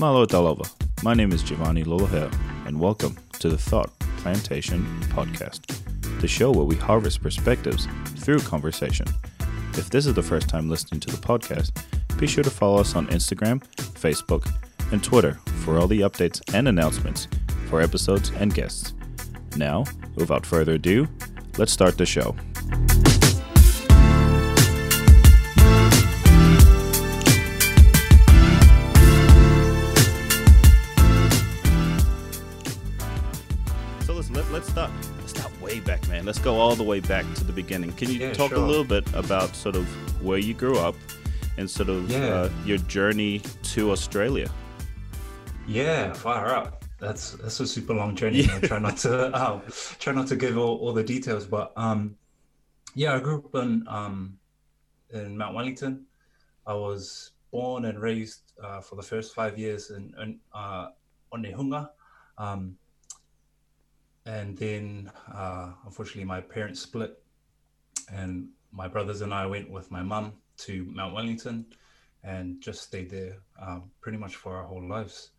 Malo Dalova. My name is Giovanni Lolaher, and welcome to the Thought Plantation Podcast, the show where we harvest perspectives through conversation. If this is the first time listening to the podcast, be sure to follow us on Instagram, Facebook, and Twitter for all the updates and announcements for episodes and guests. Now, without further ado, let's start the show. Go all the way back to the beginning. Can you Yeah, talk a little bit about sort of where you grew up and sort of Yeah. uh, your journey to Australia? Yeah, fire up. That's that's a super long journey. I try not to um, try not to give all, all the details, but um, yeah, I grew up in um, in Mount Wellington. I was born and raised uh, for the first five years in, in uh, Onehunga, um, and then uh, unfortunately my parents split, and my brothers and I went with my mum to Mount Wellington, and just stayed there um, pretty much for our whole lives.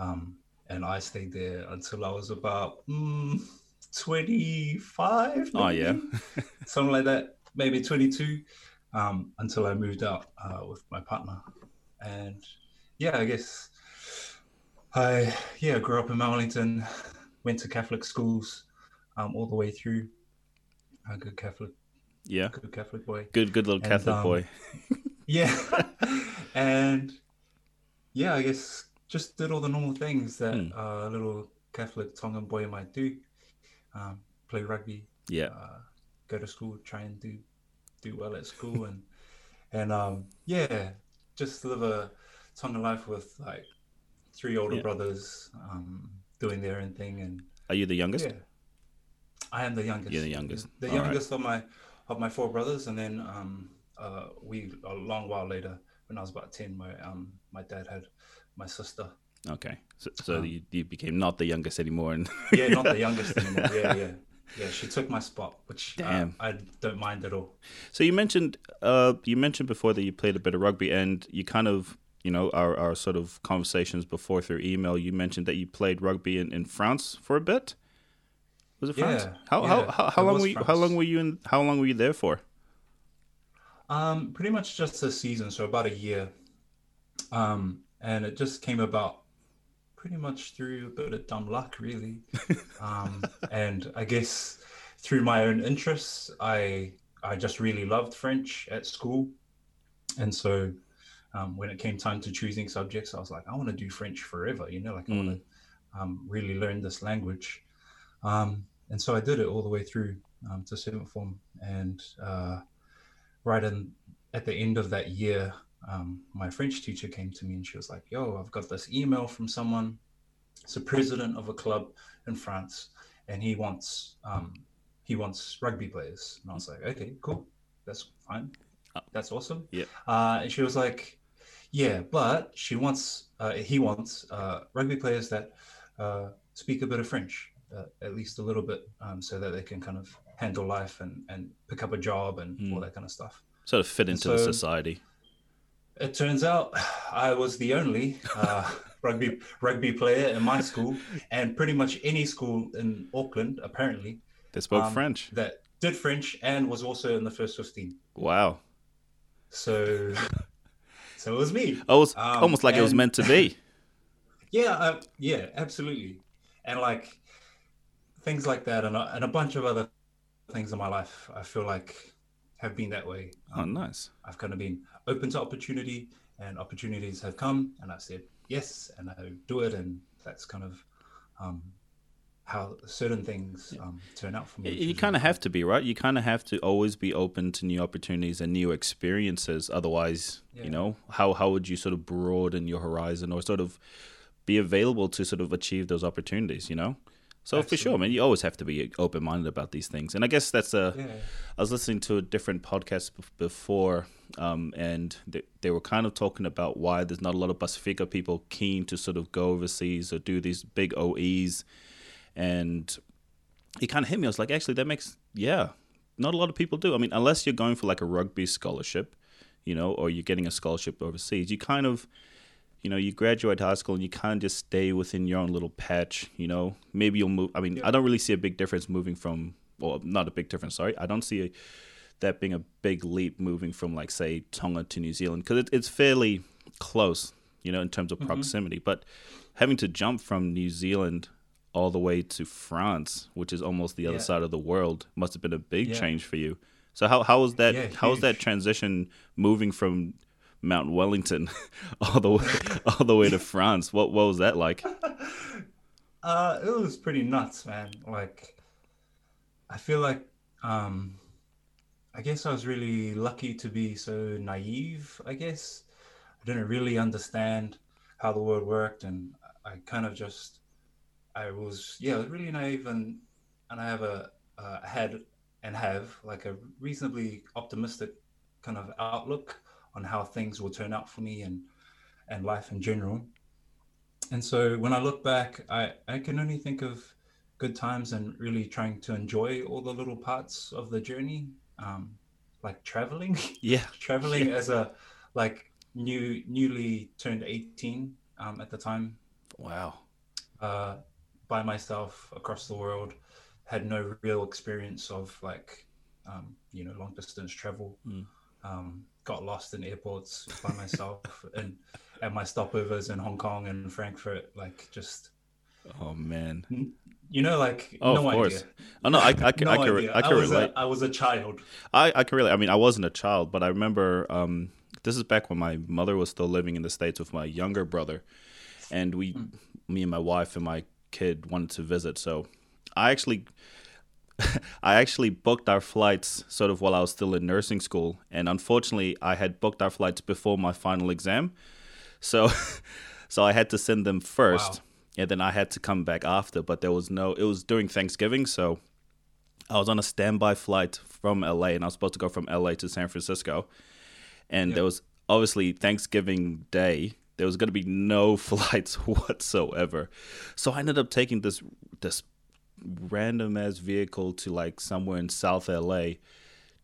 Um, and I stayed there until I was about mm, 25. Oh, yeah. something like that, maybe 22, um, until I moved out uh, with my partner. And yeah, I guess I yeah grew up in Mount Wellington, went to Catholic schools um, all the way through. A good Catholic, Yeah. good Catholic boy. Good good little And, Catholic um, boy. Yeah. and yeah, I guess just did all the normal things that Hmm. uh, a little Catholic Tongan boy might do. Um, play rugby, Yeah. uh, go to school, try and do do well at school, and and um, yeah, just live a Tongan life with like three older Yeah. brothers um, doing their own thing, and Are you the youngest? yeah, I am the youngest. You're the youngest. The All right. youngest of my of my four brothers, and then um, uh, we a long while later, when I was about ten, my um, my dad had my sister. Okay. So, so Um, you, you became not the youngest anymore and Yeah, not the youngest anymore. Yeah, yeah, yeah. She took my spot, which uh, I don't mind at all. So you mentioned uh you mentioned before that you played a bit of rugby and you kind of you know our, our sort of conversations before through email you mentioned that you played rugby in, in France for a bit. Was it France? Yeah, how, how yeah, how how it long were you, how France. long were you in how long were you there for? Um, pretty much just a season, so about a year. Um, and it just came about pretty much through a bit of dumb luck, really. Um, and I guess through my own interests, I I just really loved French at school, and so um, when it came time to choosing subjects, I was like, I want to do French forever, you know, like I want to um, really learn this language. Um, and so I did it all the way through um, to seventh form, and uh, right in at the end of that year, um, my French teacher came to me and she was like, "Yo, I've got this email from someone. It's a president of a club in France, and he wants um, he wants rugby players." And I was like, "Okay, cool, that's fine, Uh, that's awesome." yeah. Uh, and she was like, "Yeah, but she wants uh, he wants uh, rugby players that uh, speak a bit of French, uh, at least a little bit, um, so that they can kind of handle life and and pick up a job and all Mm. that kind of stuff." Sort of fit into the society. It turns out I was the only uh, rugby rugby player in my school, and pretty much any school in Auckland, apparently, They spoke um, French. that did French and was also in the first fifteen. Wow. So, so it was me. Oh, it's Um, almost like it was meant to be. Yeah, uh, yeah, absolutely, and like things like that, and a, and a bunch of other things in my life, I feel like have been that way. Oh, Um, nice. I've kind of been open to opportunity, and opportunities have come, and I've said yes, and I do it, and that's kind of um, how certain things um, turn out for me. which You kind of have to be, right? You kind of have to always be open to new opportunities and new experiences. Otherwise, you know, how how would you sort of broaden your horizon or sort of be available to sort of achieve those opportunities? You know. So for sure, man, you always have to be open minded about these things. And I guess that's a. Yeah, I was listening to a different podcast bef- before, um, and they, they were kind of talking about why there's not a lot of Pacifica people keen to sort of go overseas or do these big OEs. And it kind of hit me. I was like, actually, that makes, yeah, not a lot of people do. I mean, unless you're going for like a rugby scholarship, you know, or you're getting a scholarship overseas, you kind of, you know, you graduate high school and you kind of just stay within your own little patch. You know, maybe you'll move. I mean, Yeah. I don't really see a big difference moving from, well, not a big difference. Sorry, I don't see a, that being a big leap moving from like say Tonga to New Zealand because it, it's fairly close, you know, in terms of mm-hmm. proximity. But having to jump from New Zealand all the way to France, which is almost the other Yeah. side of the world, must have been a big Yeah. change for you. So how how was that? Yeah, how was that transition moving from Mount Wellington all the way all the way to France? What what was that like? Uh, it was pretty nuts, man. Like, I feel like, um, I guess I was really lucky to be so naive. I guess I didn't really understand how the world worked, and I kind of just, I was, yeah, I was really naive, and and I have a, uh, had and have like a reasonably optimistic kind of outlook on how things will turn out for me and and life in general. And so when I look back, I, I can only think of good times and really trying to enjoy all the little parts of the journey, um, like traveling, Yeah, traveling as a like new newly turned 18 um, at the time wow. uh, by myself across the world. Had no real experience of like um, you know long distance travel. Mm. Um, got lost in airports by myself and at my stopovers in Hong Kong and Frankfurt. Like just Oh man. you know like Oh, no of course. idea. Oh no, I I can no I can, idea. I can was relate. A, I was a child. I, I can relate. I mean, I wasn't a child, but I remember um, this is back when my mother was still living in the States with my younger brother. And we, me and my wife and my kid wanted to visit. So I actually, I actually booked our flights sort of while I was still in nursing school. And unfortunately, I had booked our flights before my final exam. So, so I had to send them first. Wow. And then I had to come back after, but there was no, it was during Thanksgiving. So I was on a standby flight from LA and I was supposed to go from LA to San Francisco. And there was obviously Thanksgiving Day, there was going to be no flights whatsoever. So I ended up taking this this random ass vehicle to like somewhere in South LA,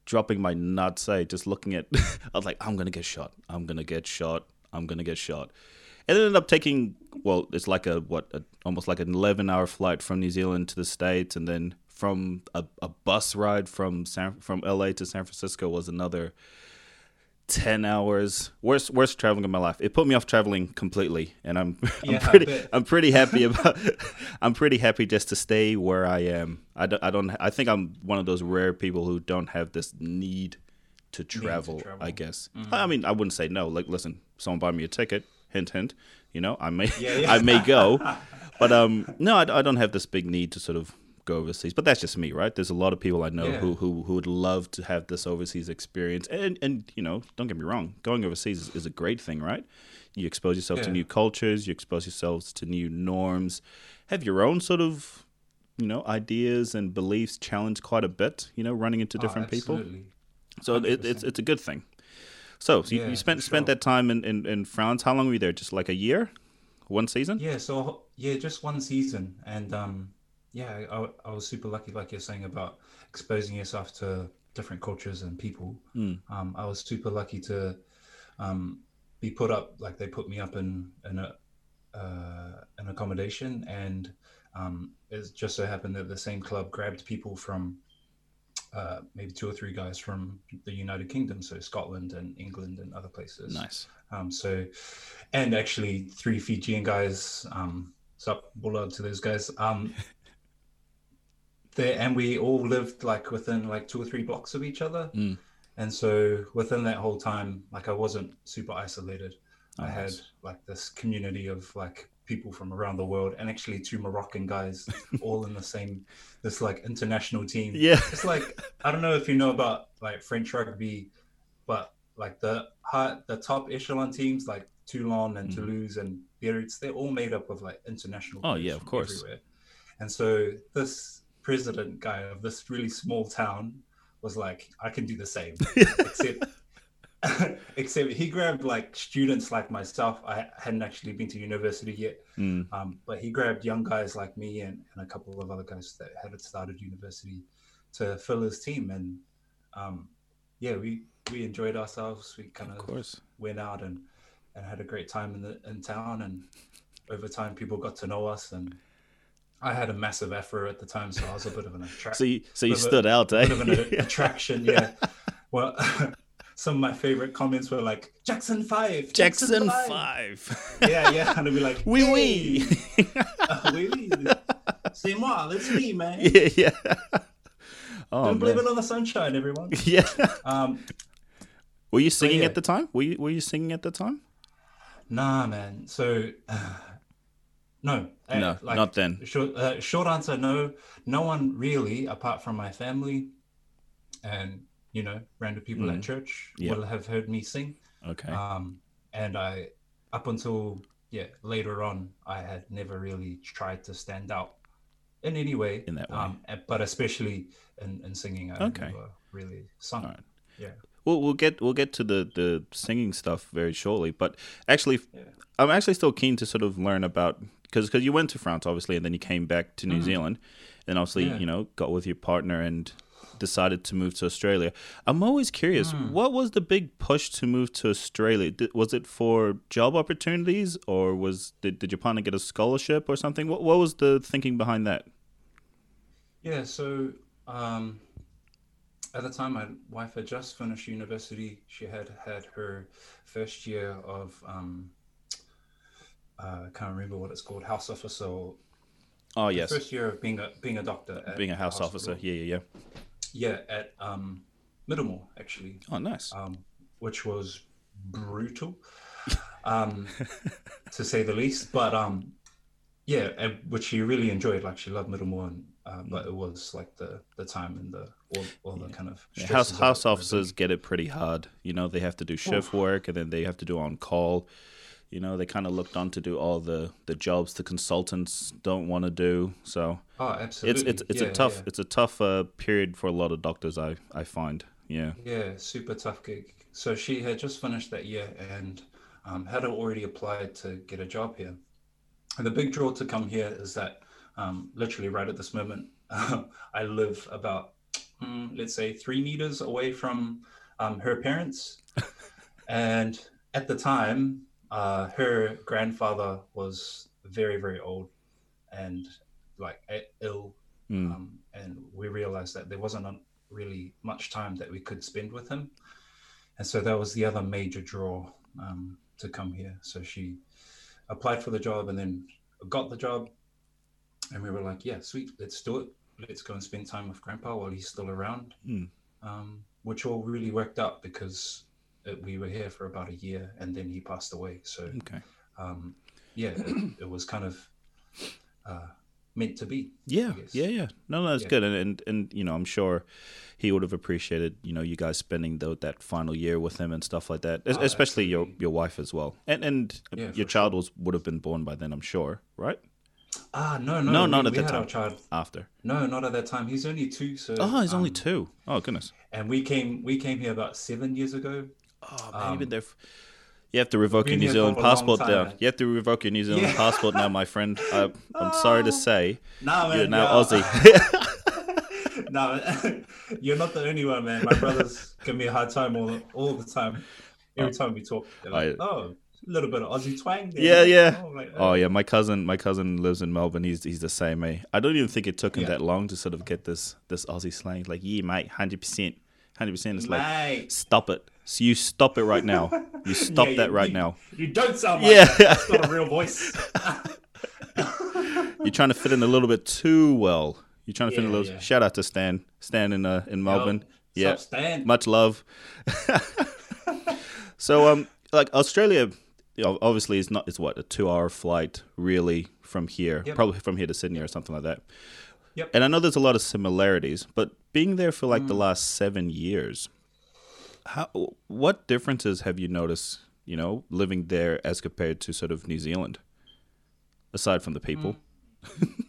dropping my nuts, eh, just looking at I was like I'm going to get shot. I'm going to get shot. I'm going to get shot. And it ended up taking well, it's like a what, a, almost like an 11 hour flight from New Zealand to the states and then from a, a bus ride from San, from LA to San Francisco was another 10 hours. Worst worst traveling of my life. It put me off traveling completely and i'm i'm Yeah, pretty i'm pretty happy about i'm pretty happy just to stay where i am. I don't i don't i think i'm one of those rare people who don't have this need to travel, travel. i guess. Mm-hmm. i mean i wouldn't say no. Like listen someone buy me a ticket. Hint hint. You know i may Yeah, yeah. i may go. But um no I, I don't have this big need to sort of go overseas. But that's just me right? There's a lot of people i know Yeah. who, who who would love to have this overseas experience. And and you know don't get me wrong going overseas is, is a great thing right? You expose yourself to new cultures you expose yourselves to new norms. Have your own sort of you know ideas and beliefs challenged quite a bit you know running into Oh, different people? so it, it's it's a good thing. So, so you, Yeah, you spent for spent that time in, in in france. How long were you there? Just like a year? One season? Yeah, so yeah, just one season, and um, yeah, I, I was super lucky, like you're saying about exposing yourself to different cultures and people. Mm. Um, I was super lucky to um, be put up, like they put me up in in a uh, an accommodation, and um, it just so happened that the same club grabbed people from uh, maybe two or three guys from the United Kingdom, so Scotland and England and other places. nice Um, so, and actually three Fijian guys. Um, sup, bulldog to those guys. Um, there, and we all lived like within like two or three blocks of each other. Mm. And so within that whole time, like I wasn't super isolated. I Oh, had nice. like this community of like people from around the world, and actually two Moroccan guys, all in the same this like international team. yeah It's like I don't know if you know about like French rugby, but like the high, the top echelon teams like Toulon and Mhm. Toulouse and Biarritz, they're all made up of like international. Oh, yeah, of course. Everywhere. And so this president guy of this really small town was like, I can do the same, except. except he grabbed like students like myself. I hadn't actually been to university yet, Mm. um, but he grabbed young guys like me and, and a couple of other guys that hadn't started university to fill his team. And um, yeah, we, we enjoyed ourselves. We kind of of course went out and and had a great time in the in town. And over time, people got to know us, and I had a massive afro at the time, so I was a bit of an attraction. So you, so you stood a, out, eh? Bit of an attraction, yeah. Well, some of my favorite comments were like Jackson Five, Jackson, Jackson Five. five. yeah, yeah, and I'd be like, "Oui, oui, uh, oui, oui, c'est moi, that's me, man." Yeah, yeah. Oh, Don't believe it on the sunshine, everyone. Yeah. Um, were you singing yeah. at the time? Were you Were you singing at the time? Nah, man. So, uh, no, no, like, not then. Short, uh, short answer: No, no one really, apart from my family, and you know, random people mm. at church will have heard me sing. Okay. Um, and I, up until yeah later on, I had never really tried to stand out in any way. In that way. Um, but especially in, in singing, I okay. never really sung. Right. Yeah. Well, we'll get we'll get to the the singing stuff very shortly. But actually, yeah. I'm actually still keen to sort of learn about because because you went to France obviously, and then you came back to New mm. Zealand, and obviously yeah. you know got with your partner and decided to move to Australia. I'm always curious, mm. what was the big push to move to Australia? Was it for job opportunities, or was did, did your partner get a scholarship or something? What what was the thinking behind that? Yeah, so um, at the time, my wife had just finished university. She had had her first year of um, uh, I can't remember what it's called, house officer. Or oh yes, first year of being a being a doctor, being a house officer. Yeah, yeah, yeah. Yeah, at um, Middlemore actually. Oh, nice. Um, which was brutal, um, to say the least. But um, yeah, and, which she really enjoyed. Like she loved Middlemore, and, uh, but it was like the the time and the all, all the kind of yeah, house house officers get it pretty hard. You know, they have to do shift work, and then they have to do on call you know they kind of looked on to do all the the jobs the consultants don't want to do so. Oh absolutely it's it's, it's yeah, a tough yeah. it's a tough uh, period for a lot of doctors i i find yeah. Yeah super tough gig. So she had just finished that year and um, had already applied to get a job here. And the big draw to come here is that um, literally right at this moment i live about mm, let's say three meters away from um, her parents. And at the time uh, her grandfather was very very old and like ill mm. um, and we realized that there wasn't really much time that we could spend with him. And so that was the other major draw um, to come here. So she applied for the job and then got the job. And we were like yeah sweet let's do it. Let's go and spend time with grandpa while he's still around. Mm. um, which all really worked out because we were here for about a year, and then he passed away. So, okay. um, yeah, it, it, was kind of uh, meant to be. Yeah, yeah, yeah. No, no, that's yeah. good, and, and and you know, I'm sure he would have appreciated you know you guys spending the, that final year with him and stuff like that, oh, especially absolutely. your your wife as well, and and yeah, your child sure. was would have been born by then, I'm sure, right? Ah, no, no, no, not we, at that time. child after. No, not at that time. He's only two. So oh, he's um, only two. Oh goodness. And we came we came here about seven years ago. Oh man, um, you've been there. F- you have to revoke your New Zealand passport now. You have to revoke your New Zealand yeah. passport now, my friend. I, am sorry to say, nah, man, you're now yeah. Aussie. no, you're not the only one, man. My brothers give me a hard time all all the time. Every oh. time we talk, like, I, oh, a little bit of Aussie twang. There. Yeah, yeah. Oh, like, oh, yeah. My cousin, my cousin lives in Melbourne. He's he's the same. Eh? I don't even think it took him yeah. that long to sort of get this this Aussie slang. Like, yeah, mate, hundred percent, hundred percent. It's like, stop it. So you stop it right now. You stop yeah, that right you, now. You don't sound like yeah. that. That's not a real voice. You're trying to fit in a little bit too well. You're trying to yeah, fit in a little. Yeah. Shout out to Stan. Stan in uh, in Melbourne. Yo, yeah, Stan? much love. so um, like Australia, you know, obviously is not. It's what a two-hour flight really from here, yep. probably from here to Sydney or something like that. Yep. And I know there's a lot of similarities, but being there for like mm. the last seven years, how what differences have you noticed? You know, living there as compared to sort of New Zealand, aside from the people. Mm.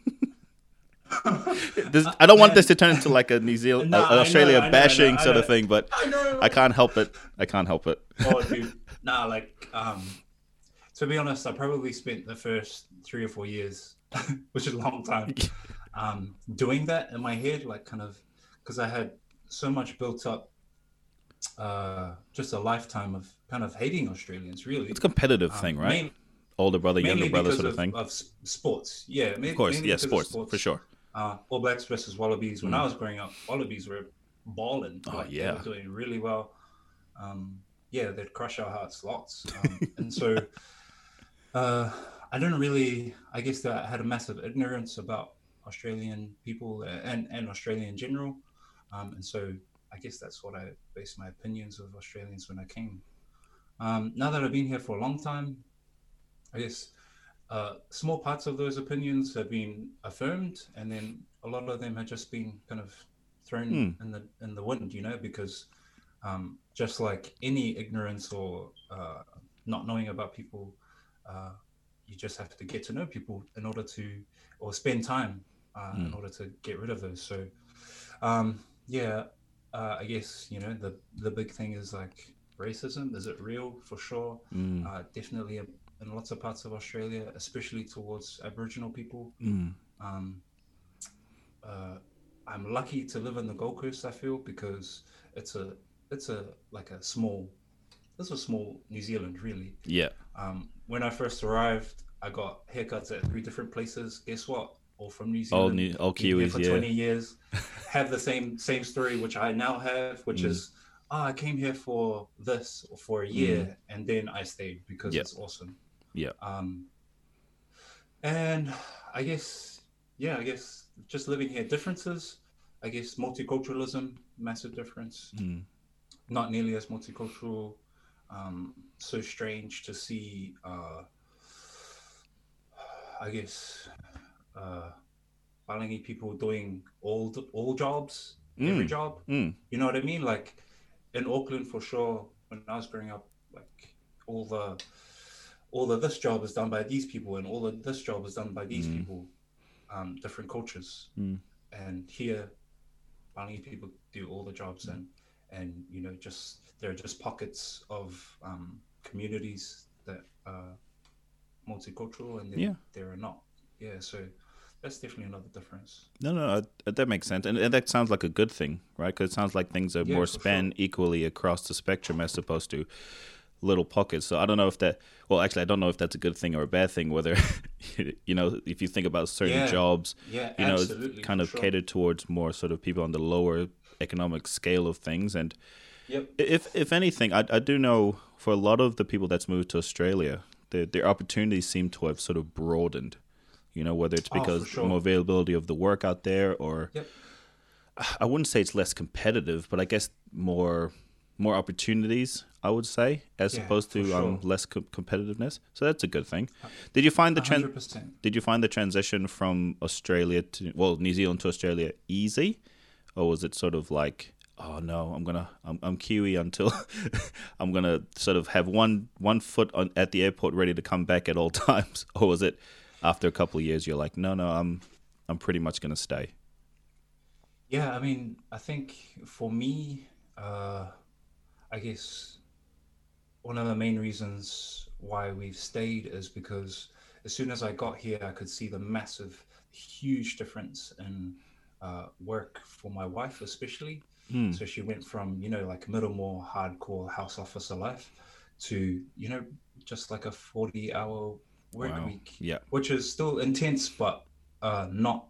this, I don't want this to turn into like a New Zealand, no, Australia know, bashing know, sort of thing, but I, I, can't help it. I can't help it. oh, dude, nah, like um, to be honest, I probably spent the first three or four years, which is a long time, um, doing that in my head, like kind of because I had so much built up uh, just a lifetime of kind of hating Australians. Really, it's a competitive Um, thing, right? Older brother, younger brother, sort of, thing. of sports. Yeah, of course, yeah, of sports, for sure. uh, All Blacks versus Wallabies. When Mm. I was growing up, Wallabies were balling. Oh, like, they yeah. were doing really well. Um, yeah, they'd crush our hearts lots. Um, and so uh, I don't really, I guess that I had a massive ignorance about Australian people and, and Australia in general. Um, and so I guess that's what I based my opinions of Australians when I came. Um, now that I've been here for a long time, I guess uh, small parts of those opinions have been affirmed, and then a lot of them have just been kind of thrown Hmm. in the in the wind, you know, because um, just like any ignorance or uh, not knowing about people, uh, you just have to get to know people in order to, or spend time uh, in Hmm. order to get rid of those. So, um, yeah, uh, I guess you know the the big thing is like racism. Is it real? For sure Mm, uh, definitely in lots of parts of Australia, especially towards Aboriginal people. mm, Um, uh, I'm lucky to live in the Gold Coast. I feel because it's a it's a like a small this a small New Zealand really. yeah. Um, when I first arrived, I got haircuts at three different places. Guess what? All from New All Zealand. new, all Been Kiwis, for yeah. 20 years. have the same same story, which I now have, which Mm. is, oh, I came here for this or for a year, and then I stayed because Yeah. it's awesome. Yeah. Um, and I guess, yeah, I guess just living here, differences. I guess multiculturalism, massive difference. Mm, Not nearly as multicultural. Um, so strange to see. Uh, I guess. Uh, Palangi people doing all the, all jobs, every Mm. job. mm, You know what I mean? Like in Auckland, for sure. When I was growing up, like all the all the this job is done by these people, and all of this job is done by these Mm. people. Um, different cultures, Mm. and here, Palangi people do all the jobs, and and you know, just there are just pockets of um, communities that are multicultural, and then Yeah. there are not. Yeah, so that's definitely another difference. No, no, uh, that makes sense, and, and that sounds like a good thing, right? Because it sounds like things are Yeah, more for spanned equally across the spectrum as opposed to little pockets. So I don't know if that. Well, actually, I don't know if that's a good thing or a bad thing. Whether you know, if you think about certain Yeah. jobs, Yeah, you know, kind of sure. catered towards more sort of people on the lower economic scale of things, and Yep. if if anything, I I do know for a lot of the people that's moved to Australia, their their opportunities seem to have sort of broadened. You know, whether it's Oh, because sure. more availability of the work out there, or Yep. I wouldn't say it's less competitive, but I guess more more opportunities. I would say, as Yeah, opposed to um, less co- competitiveness. So that's a good thing. Did you find the trend? Did you find the transition from Australia to well New Zealand to Australia easy, or was it sort of like oh no I'm gonna I'm, I'm Kiwi until I'm gonna sort of have one one foot on at the airport ready to come back at all times, or was it after a couple of years you're like no no I'm I'm pretty much gonna stay. Yeah, I mean, I think for me, uh, I guess one of the main reasons why we've stayed is because as soon as I got here, I could see the massive, huge difference in uh, work for my wife, especially. Hmm. So she went from, you know, like Middlemore hardcore house officer life to, you know, just like a 40 hour work Wow. week, Yeah. which is still intense, but uh, not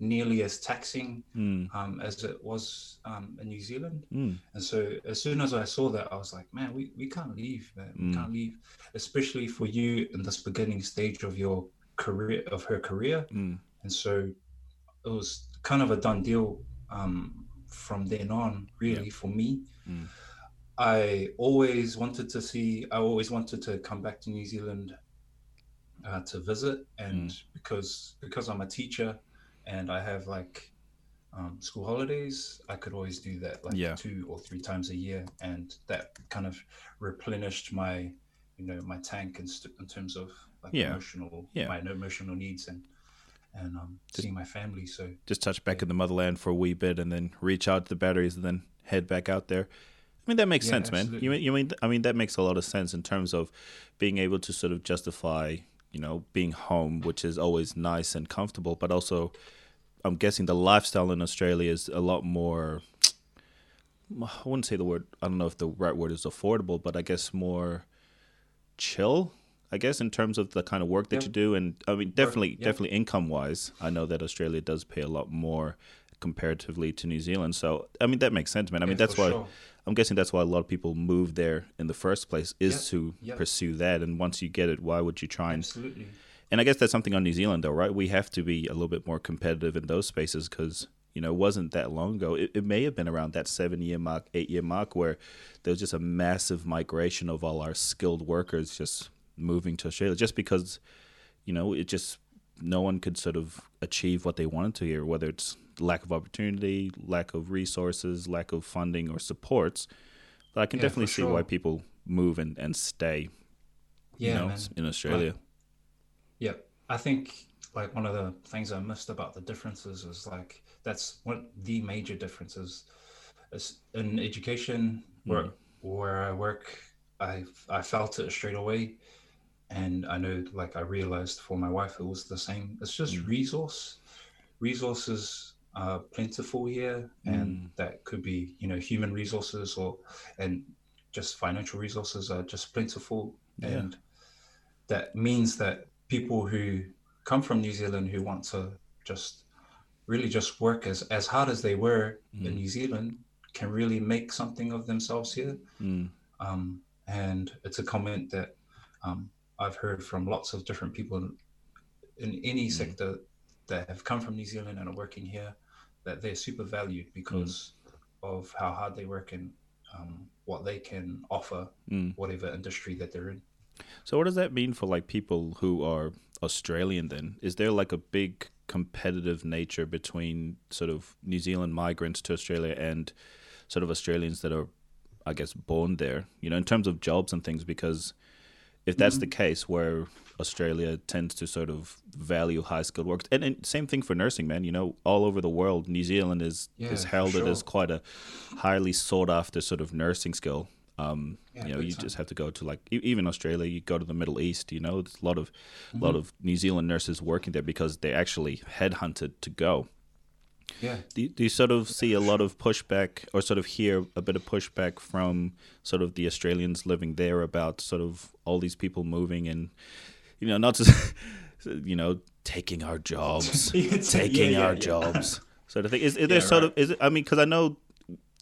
nearly as taxing Mm. um, as it was um, in New Zealand. Mm. And so as soon as I saw that, I was like, man, we, we can't leave, man. We Mm. can't leave, especially for you in this beginning stage of your career, of her career. Mm. And so it was kind of a done deal um, from then on, really, for me. Mm. I always wanted to see, I always wanted to come back to New Zealand uh, to visit. And Mm. because because I'm a teacher and I have like um, school holidays, I could always do that like Yeah. two or three times a year. And that kind of replenished my, you know, my tank in, st- in terms of like Yeah. emotional, Yeah. my emotional needs and, and um, seeing my family. So Just touch back in the motherland for a wee bit and then recharge the batteries and then head back out there. I mean that makes Yeah, sense, man. You mean, you mean I mean that makes a lot of sense in terms of being able to sort of justify, you know, being home, which is always nice and comfortable, but also I'm guessing the lifestyle in Australia is a lot more I wouldn't say the word. I don't know if the right word is affordable, but I guess more chill. I guess in terms of the kind of work that Yeah. you do, and I mean, definitely, yeah. definitely income wise, I know that Australia does pay a lot more comparatively to New Zealand. So I mean, that makes sense, man. I mean, Yeah, that's why sure. I'm guessing that's why a lot of people move there in the first place is Yep, to yep. pursue that. And once you get it, why would you try and Absolutely. and I guess that's something on New Zealand, though, right? We have to be a little bit more competitive in those spaces because you know it wasn't that long ago. It, it may have been around that seven year mark, eight year mark, where there was just a massive migration of all our skilled workers just moving to Australia, just because you know it just no one could sort of achieve what they wanted to here, whether it's lack of opportunity, lack of resources, lack of funding or supports. But I can Yeah, definitely see why people move and, and stay, Yeah, you know, in Australia. Yeah, I think like one of the things I missed about the differences is like that's one the major differences is in education where where I work. I I felt it straight away, and I know like I realized for my wife it was the same. It's just resource, resources are plentiful here, and that could be you know human resources or and just financial resources are just plentiful, Yeah. and that means that people who come from New Zealand who want to just really just work as, as hard as they were in New Zealand can really make something of themselves here. Mm. Um, and it's a comment that um, I've heard from lots of different people in, in any sector that have come from New Zealand and are working here that they're super valued because of how hard they work and um, what they can offer, Mm. whatever industry that they're in. So what does that mean for like people who are Australian then? Is there like a big competitive nature between sort of New Zealand migrants to Australia and sort of Australians that are I guess born there, you know, in terms of jobs and things because if that's the case where Australia tends to sort of value high skilled work and, and same thing for nursing man, you know, all over the world New Zealand is Yeah, is heralded sure. as quite a highly sought after sort of nursing skill. Um, Yeah, you know, you time. just have to go to like even Australia. You go to the Middle East. You know, there's a lot of Mm-hmm. lot of New Zealand nurses working there because they actually headhunted to go. Yeah. Do you, do you sort of see a lot of pushback, or sort of hear a bit of pushback from sort of the Australians living there about sort of all these people moving and you know not just you know taking our jobs, taking yeah, our yeah. jobs sort of thing. Is, is there Yeah, sort right. of is it? I mean, because I know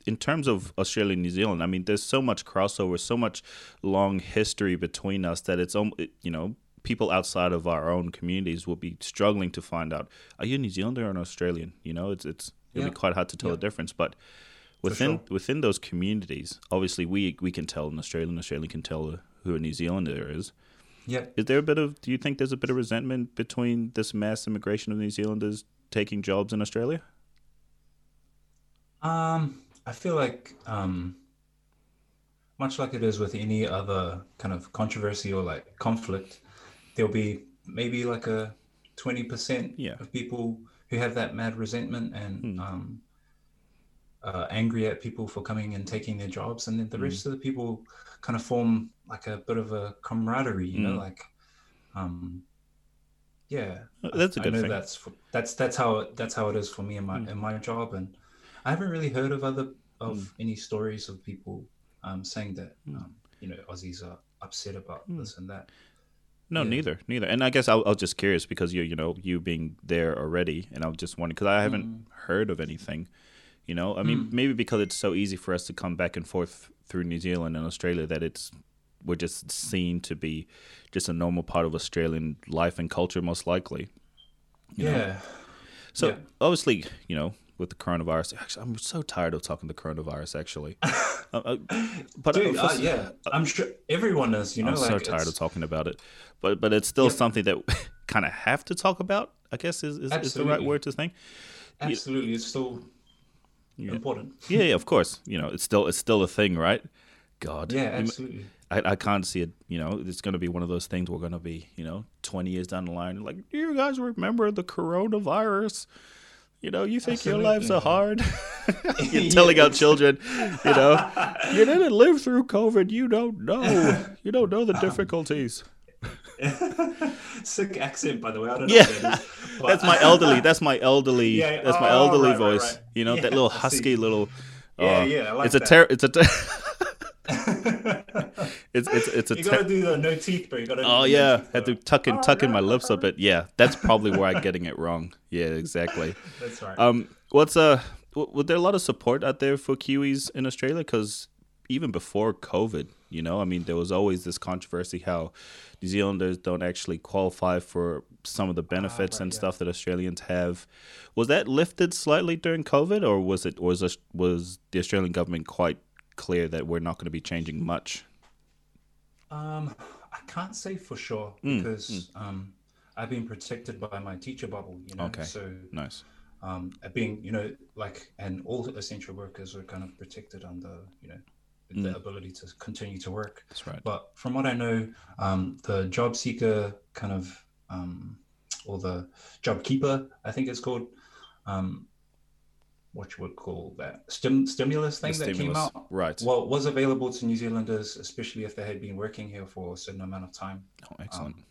in terms of Australia and New Zealand, I mean, there's so much crossover, so much long history between us that it's you know people outside of our own communities will be struggling to find out are you a New Zealander or an Australian? You know, it's it's it'll Yeah. be quite hard to tell Yeah. the difference, but. Within sure. within those communities, obviously we we can tell an Australian, Australian can tell who a New Zealander is. Yeah. Is there a bit of? Do you think there's a bit of resentment between this mass immigration of New Zealanders taking jobs in Australia? Um, I feel like um, much like it is with any other kind of controversy or like conflict, there'll be maybe like a twenty percent Yeah. of people who have that mad resentment and um, uh, angry at people for coming and taking their jobs, and then the rest of the people kind of form like a bit of a camaraderie, you know, like um, yeah, Uh, That's a I good know thing. that's that's that's how it, that's how it is for me in my in my job, and I haven't really heard of other of any stories of people um, saying that um, you know Aussies are upset about this and that. No, Yeah. neither, neither. And I guess I, I was just curious because you, you know, you being there already, and I was just wondering because I haven't Mm. heard of anything. You know, I mean, maybe because it's so easy for us to come back and forth through New Zealand and Australia that it's we're just seen to be just a normal part of Australian life and culture, most likely. You know? yeah, So Yeah. obviously, you know, with the coronavirus, actually, I'm so tired of talking the coronavirus. Actually, uh, uh, but dude, uh, uh, yeah, I'm sure everyone is. You know, I'm so like tired of talking about it, but but it's still Yeah. something that kind of have to talk about. I guess is is, is the right word to think. Absolutely, it's still important. Yeah, yeah, of course. You know, it's still it's still a thing, right? God, Yeah, absolutely. I, I can't see it. You know, it's going to be one of those things. We're going to be, you know, 20 years down the line, like, do you guys remember the coronavirus? You know, you think your lives are hard. You're telling our children, you know, you didn't live through COVID. You don't know. You don't know the difficulties. Sick accent, by the way. I don't know Yeah. that is. but- That's my elderly. That's my elderly. Yeah, That's my oh, elderly right, right, voice. right. You know, Yeah, that little husky little. Yeah, Oh, yeah, I like it's a that. ter- it's a ter- it's it's it's it's a you gotta do the no teeth, bro. You gotta. Oh no yeah, teeth, had to tuck in Oh, tuck in my lips a bit. Yeah, that's probably where I'm getting it wrong. Yeah, exactly. That's right. Um, what's uh, was there a lot of support out there for Kiwis in Australia? Because even before COVID, you know, I mean, there was always this controversy how New Zealanders don't actually qualify for some of the benefits right, and yeah. stuff that Australians have. Was that lifted slightly during COVID, or was it was was the Australian government quite clear that we're not going to be changing much? Um, I can't say for sure Mm, because um, I've been protected by my teacher bubble. You know, Okay. so Nice. um, being you know like and all essential workers are kind of protected under you know Mm. the ability to continue to work. That's right. But from what I know, um, the job seeker kind of um, or the job keeper, I think it's called. Um, what you would call that Stim- stimulus thing The that came out Right. well was available to New Zealanders, especially if they had been working here for a certain amount of time, oh, excellent. um,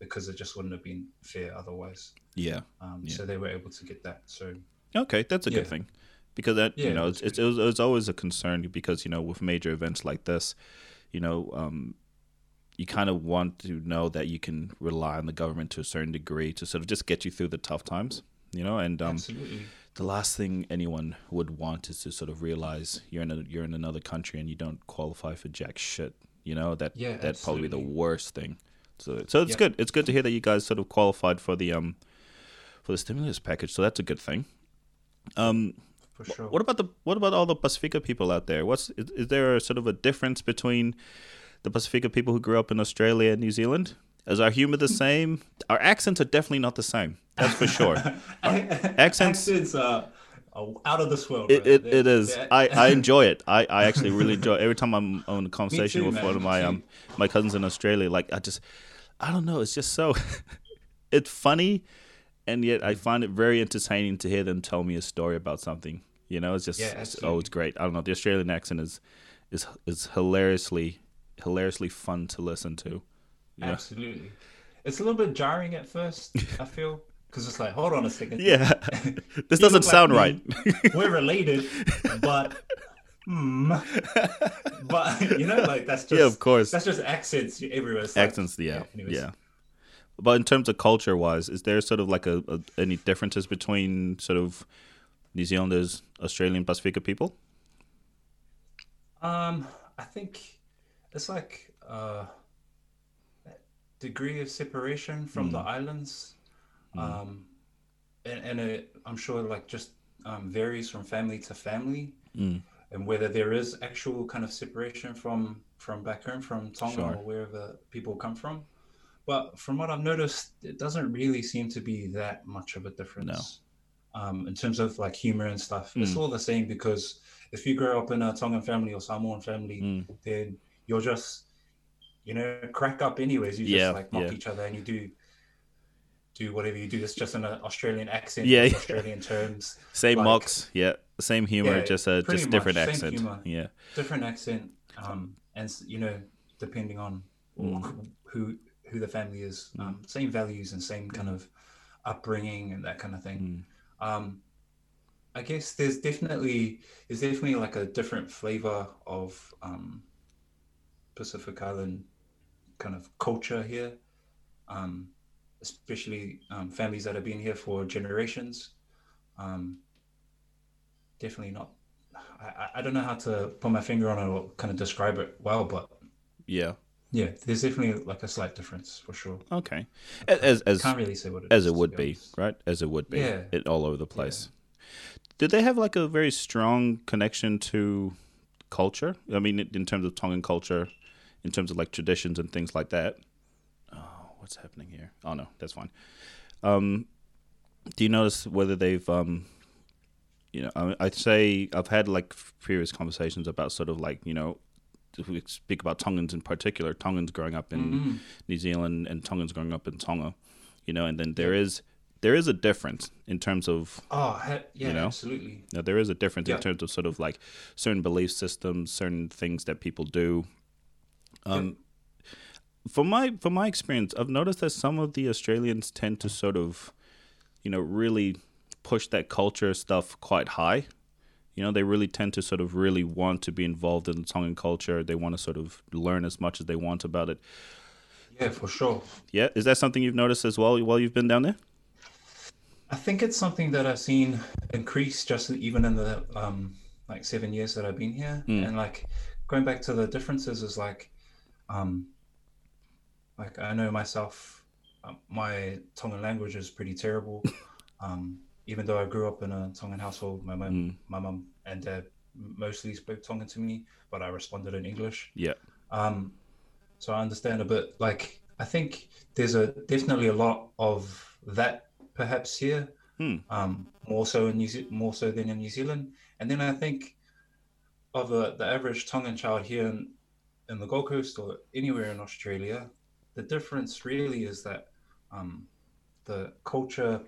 because it just wouldn't have been fair otherwise. yeah. Um, Yeah. So they were able to get that. So Okay, that's a good thing because that you know it's, it's, it, was, it was always a concern because you know with major events like this, you know, um, you kind of want to know that you can rely on the government to a certain degree to sort of just get you through the tough times, you know. And um, absolutely, the last thing anyone would want is to sort of realize you're in a, you're in another country and you don't qualify for jack shit. You know that Yeah, that'd probably be the worst thing. So so it's Yeah. good. It's good to hear that you guys sort of qualified for the um for the stimulus package. So that's a good thing. Um, for sure. what about the what about all the Pacifica people out there? What's is, is there a sort of a difference between the Pacifica people who grew up in Australia and New Zealand? Is our humor the same? Our accents are definitely not the same. That's for sure. accents are, are out of this world. It, it, it is. they're- I, I enjoy it. I, I actually really enjoy it. Every time I'm on a conversation too, with man, one of my um my cousins in Australia, like I just I don't know, it's just so it's funny and yet I find it very entertaining to hear them tell me a story about something. You know, it's just Yeah, it's, oh it's great. I don't know, the Australian accent is is is hilariously hilariously fun to listen to. Yeah. Absolutely. It's a little bit jarring at first, I feel, because it's like, hold on a second. Yeah. this doesn't look like sound right. We're related, but hmm. But you know, like that's just Yeah, of course. That's just accents everywhere. Like- accents yeah yeah, anyways. but in terms of culture wise is there sort of like a, a any differences between sort of new zealanders australian pacifica people Um, I think it's like uh, that degree of separation from Hmm. the islands, um, and, and it, I'm sure like just um, varies from family to family, Mm. and whether there is actual kind of separation from from back home, from Tonga Sure. or wherever people come from. But from what I've noticed, it doesn't really seem to be that much of a difference. Um, in terms of like humor and stuff, it's Mm. all the same because if you grow up in a Tongan family or Samoan family, Mm. then you're just, you know, crack up anyways. You Yeah, just like mock yeah. each other and you do do whatever you do. It's just in an Australian accent, Yeah, yeah. Australian terms, same Like- mocks yeah same humor Yeah, just a just different much, accent humor. yeah different accent, um, and you know, depending on Mm. who who the family is, um, same values and same kind of upbringing and that kind of thing. Mm. Um, I guess there's definitely there's definitely like a different flavor of um, Pacific Island kind of culture here, um, especially um, families that have been here for generations. Um, definitely not. I, I- don't know how to put my finger on it or kind of describe it well, but yeah yeah, there's definitely like a slight difference for sure. okay as as Can't really say what it as is, it would be right as it would be Yeah. it all over the place did they have like a very strong connection to culture i mean in terms of tongan culture in terms of like traditions and things like that what's happening here oh no that's fine um do you notice whether they've um you know I, i'd say i've had like previous conversations about sort of like you know if we speak about tongans in particular tongans growing up in Mhm. New Zealand and Tongans growing up in Tonga, you know, and then there is there is a difference in terms of Oh, yeah, You know? absolutely. now, there is a difference Yeah. in terms of sort of like certain belief systems, certain things that people do. Um, from my from my experience, I've noticed that some of the Australians tend to sort of, you know, really push that culture stuff quite high. you know, they really tend to sort of really want to be involved in the Tongan culture. They want to sort of learn as much as they want about it. Yeah, for sure. Yeah, is that something you've noticed as well while you've been down there? I think it's something that I've seen increase just even in the um, like seven years that I've been here, Mm. and like going back to the differences is like, um, like I know myself, uh, my Tongan language is pretty terrible. um, even though I grew up in a Tongan household, my mom, Mm. my mum and dad mostly spoke Tongan to me, but I responded in English. Yeah. Um, so I understand a bit. Like I think there's a definitely a lot of that perhaps here, Hmm. um, more so in New Ze- more so than in New Zealand. And then I think of the, the average Tongan child here in, in the Gold Coast or anywhere in Australia, the difference really is that um, the culture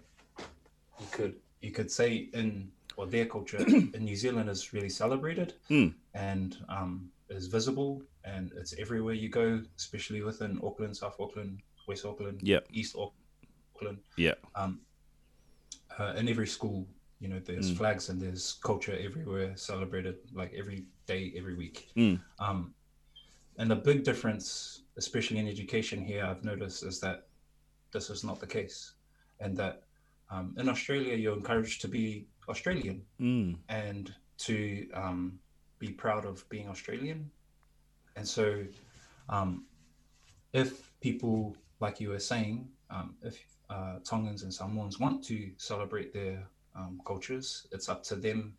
you could you could say in or their culture in New Zealand is really celebrated Hmm. and um, is visible and it's everywhere you go, especially within Auckland, South Auckland, West Auckland, Yeah. East Auckland. Yeah. Um, uh, in every school, you know, there's Mm. flags and there's culture everywhere celebrated, like every day, every week. Mm. Um, and the big difference, especially in education here, I've noticed is that this is not the case, and that um, in Australia you're encouraged to be Australian Mm. and to um, be proud of being Australian. And so, um, if people, like you were saying, um, if uh, Tongans and Samoans want to celebrate their um, cultures, it's up to them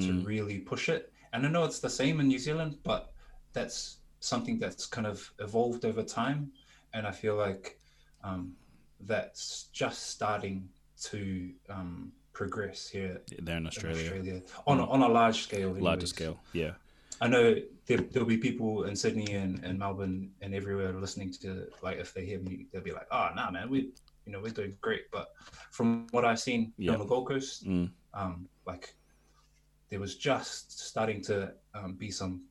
to Mm. really push it. And I know it's the same in New Zealand, but that's something that's kind of evolved over time. And I feel like um, that's just starting to um, progress here There in in Australia. Australia, on, a- on a large scale. Larger scale. Yeah. I know there, there'll be people in Sydney and, and Melbourne and everywhere listening to like if they hear me, they'll be like, "Oh, nah, man, we, you know, we're doing great." But from what I've seen Yeah. on the Gold Coast, Mm. um, like there was just starting to um, be some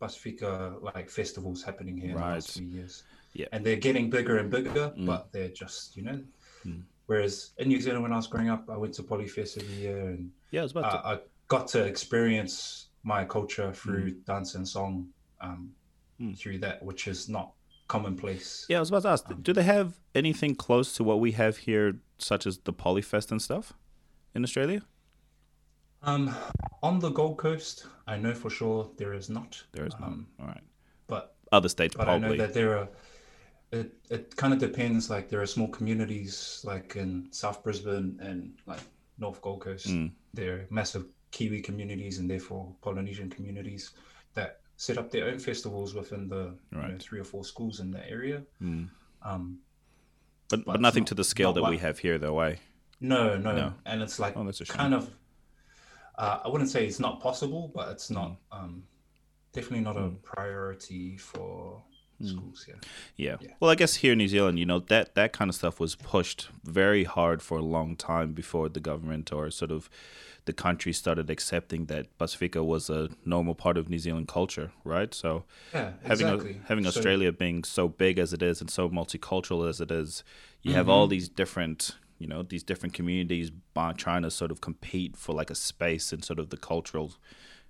Pacifica like festivals happening here in the last few years. Yeah. and they're getting bigger and bigger, Mm. but they're just you know. Mm. Whereas in New Zealand, when I was growing up, I went to Polyfest every year, and Yeah, I was about to. I, I got to experience my culture through dance and song um, Mm. through that, which is not commonplace. Yeah, I was about to ask. Um, do they have anything close to what we have here, such as the Polyfest and stuff, in Australia? Um, on the Gold Coast, I know for sure there is not. There is none. Um, All right. but Other states but I know that there are. It it kind of depends. Like there are small communities, like in South Brisbane and like North Gold Coast. Mm. There are massive Kiwi communities and therefore Polynesian communities that set up their own festivals within the you know, three or four schools in the area. Mm. Um, But, but but nothing not- to the scale that we have here, though, eh? No, no, No. and it's like Oh, that's a shame. kind of. Uh, I wouldn't say it's not possible, but it's not um, definitely not a priority for Mm. schools. Yeah, Yeah. Yeah. Well, I guess here in New Zealand, you know, that that kind of stuff was pushed very hard for a long time before the government or sort of the country started accepting that Pacifica was a normal part of New Zealand culture, right? So yeah, having a- exactly. having So- Australia being so big as it is and so multicultural as it is, you have all Mhm. these different, you know, these different communities by trying to sort of compete for like a space in sort of the cultural,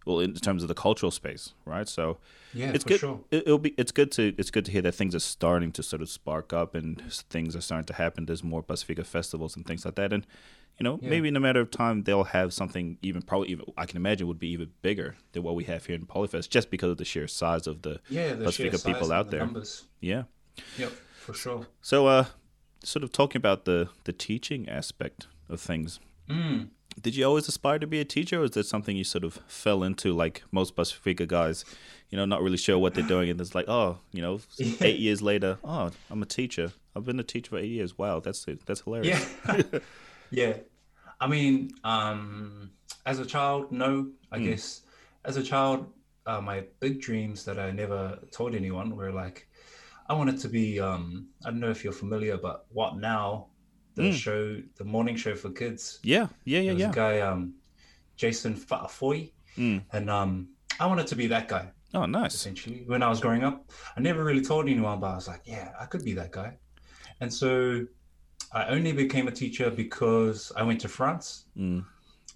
well, in terms of the cultural space, right? So yeah, it's for good. sure. It, it'll be it's good to it's good to hear that things are starting to sort of spark up and things are starting to happen. There's more Pacifica festivals and things like that, and you know Yeah. maybe in a matter of time they'll have something even probably even I can imagine would be even bigger than what we have here in Polyfest just because of the sheer size of the Yeah, the Let's sheer figure size people and out the there. Numbers. yeah. Yep, for sure. So uh, sort of talking about the the teaching aspect of things. Mm. Did you always aspire to be a teacher, or is that something you sort of fell into, like most Pacifica guys? You know, not really sure what they're doing, and it's like, oh, you know, eight years later, oh, I'm a teacher. I've been a teacher for eight years. Wow, that's it. That's hilarious. Yeah, yeah. I mean, um, as a child, no. I Mm. guess as a child, uh, my big dreams that I never told anyone were like, I wanted to be. Um, I don't know if you're familiar, but what now? The Mm. show, the morning show for kids. yeah, yeah, yeah, yeah. a guy, um, Jason Fa'afoi, Mm. and um, I wanted to be that guy. Oh, nice. essentially when I was growing up. I never really told anyone, but I was like, yeah, I could be that guy. And so I only became a teacher because I went to France Mm.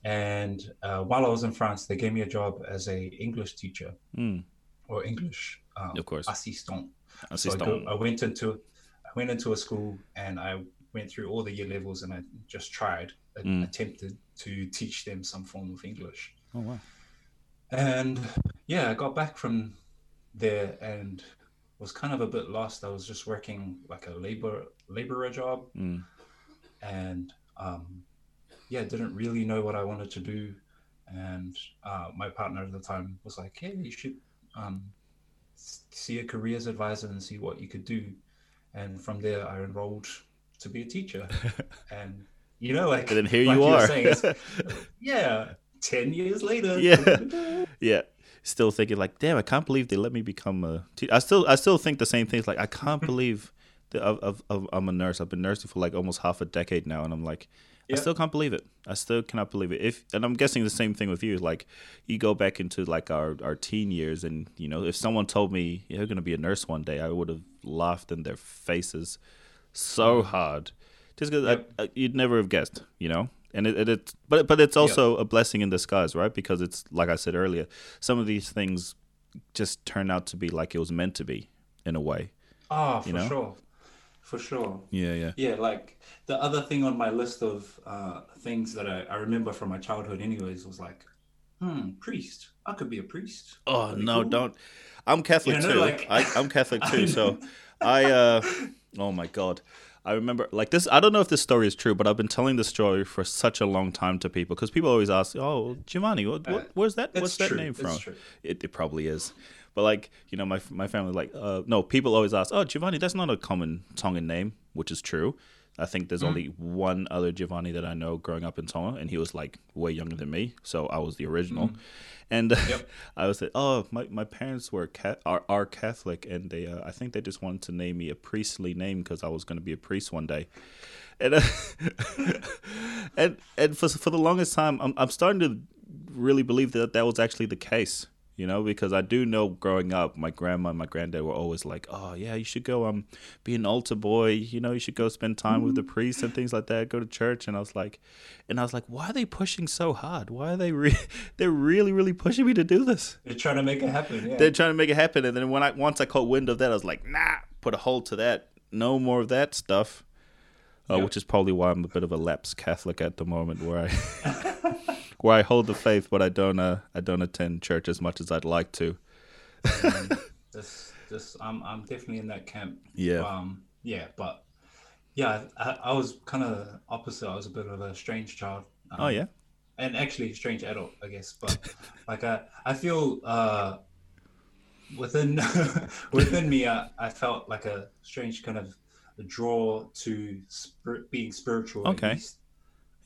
And uh, while I was in France, they gave me a job as a English teacher Mm, or English um, of course. assistant. So I, go, I went into I went into a school and I went through all the year levels and I just tried and Mm. attempted to teach them some form of English. Oh wow. And yeah, I got back from there and was kind of a bit lost. I was just working like a labor laborer job Mm, and um, yeah, didn't really know what I wanted to do. And uh, my partner at the time was like, "Hey, you should um, see a careers advisor and see what you could do." And from there, I enrolled to be a teacher. and you know, like, and then here like you were are. saying, yeah, ten years later. Yeah. yeah. Still thinking like, damn, I can't believe they let me become a. Te- I still, I still think the same things. Like, I can't believe that I've, I've, I've, I'm a nurse. I've been nursing for like almost half a decade now, and I'm like, I still can't believe it. I still cannot believe it. If and I'm guessing the same thing with you. Like, you go back into like our our teen years, and you know, if someone told me you're going to be a nurse one day, I would have laughed in their faces so mm. hard, just because Yep. I, I, you'd never have guessed. You know. And it, it, it's but but it's also a blessing in disguise, right? Because it's like I said earlier, some of these things just turn out to be like it was meant to be in a way. Oh, for You know? sure, for sure. Yeah, yeah. Yeah, like the other thing on my list of uh, things that I, I remember from my childhood, anyways, was like, hmm, priest. I could be a priest. Oh no, cool. don't. I'm Catholic Yeah, no, too. like- I, I'm Catholic too. so I uh oh my god. I remember like this I don't know if this story is true, but I've been telling this story for such a long time to people because people always ask, "Oh, Giovanni, what, Uh, what where's that It's what's that true, name from?" It, it probably is. But like, you know, my my family like uh no, people always ask, "Oh, Giovanni, that's not a common Tongan name," which is true. I think there's only one other Giovanni that I know growing up in Tonga, and he was like way younger than me, so I was the original. And Yep. I was like, oh, my, my parents were ca- are, are Catholic, and they uh, I think they just wanted to name me a priestly name because I was going to be a priest one day. And uh, and and for for the longest time, I'm I'm starting to really believe that that was actually the case. You know, because I do know growing up, my grandma and my granddad were always like, "Oh yeah, you should go um be an altar boy. You know, you should go spend time with the priest and things like that. Go to church." And I was like, and I was like, "Why are they pushing so hard? Why are they re- they're really really pushing me to do this?" They're trying to make it happen. Yeah. They're trying to make it happen, and then when I once I caught wind of that, I was like, "Nah, put a hold to that. No more of that stuff." Uh, Yep. Which is probably why I'm a bit of a lapsed Catholic at the moment, where I where I hold the faith, but I don't uh, I don't attend church as much as I'd like to. Um, this, this, I'm, I'm definitely in that camp. Yeah. Um, yeah, but yeah, I, I was kind of opposite. I was a bit of a strange child. Um, Oh yeah, and actually strange adult, I guess. But like I, I feel uh, within within me, I, I felt like a strange kind of draw to spirit, being spiritual. Okay. At least.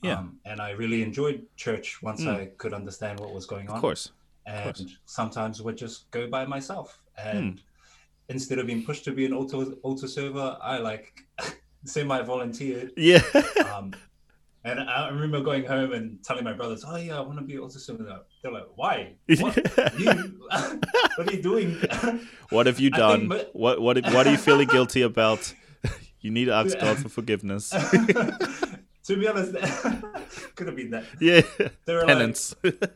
Yeah. Um, and I really enjoyed church once Mm. I could understand what was going on. of course. And course. sometimes would just go by myself. And instead of being pushed to be an auto altar server, I like semi volunteered Yeah. um, and I remember going home and telling my brothers, "Oh yeah, I want to be auto server." They're like, "Why? What? you, what are you doing?" what have you done? think What what what are you feeling guilty about? You need to ask God for forgiveness. To be honest, could have been that. yeah, were penance. like,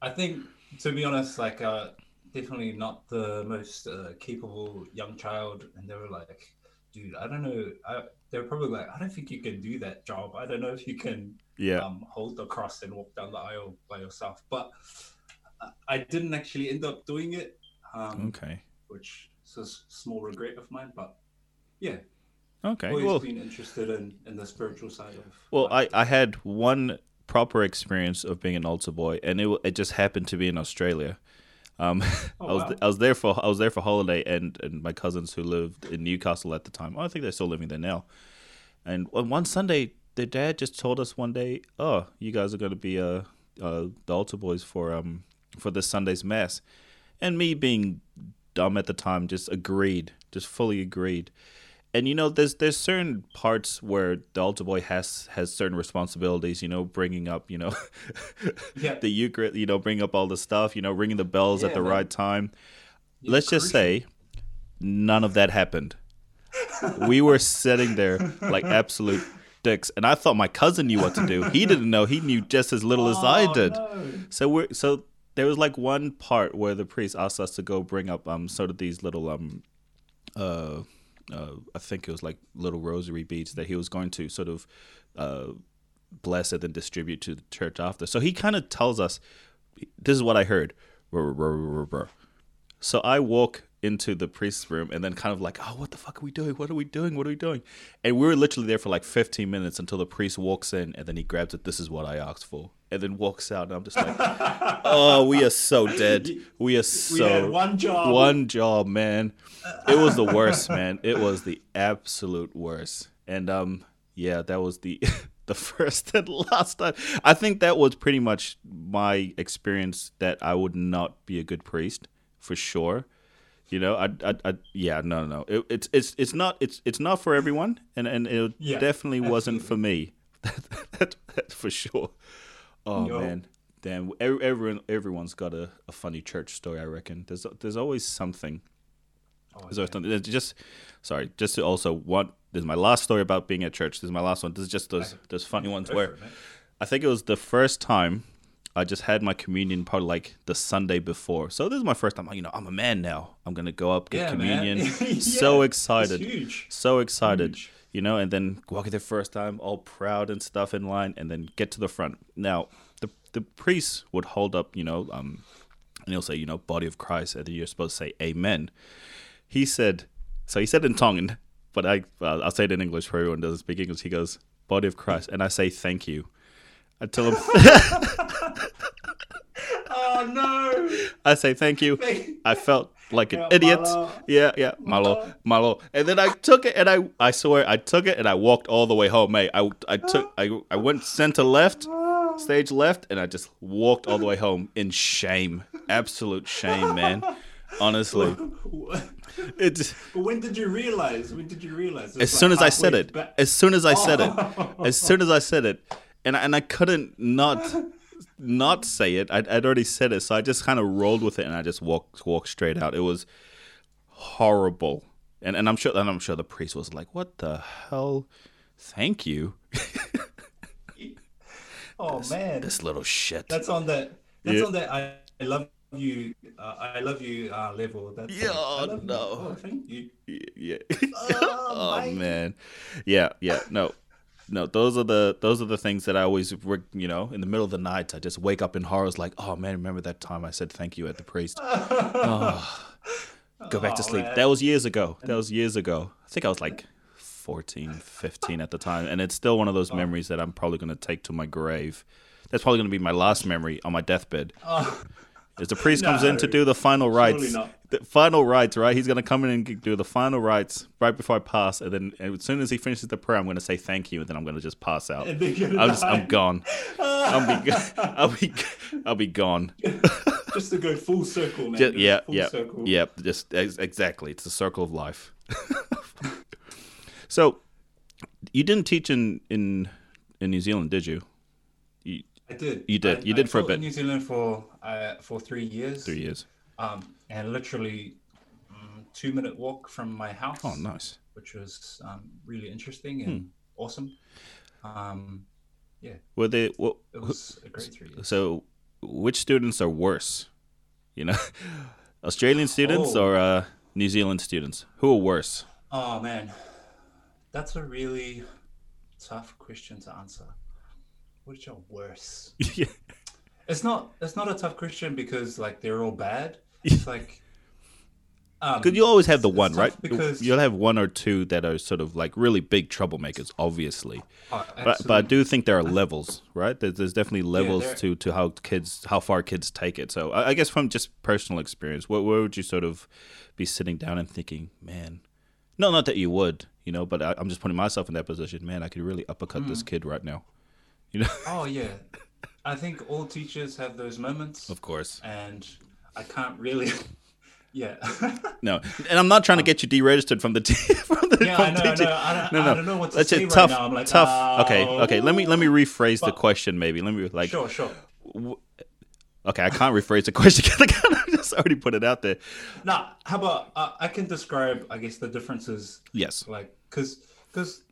I think, to be honest, like uh, definitely not the most uh, capable young child, and they were like, "Dude, I don't know." I, they were probably like, "I don't think you can do that job. I don't know if you can." yeah. um, hold the cross and walk down the aisle by yourself. But I- I didn't actually end up doing it, um, okay. which is a small regret of mine. But yeah, Okay. always Well, been interested in, in the spiritual side of. Well, I. I had one proper experience of being an altar boy, and it it just happened to be in Australia. Um, Oh, I was wow. I was there for I was there for holiday, and, and my cousins who lived in Newcastle at the time. I think they're still living there now. And one Sunday, their dad just told us one day, "Oh, you guys are going to be uh, uh the altar boys for um for this Sunday's mass," and me being dumb at the time just agreed, just fully agreed and you know there's there's certain parts where the altar boy has has certain responsibilities you know bringing up you know Yeah. the eucharist you know bringing up all the stuff you know ringing the bells at the man. right time Yeah, let's just say none of that happened we were sitting there like absolute dicks, and I thought my cousin knew what to do. He didn't know. He knew just as little as I Oh, did. no. So we're so there was like one part where the priest asked us to go bring up um sort of these little um uh uh I think it was like little rosary beads that he was going to sort of uh bless it and distribute to the church after. So he kind of tells us this is what I heard. So I walk into the priest's room and then kind of like, oh, what the fuck are we doing? What are we doing? What are we doing? And we were literally there for like 15 minutes until the priest walks in and then he grabs it. This is what I asked for. And then walks out. And I'm just like, oh, we are so dead. We are We so. had one job. One job, man. It was the worst, man. It was the absolute worst. And um, yeah, that was the the first and last time. I think that was pretty much my experience that I would not be a good priest for sure. You know, I, I, I yeah, no, no, it, it's, it's, it's not, it's, it's not for everyone, and and it Yeah, definitely wasn't for me. that, that, for sure. Oh Yo. man, damn! ev- Everyone, everyone's got a, a funny church story. I reckon there's there's always something. Oh, There's always something. It's just sorry, just to also one. This is my last story about being at church. This is my last one. This is just those those funny ones where. I think it was the first time I just had my communion probably like the Sunday before. So this is my first time. You know, I'm a man now. I'm gonna go up get Yeah, communion. Yeah, so excited, huge. so excited. Huge. You know, and then walk walking the first time, all proud and stuff in line, and then get to the front. Now, the the priest would hold up, you know, um, and he'll say, you know, body of Christ, and then you're supposed to say Amen. He said, so he said in Tongan, but I uh, I'll say it in English for everyone who doesn't speak English. He goes, body of Christ, and I say thank you. I tell him, Oh no! I say thank you. I felt like an Yeah, idiot. malo. Yeah, yeah, malo, malo. And then I took it, and I, I swear, I took it, and I walked all the way home. Mate, I, I took, I, I went center left, stage left, and I just walked all the way home in shame, absolute shame, man. Honestly, it. But when did you realize? When did you realize? It As soon like as I said it, as soon as I said it, as soon as I said it, and I- and I couldn't not not say it. I'd, I'd already said it, so I just kind of rolled with it, and I just walked walked straight out. It was horrible, and and I'm sure and I'm sure the priest was like, "What the hell? Thank you, oh man, this little shit." that's on that. That's Yeah. on that. I, I love you. Uh, I love you uh, level. That's Yeah, like, I love you. no. Oh, thank you. yeah. Oh, oh man, yeah, yeah. No, no. Those are the those are the things that I always, you know, in the middle of the night, I just wake up in horrors, like, oh man, remember that time I said thank you at the priest? oh, go back to Oh, sleep. man. That was years ago. That was years ago. I think I was like 14, 15 at the time, and it's still one of those Oh. memories that I'm probably gonna take to my grave. That's probably gonna be my last memory on my deathbed. Oh. As the priest comes in to do the final rites, the final rites, right? He's gonna come in and do the final rites right before I pass, and then and as soon as he finishes the prayer, I'm gonna say thank you, and then I'm gonna just pass out. And then you're I'm just, I'm gone. I'll be, I'll be, I'll be gone. just to go full circle, man. Ju- Go yeah, full yeah, circle. yeah. Just ex- exactly. It's the circle of life. so, you didn't teach in in in New Zealand, did you? I did. You did. I- You I did for a bit. in New Zealand for uh, for three years. three years. Um, and literally um, two minute walk from my house. Oh, nice. Which was um, really interesting and Hmm. awesome. Um, yeah. Were they? What, it was a great three years. So, which students are worse? You know, Australian students Oh. or uh, New Zealand students? Who are worse? Oh man, that's a really tough question to answer. Which are worse? yeah. It's not. It's not a tough question because like they're all bad. It's like. Um, Because you always have the one, right? Because You'll have one or two that are sort of like really big troublemakers, obviously. Oh, But, but I do think there are levels, right? There's, there's definitely levels there- to, to how kids, how far kids take it. So I, I guess from just personal experience, what where would you sort of be sitting down and thinking, man? No, not that you would, you know, but I, I'm just putting myself in that position. Man, I could really uppercut this Hmm. kid right now. You know, Oh yeah, I think all teachers have those moments, of course. and I can't really. yeah. No, and I'm not trying to get you deregistered from the team. from the Yeah, from I know, teaching. I know. I don't- no, I no. don't know what to That's say right tough, now. I'm like, tough. okay, oh. okay. Let me let me rephrase the question. Maybe let me like. sure, sure. Okay, I can't rephrase the question. I just already put it out there. Now, how about uh, I can describe, I guess, the differences Yes. like because because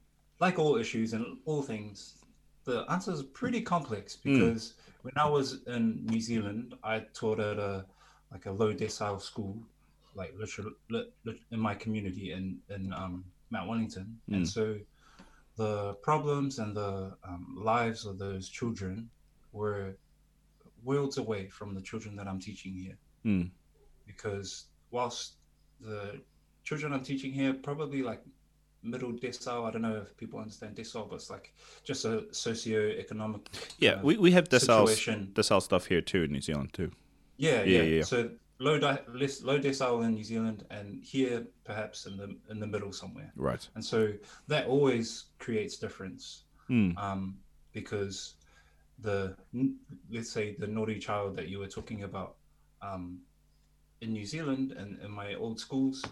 like all issues and all things, the answer is pretty complex because mm. when I was in New Zealand, I taught at a like a low decile school, like literally in my community in in um, Mount Wellington, mm. and so the problems and the um, lives of those children were worlds away from the children that I'm teaching here. Mm. Because whilst the children I'm teaching here probably like middle decile. I don't know if people understand decile, but it's like just a socio-economic. Yeah, we, we have decile decile stuff here too in New Zealand too. Yeah, yeah. yeah. yeah. So low di- less, low decile in New Zealand, and here perhaps in the in the middle somewhere. Right. And so that always creates difference, mm. um, because the let's say the naughty child that you were talking about um, in New Zealand and in my old schools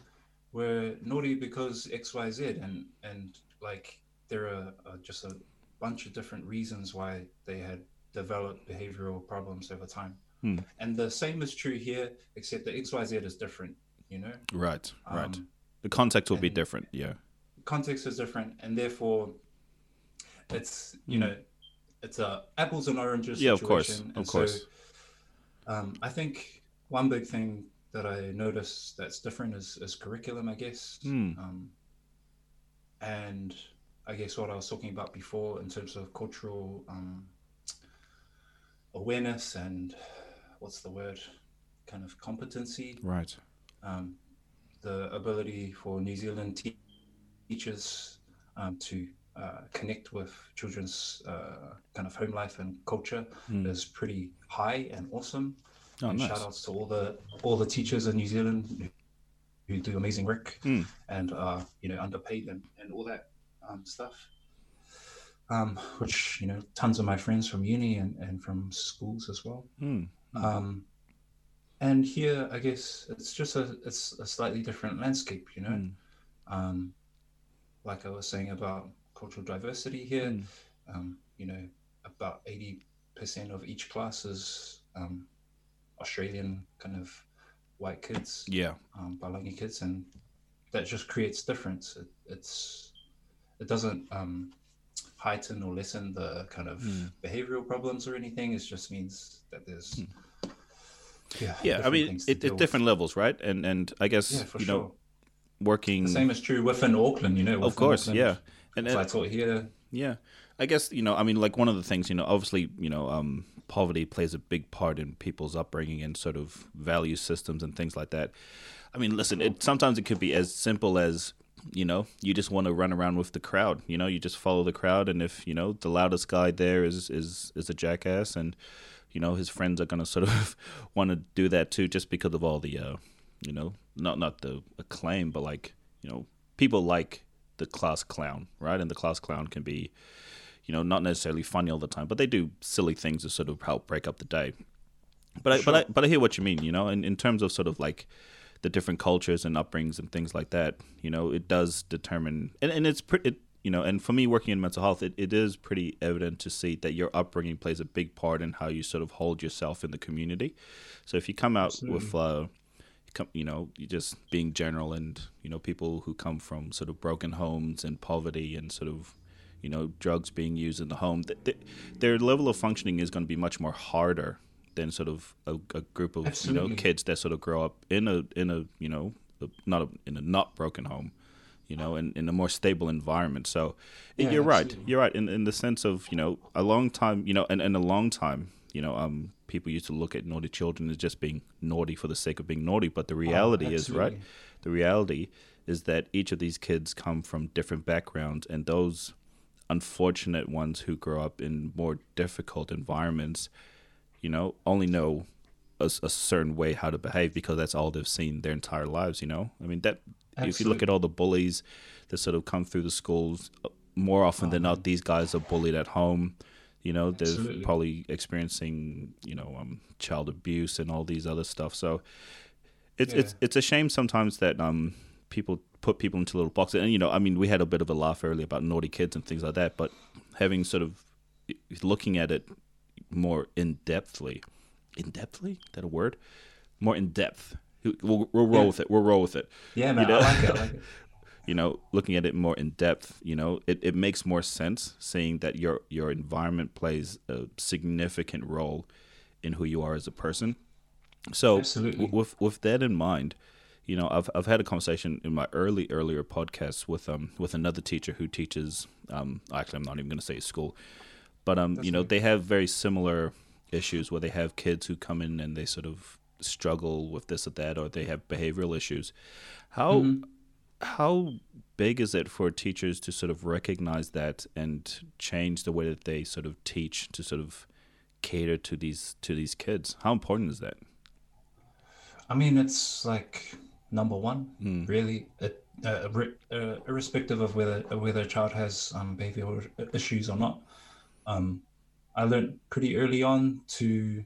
were naughty because X Y Z and and like there are uh, just a bunch of different reasons why they had developed behavioral problems over time. Hmm. And the same is true here, except the XYZ is different, you know? Right, right. Um, the context will be different, yeah. Context is different, and therefore it's, you hmm. know, it's a apples and oranges yeah, situation. of course, of course. So, um, I think one big thing that I notice that's different is, is curriculum, I guess. Hmm. Um, and I guess what I was talking about before in terms of cultural um, awareness and what's the word, kind of competency. Right. Um, the ability for New Zealand te- teachers um, to uh, connect with children's uh, kind of home life and culture mm. is pretty high and awesome. Oh, and nice. shout outs to all the all the teachers in New Zealand who do amazing work mm. and are you know underpaid and, and all that um, stuff. Um, which you know, tons of my friends from uni and, and from schools as well. Mm. Um, and here, I guess it's just a it's a slightly different landscape, you know. Mm. Um, like I was saying about cultural diversity here, mm. um, you know, about eighty percent of each class is um, Australian kind of white kids, yeah, um, Palangi kids, and that just creates difference. It, it's it doesn't um, heighten or lessen the kind of mm. behavioral problems or anything. It just means that there's mm. yeah, yeah. I mean, it, it's different levels, right? And and I guess yeah, you sure. know, working the same is true within Auckland. You know, of course, Auckland, yeah. And, and I taught here. Yeah, I guess you know. I mean, like one of the things you know, obviously, you know, um, poverty plays a big part in people's upbringing and sort of value systems and things like that. I mean, listen, it sometimes it could be as simple as you know, you just want to run around with the crowd. You know, you just follow the crowd, and if you know the loudest guy there is is is a jackass, and you know his friends are gonna sort of want to do that too, just because of all the, uh, you know, not not the acclaim, but like you know, people like the class clown, right? And the class clown can be, you know, not necessarily funny all the time, but they do silly things to sort of help break up the day. But I, but I, but I hear what you mean, you know, in, in terms of sort of like the different cultures and upbringings and things like that, you know, it does determine, and, and it's pretty, it, you know, and for me working in mental health, it, it is pretty evident to see that your upbringing plays a big part in how you sort of hold yourself in the community. So if you come out Absolutely. with, uh, you know, just being general and, you know, people who come from sort of broken homes and poverty and sort of, you know, drugs being used in the home, th- th- their level of functioning is going to be much more harder than sort of a, a group of Absolutely. you know kids that sort of grow up in a in a you know a, not a, in a not broken home you know in, in a more stable environment so yeah, you're absolutely. right you're right in, in the sense of you know a long time you know and, and a long time you know um people used to look at naughty children as just being naughty for the sake of being naughty but the reality oh, is right the reality is that each of these kids come from different backgrounds and those unfortunate ones who grow up in more difficult environments you know, only know a, a, certain way how to behave because that's all they've seen their entire lives. You know, I mean that Absolutely. if you look at all the bullies that sort of come through the schools, uh, more often oh, than not, these guys are bullied at home. You know, they're Absolutely. probably experiencing you know um, child abuse and all these other stuff. So it's yeah. it's it's a shame sometimes that um people put people into little boxes. And you know, I mean, we had a bit of a laugh earlier about naughty kids and things like that, but having sort of looking at it more in depthly. In depthly? That a word? More in depth. We'll, we'll roll yeah. with it. We'll roll with it. Yeah, man. You know? I like it. I like it. you know, looking at it more in depth, you know, it, it makes more sense seeing that your your environment plays a significant role in who you are as a person. So Absolutely. w- with with that in mind, you know, I've I've had a conversation in my early earlier podcasts with um with another teacher who teaches um actually I'm not even going to say school, but um you know they have very similar issues where they have kids who come in and they sort of struggle with this or that or they have behavioral issues. How Mhm. how big is it for teachers to sort of recognize that and change the way that they sort of teach to sort of cater to these to these kids? How important is that? I mean, it's like number one, Mm. really, it, uh, uh, irrespective of whether whether a child has um, behavioral issues or not. Um, I learned pretty early on to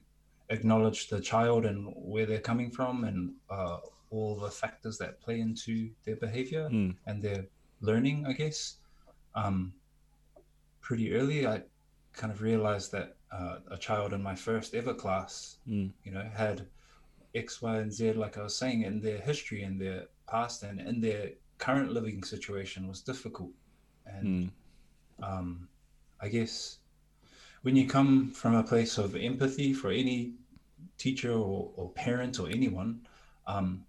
acknowledge the child and where they're coming from and uh, all the factors that play into their behavior Mm. and their learning, I guess. Um, pretty early, I kind of realized that uh, a child in my first ever class, Mm. you know, had X, Y, and Z, like I was saying, in their history and their past and in their current living situation was difficult. And Mm. um, I guess when you come from a place of empathy for any teacher or, or parent or anyone, um,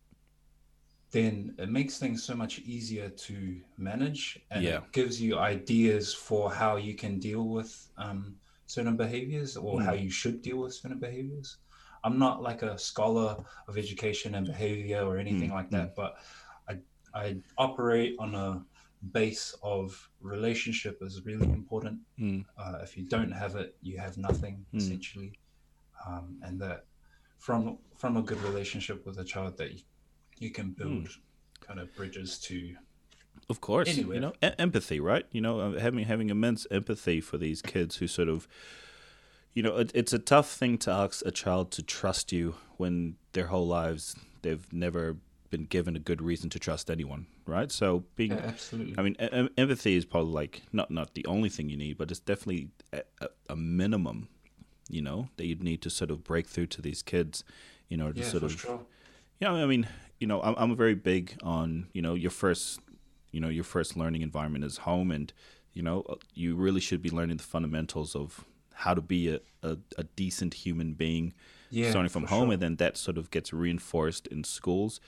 then it makes things so much easier to manage and Yeah. it gives you ideas for how you can deal with um, certain behaviors or how you should deal with certain behaviors. I'm not like a scholar of education and behavior or anything like that, but I, I operate on a base of relationship is really important. Mm. Uh, if you don't have it, you have nothing Mm. essentially, um, and that from from a good relationship with a child that you, you can build kind of bridges to. Of course, Anyway. you know, empathy, right? You know, uh, having having immense empathy for these kids who sort of, you know, it, it's a tough thing to ask a child to trust you when their whole lives they've never been given a good reason to trust anyone, right? So being, Yeah, absolutely. I mean, em- empathy is probably like not not the only thing you need, but it's definitely a, a, a minimum, you know, that you'd need to sort of break through to these kids, you know, to yeah, sort of sure. yeah, I mean, you know, I'm I'm very big on you know your first, you know, your first learning environment is home, and you know you really should be learning the fundamentals of how to be a, a, a decent human being, Yeah, starting from home, sure. and then that sort of gets reinforced in schools.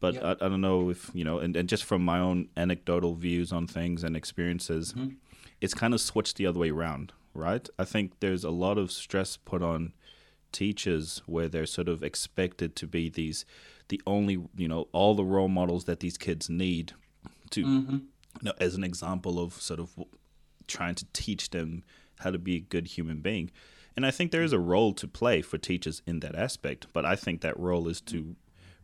But Yeah. I, I don't know if you know, and, and just from my own anecdotal views on things and experiences, Mhm. it's kind of switched the other way around, right? I think there's a lot of stress put on teachers where they're sort of expected to be these the only you know all the role models that these kids need to Mhm. you know as an example of sort of trying to teach them how to be a good human being and i think there is a role to play for teachers in that aspect but i think that role is to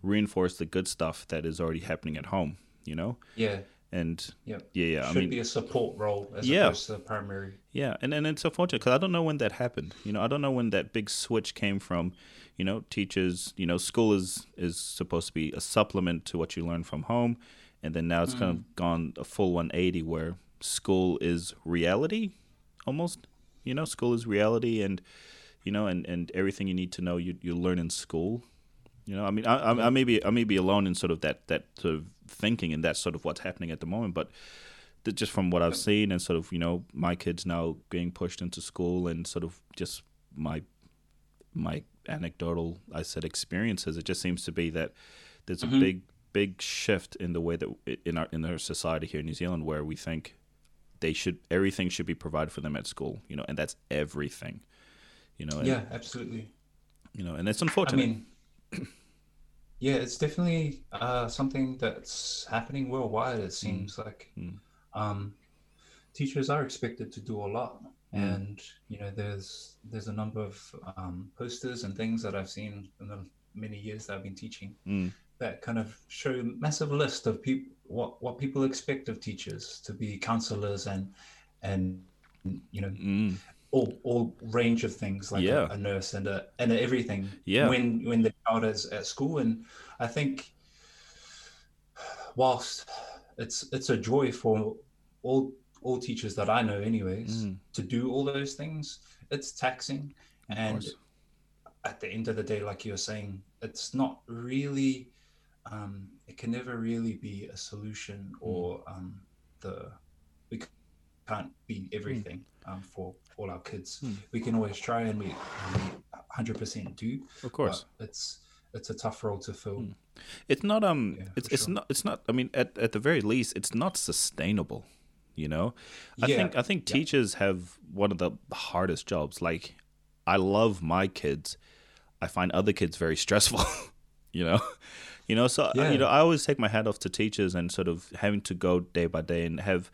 reinforce the good stuff that is already happening at home you know Yeah, and yeah. yeah yeah Should i mean be a support role as Yeah. opposed to a primary. yeah, and and it's unfortunate because I don't know when that happened. You know, I don't know when that big switch came from. You know, teachers. You know, school is is supposed to be a supplement to what you learn from home, and then now it's kind hmm. of gone a full 180 where school is reality, almost. You know, school is reality, and you know, and and everything you need to know you you learn in school. You know, I mean, I, I, I may be I may be alone in sort of that that sort of thinking, and that's sort of what's happening at the moment, but just from what I've seen and sort of you know my kids now being pushed into school and sort of just my my anecdotal I said experiences it just seems to be that there's a Mhm. big big shift in the way that in our in our society here in New Zealand where we think they should everything should be provided for them at school you know and that's everything you know and, Yeah, absolutely. you know and it's unfortunate I mean, yeah, it's definitely uh, something that's happening worldwide. It seems like Mm. um, teachers are expected to do a lot, Mm. and you know, there's there's a number of um, posters and things that I've seen in the many years that I've been teaching Mm. that kind of show a massive list of people what what people expect of teachers to be counselors and and you know mm. all all range of things like Yeah. a, a nurse and a and everything Yeah. when when the child is at school and i think whilst it's it's a joy for all all teachers that i know anyways Mm. to do all those things it's taxing and at the end of the day like you're saying it's not really um, it can never really be a solution or um, the we can't be everything um, for all our kids. Hmm. We can always try, and we, we 100% do. Of course. but it's it's a tough role to fill. Hmm. It's not um Yeah, it's it's sure. not it's not I mean at at the very least it's not sustainable, you know? I Yeah, think I think yeah. teachers have one of the hardest jobs. Like I love my kids. I find other kids very stressful, you know? You know, so Yeah. you know, I always take my hat off to teachers and sort of having to go day by day and have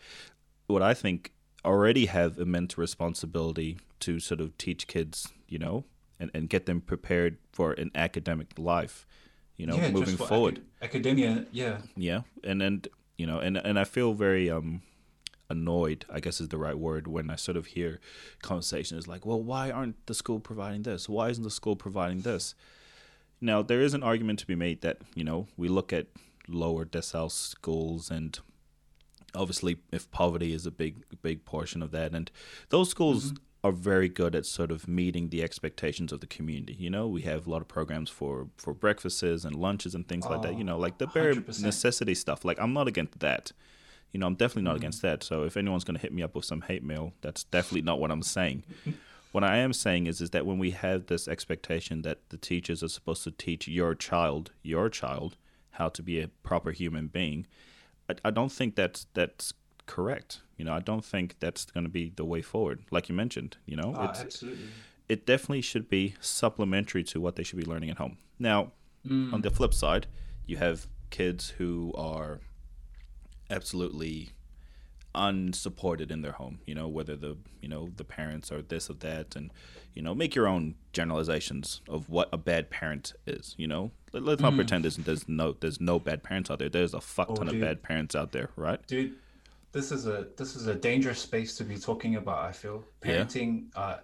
what I think already have immense responsibility to sort of teach kids, you know, and, and get them prepared for an academic life, you know, yeah, moving forward. acad- academia, yeah, Yeah, and and you know, and and I feel very um annoyed. I guess is the right word when I sort of hear conversations like, "Well, why aren't the school providing this? Why isn't the school providing this?" Now there is an argument to be made that you know we look at lower decile schools and obviously if poverty is a big big portion of that and those schools are very good at sort of meeting the expectations of the community you know? We have a lot of programs for for breakfasts and lunches and things like that you Oh, know like the bare 100%. necessity stuff. Like i'm not against that. You know i'm definitely not against that. So if anyone's going to hit me up with some hate mail that's definitely not what i'm saying what i am saying is is that when we have this expectation that the teachers are supposed to teach your child your child how to be a proper human being I, I don't think that's that's correct. You know, I don't think that's going to be the way forward. Like you mentioned, you know, Ah, it's absolutely. it definitely should be supplementary to what they should be learning at home. Now, Mm. on the flip side, you have kids who are absolutely unsupported in their home you know whether the you know the parents are this or that and you know make your own generalizations of what a bad parent is you know Let, let's not pretend there's, there's no there's no bad parents out there there's a fuck Mm. Oh, ton of bad parents out there right dude this is a this is a dangerous space to be talking about i feel Yeah. parenting uh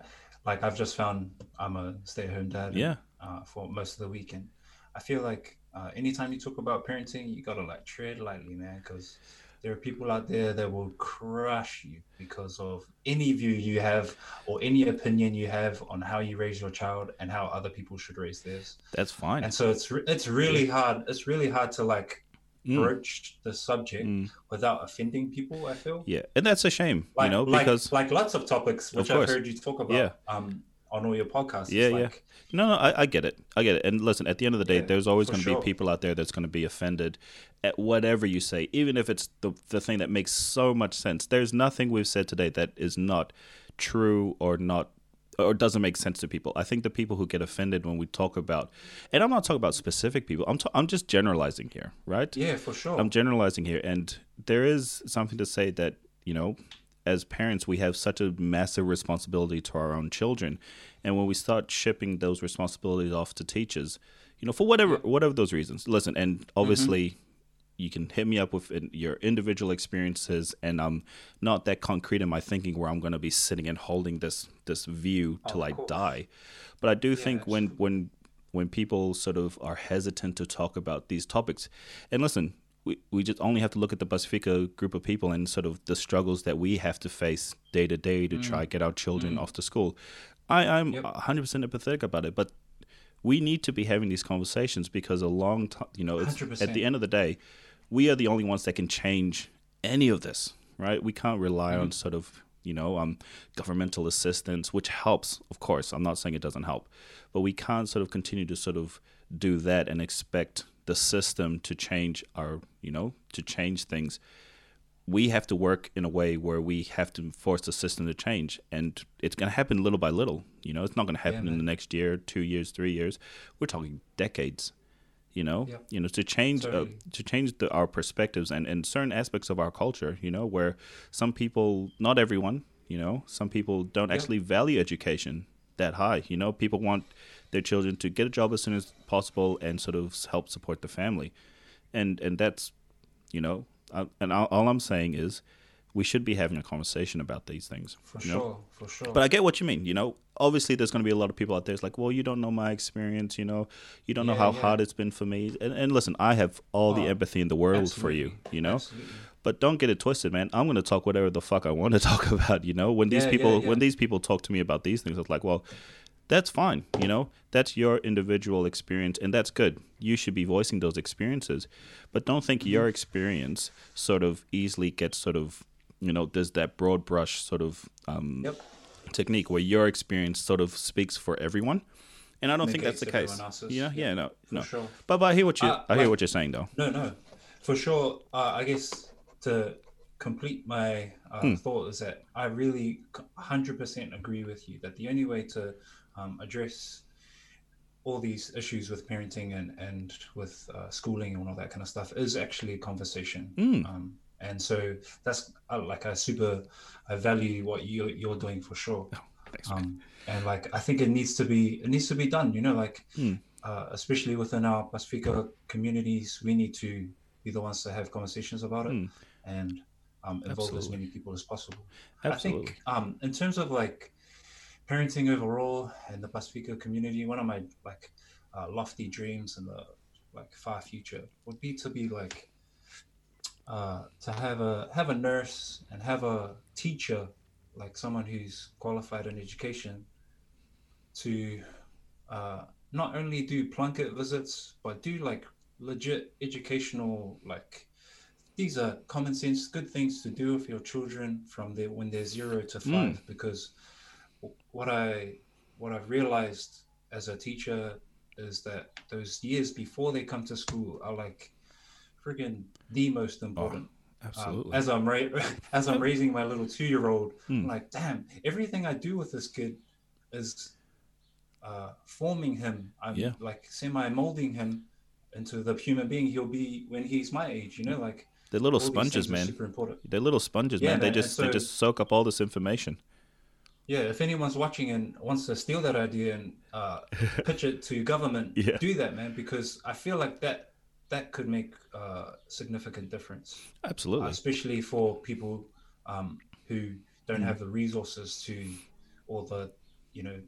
like i've just found i'm a stay-at-home dad and, Yeah. uh, for most of the weekend i feel like uh, anytime you talk about parenting you gotta like tread lightly man because there are people out there that will crush you because of any view you have or any opinion you have on how you raise your child and how other people should raise theirs that's fine and so it's it's really hard it's really hard to like Mm. broach the subject Mm. without offending people. I feel yeah and that's a shame like you know like, because like lots of topics which Of I've heard you talk about Yeah. um on all your podcasts. Yeah, It's yeah. No, no, I, I get it. I get it. And listen, at the end of the day, Yeah, there's always going to sure. be people out there that's going to be offended at whatever you say, even if it's the the thing that makes so much sense. There's nothing we've said today that is not true or not or doesn't make sense to people. I think the people who get offended when we talk about, and I'm not talking about specific people. I'm I'm just generalizing here, right? Yeah, for sure. I'm generalizing here, and there is something to say that you know, as parents, we have such a massive responsibility to our own children, and when we start shipping those responsibilities off to teachers, you know, for whatever whatever those reasons. Listen, and obviously. You can hit me up with your individual experiences, and I'm not that concrete in my thinking where I'm going to be sitting and holding this this view till I die. But I do think when when when people sort of are hesitant to talk about these topics, and listen, we, we just only have to look at the Pacifica group of people and sort of the struggles that we have to face day to day to mm. try to get our children mm. off to school. I, I'm Yep. 100% empathetic about it, but we need to be having these conversations because a long time, you know, it's, at the end of the day, we are the only ones that can change any of this, right? We can't rely on mm-hmm. sort of, you know, um, governmental assistance, which helps, of course. I'm not saying it doesn't help, but we can't sort of continue to sort of do that and expect the system to change our, you know, to change things. We have to work in a way where we have to force the system to change and it's going to happen little by little you know? It's not going to happen in the next year two years three years. We're talking decades you know? Yep. you know to change uh, to change the, our perspectives and, and certain aspects of our culture you know where some people not everyone you know? Some people don't actually value education that high you know? People want their children to get a job as soon as possible and sort of help support the family and and that's you know I, and all, all i'm saying is we should be having a conversation about these things for you know? sure, for sure. but i get what you mean you know obviously there's going to be a lot of people out there it's like well you don't know my experience you know you don't know how yeah. hard it's been for me and, and listen i have all the Oh, empathy in the world for you you know Absolutely. but don't get it twisted, man. I'm going to talk whatever the fuck I want to talk about. You know, when these Yeah, people yeah, yeah. when these people talk to me about these things, it's like, well, that's fine. You know, that's your individual experience, and that's good. You should be voicing those experiences, but don't think your experience sort of easily gets sort of, you know, there's that broad brush sort of um, Yep. technique where your experience sort of speaks for everyone. And I don't think that's the case. Yeah, yeah, no, For no. sure. But, but I hear what you Uh, I hear like- what you're saying though. No, no, for sure. Uh, I guess to complete my uh, Hmm. thought is that I really 100% agree with you that the only way to um, address all these issues with parenting and, and with uh, schooling and all that kind of stuff is actually a conversation. Mm. Um, and so that's uh, like I super, I value what you, you're doing for sure. Thanks, man. Um, and like I think it needs to be it needs to be done. You know, like Hmm. uh, especially within our Pacifica communities, we need to be the ones to have conversations about it Hmm. and um, involve as many people as possible. Absolutely. I think um, in terms of like parenting overall and the Pacifica community, one of my like uh, lofty dreams in the like far future would be to be like uh, to have a have a nurse and have a teacher like someone who's qualified in education to uh, not only do plunket visits but do like legit educational like these are common sense good things to do with your children from their when they're zero to five because w- what i what i've realized as a teacher is that those years before they come to school are like friggin' the most important um, Absolutely. as I'm ra- as I'm raising my little two year old, Hmm. I'm like, damn, everything I do with this kid is uh, forming him. I'm Yeah. like semi molding him into the human being he'll be when he's my age. You know, like They're little sponges, man. Super important. They're little sponges, Yeah, man. They man, and just they just soak up all this information. Yeah, if anyone's watching and wants to steal that idea and uh, pitch it to government, Yeah. do that, man, because I feel like that that could make a significant difference. uh, Absolutely. especially for people um, who don't Mm. have the resources to or the you know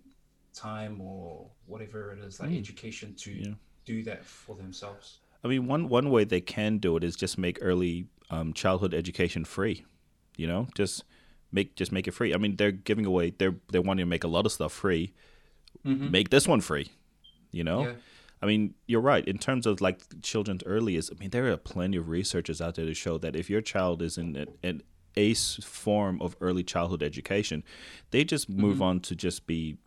time or whatever it is like Mm. education to Yeah. do that for themselves I mean, one one way they can do it is just make early um, childhood education free. You know, just make just make it free. I mean, they're giving away. They're they're wanting to make a lot of stuff free. Mhm. Make this one free. You know. yeah I mean, you're right. In terms of like children's early is, I mean, there are plenty of researchers out there to show that if your child is in an, an ace form of early childhood education, they just move on to just be,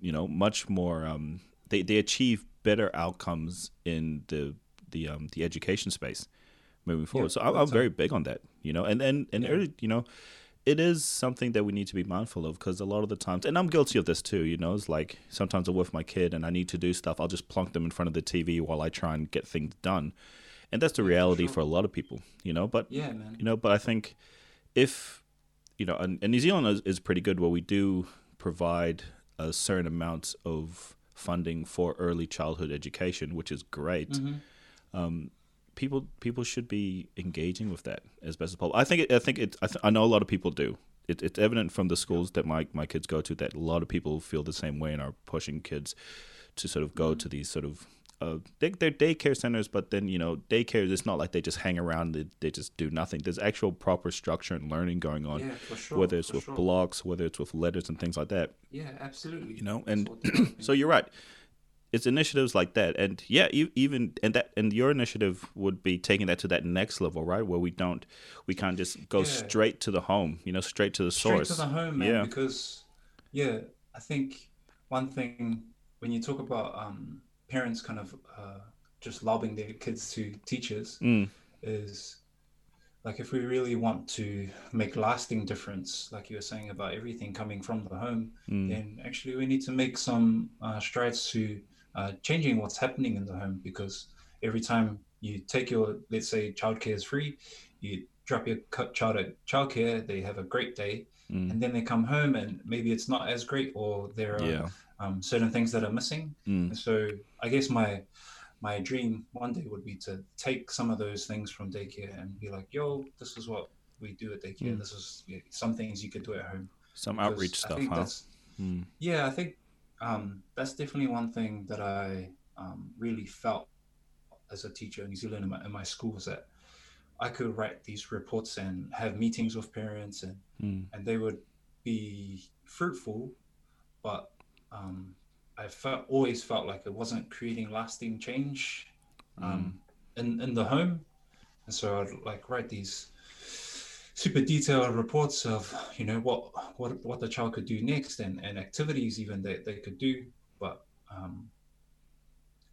you know, much more. Um, they they achieve better outcomes in the the um the education space moving forward. so I'm, I'm very big on that. You know, and and and Yeah. early, you know. It is something that we need to be mindful of because a lot of the times, and I'm guilty of this too. You know, it's like sometimes I'm with my kid and I need to do stuff. I'll just plunk them in front of the TV while I try and get things done, and that's the reality sure. for a lot of people. You know, but yeah man you know, but I think if you know, and, and New Zealand is, is pretty good where we do provide a certain amount of funding for early childhood education, which is great. Mhm. Um, people people should be engaging with that as best as possible. I think it, I think it. I, th- I know a lot of people do. It, it's evident from the schools that my my kids go to that a lot of people feel the same way and are pushing kids to sort of go to these sort of uh, they, they're daycare centers, but then you know daycare. It's not like they just hang around. They, they just do nothing. There's actual proper structure and learning going on, yeah sure whether it's with sure. blocks, whether it's with letters and things like that. yeah absolutely You know, and so you're right. It's initiatives like that, and yeah, even and that and your initiative would be taking that to that next level, right? Where we don't, we can't just go Yeah. straight to the home, you know, straight to the source. straight to the home man Yeah. because yeah i think one thing when you talk about um, parents kind of uh, just lobbing their kids to teachers Mm, is like if we really want to make lasting difference like you were saying about everything coming from the home mm, then actually we need to make some uh, strides to uh, changing what's happening in the home because every time you take your let's say childcare is free you drop your child at childcare they have a great day mm, and then they come home and maybe it's not as great or there are yeah. um, certain things that are missing Mm, so I guess my my dream one day would be to take some of those things from daycare and be like, yo, this is what we do at daycare. Mm. This is yeah, some things you could do at home. some Because outreach stuff, huh? Mm, Yeah, I think um, that's definitely one thing that I um, really felt as a teacher in New Zealand in my, in my schools that I could write these reports and have meetings with parents and mm, and they would be fruitful, but um, I felt always felt like it wasn't creating lasting change um, mm. in in the home, and so I'd like write these super detailed reports of you know what what what the child could do next and, and activities even that they could do but um,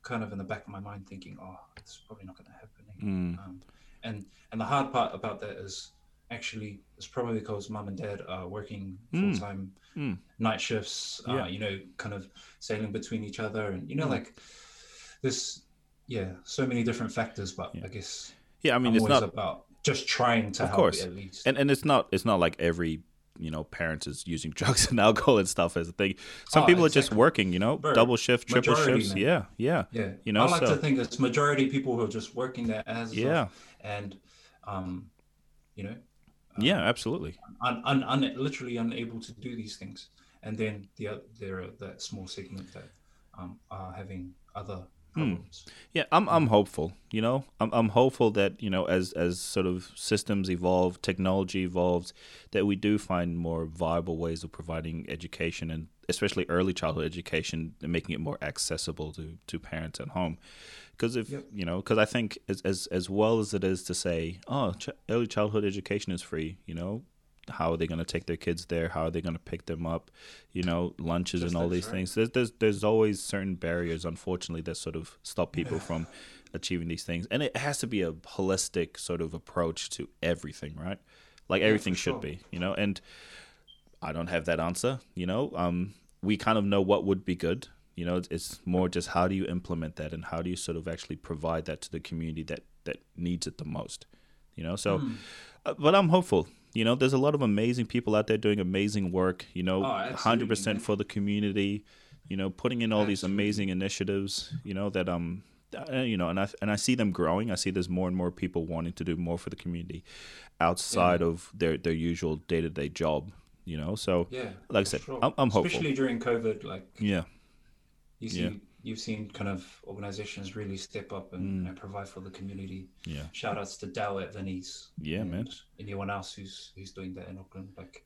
kind of in the back of my mind thinking oh it's probably not going to happen mm. um, and and the hard part about that is actually it's probably because mom and dad are working full time mm. mm. night shifts uh, yeah. you know kind of sailing between each other and you know mm. like this yeah so many different factors but yeah. i guess yeah i mean I'm it's not about just trying to of course. at least. And and it's not it's not like every you know parents is using drugs and alcohol and stuff as a thing. Some oh, people exactly. are just working, you know, Bro, double shift, triple shifts. Man. Yeah, yeah, yeah. You know, I like so. to think it's majority people who are just working their asses yeah. off and um, you know. Um, yeah, absolutely. Un, un, un, literally unable to do these things, and then the there are that small segment that um, are having other Hmm. Yeah, I'm I'm hopeful. You know, I'm I'm hopeful that you know as as sort of systems evolve, technology evolves, that we do find more viable ways of providing education and especially early childhood education and making it more accessible to to parents at home. Because if yep. you know, because I think as as as well as it is to say, oh, ch- early childhood education is free. You know, how are they going to take their kids there? How are they going to pick them up? You know, lunches Just and all these right. things. There's, there's there's always certain barriers, unfortunately, that sort of stop people from achieving these things. And it has to be a holistic sort of approach to everything, right? Like yeah, everything should sure. be, you know. And I don't have that answer. You know, um, we kind of know what would be good. You know, it's more just how do you implement that and how do you sort of actually provide that to the community that that needs it the most. You know, so. Mm. Uh, but I'm hopeful. You know, there's a lot of amazing people out there doing amazing work. You know, oh, hundred percent for the community. You know, putting in all absolutely. these amazing initiatives. You know that um, uh, you know, and I and I see them growing. I see there's more and more people wanting to do more for the community outside yeah. of their their usual day to day job. You know, so yeah, like I said, sure. I'm, I'm hopeful. Especially during COVID, like yeah, you see yeah you've seen kind of organizations really step up and, mm. and, provide for the community. Yeah. Shout outs to Dow at Venice. Yeah, man. Anyone else who's who's doing that in Auckland, like,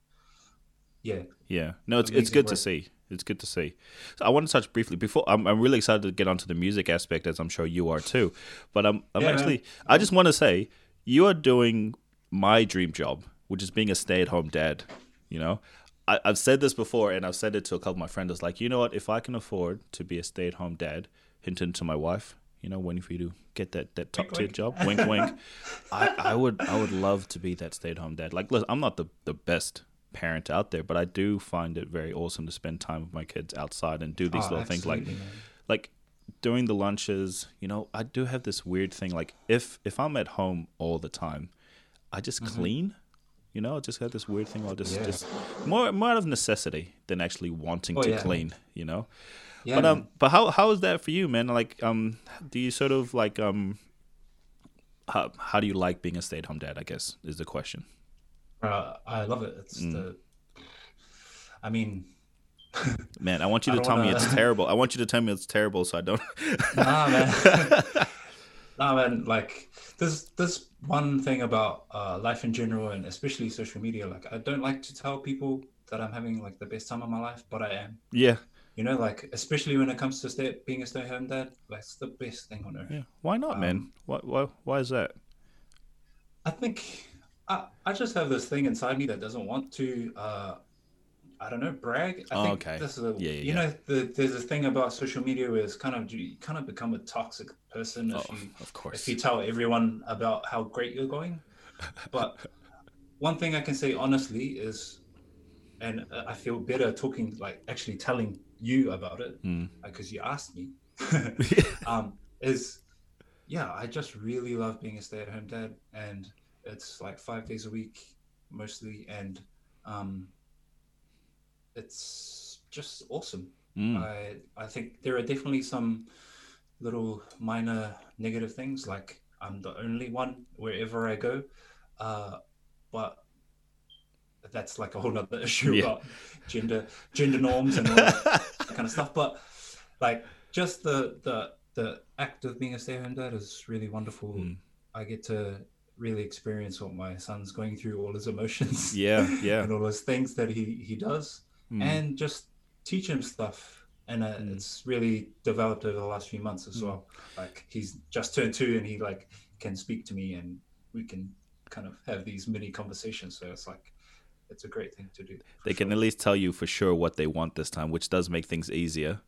yeah. Yeah. No, it's it's good work. to see. It's good to see. So I want to touch briefly before. I'm I'm really excited to get onto the music aspect, as I'm sure you are too. But I'm I'm yeah, actually. Man. I just want to say you are doing my dream job, which is being a stay at home dad. You know, I, have said this before, and I've said it to a couple of my friends. It's like, you know what? If I can afford to be a stay-at-home dad, hinting to my wife, you know, waiting for you to get that, that top tier job, wink, wink. I, I would I would love to be that stay-at-home dad. Like, listen, I'm not the the best parent out there, but I do find it very awesome to spend time with my kids outside and do these oh, little things like, man. like during the lunches. You know, I do have this weird thing. Like, if if I'm at home all the time, I just mm-hmm. clean you know, I just had this weird thing. I'll just, yeah. just more, more out of necessity than actually wanting oh, to yeah. clean. You know. Yeah, but um, man. but how how is that for you, man? Like, um, do you sort of like um, how how do you like being a stay at home dad? I guess is the question. Uh, I love it. It's mm. the. I mean, man, I want you to tell wanna... me it's terrible. I want you to tell me it's terrible, so I don't. nah, man. nah, man. Like, there's there's one thing about uh, life in general and especially social media. Like, I don't like to tell people that I'm having like the best time of my life, but I am. Yeah. You know, like especially when it comes to stay, being a stay-at-home dad, that's the best thing on earth. Yeah. Why not, um, man? Why, why why is that? I think I, I just have this thing inside me that doesn't want to uh, I don't know, brag. I oh, think okay. this is a, yeah, yeah, you know, the, there's a thing about social media where it's kind of you kind of become a toxic person if oh, you, of course, if you tell everyone about how great you're going. But one thing I can say honestly is, and I feel better talking, like actually telling you about it mm. because you asked me. um, is yeah, I just really love being a stay-at-home dad, and it's like five days a week mostly, and um, it's just awesome. Mm. I I think there are definitely some little minor negative things like I'm the only one wherever I go, uh, but that's like a whole other issue yeah. about gender gender norms and all that kind of stuff. But like just the the the act of being a stay-at-home dad is really wonderful. Mm. I get to really experience what my son's going through, all his emotions. Yeah, yeah, and all those things that he he does mm. and just teach him stuff and uh, it's really developed over the last few months as well. Like he's just turned two, and he like can speak to me, and we can kind of have these mini conversations. So it's like it's a great thing to do. They can at least tell you for sure what they want this time, which does make things easier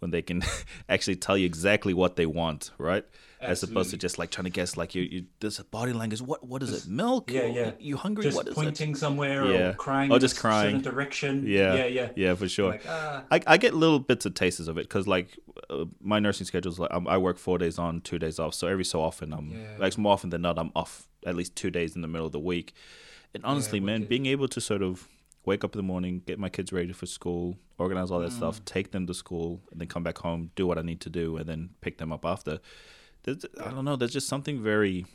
when they can actually tell you exactly what they want, right? As opposed to just like trying to guess, like you, you this body language. What, what is it? Milk? Yeah, Or yeah. You hungry? just what is it? pointing somewhere Yeah. or crying Or just crying. certain direction. Yeah, yeah, yeah. yeah, for sure. Like ah, I, I get little bits of tastes of it because like uh, my nursing schedule is like um, I work four days on, two days off. So every so often I'm Yeah. like more often than not I'm off at least two days in the middle of the week. And honestly, man, being able to sort of wake up in the morning, get my kids ready for school, organize all that Mm. stuff, take them to school, and then come back home, do what I need to do, and then pick them up after. There's, I don't know. There's just something very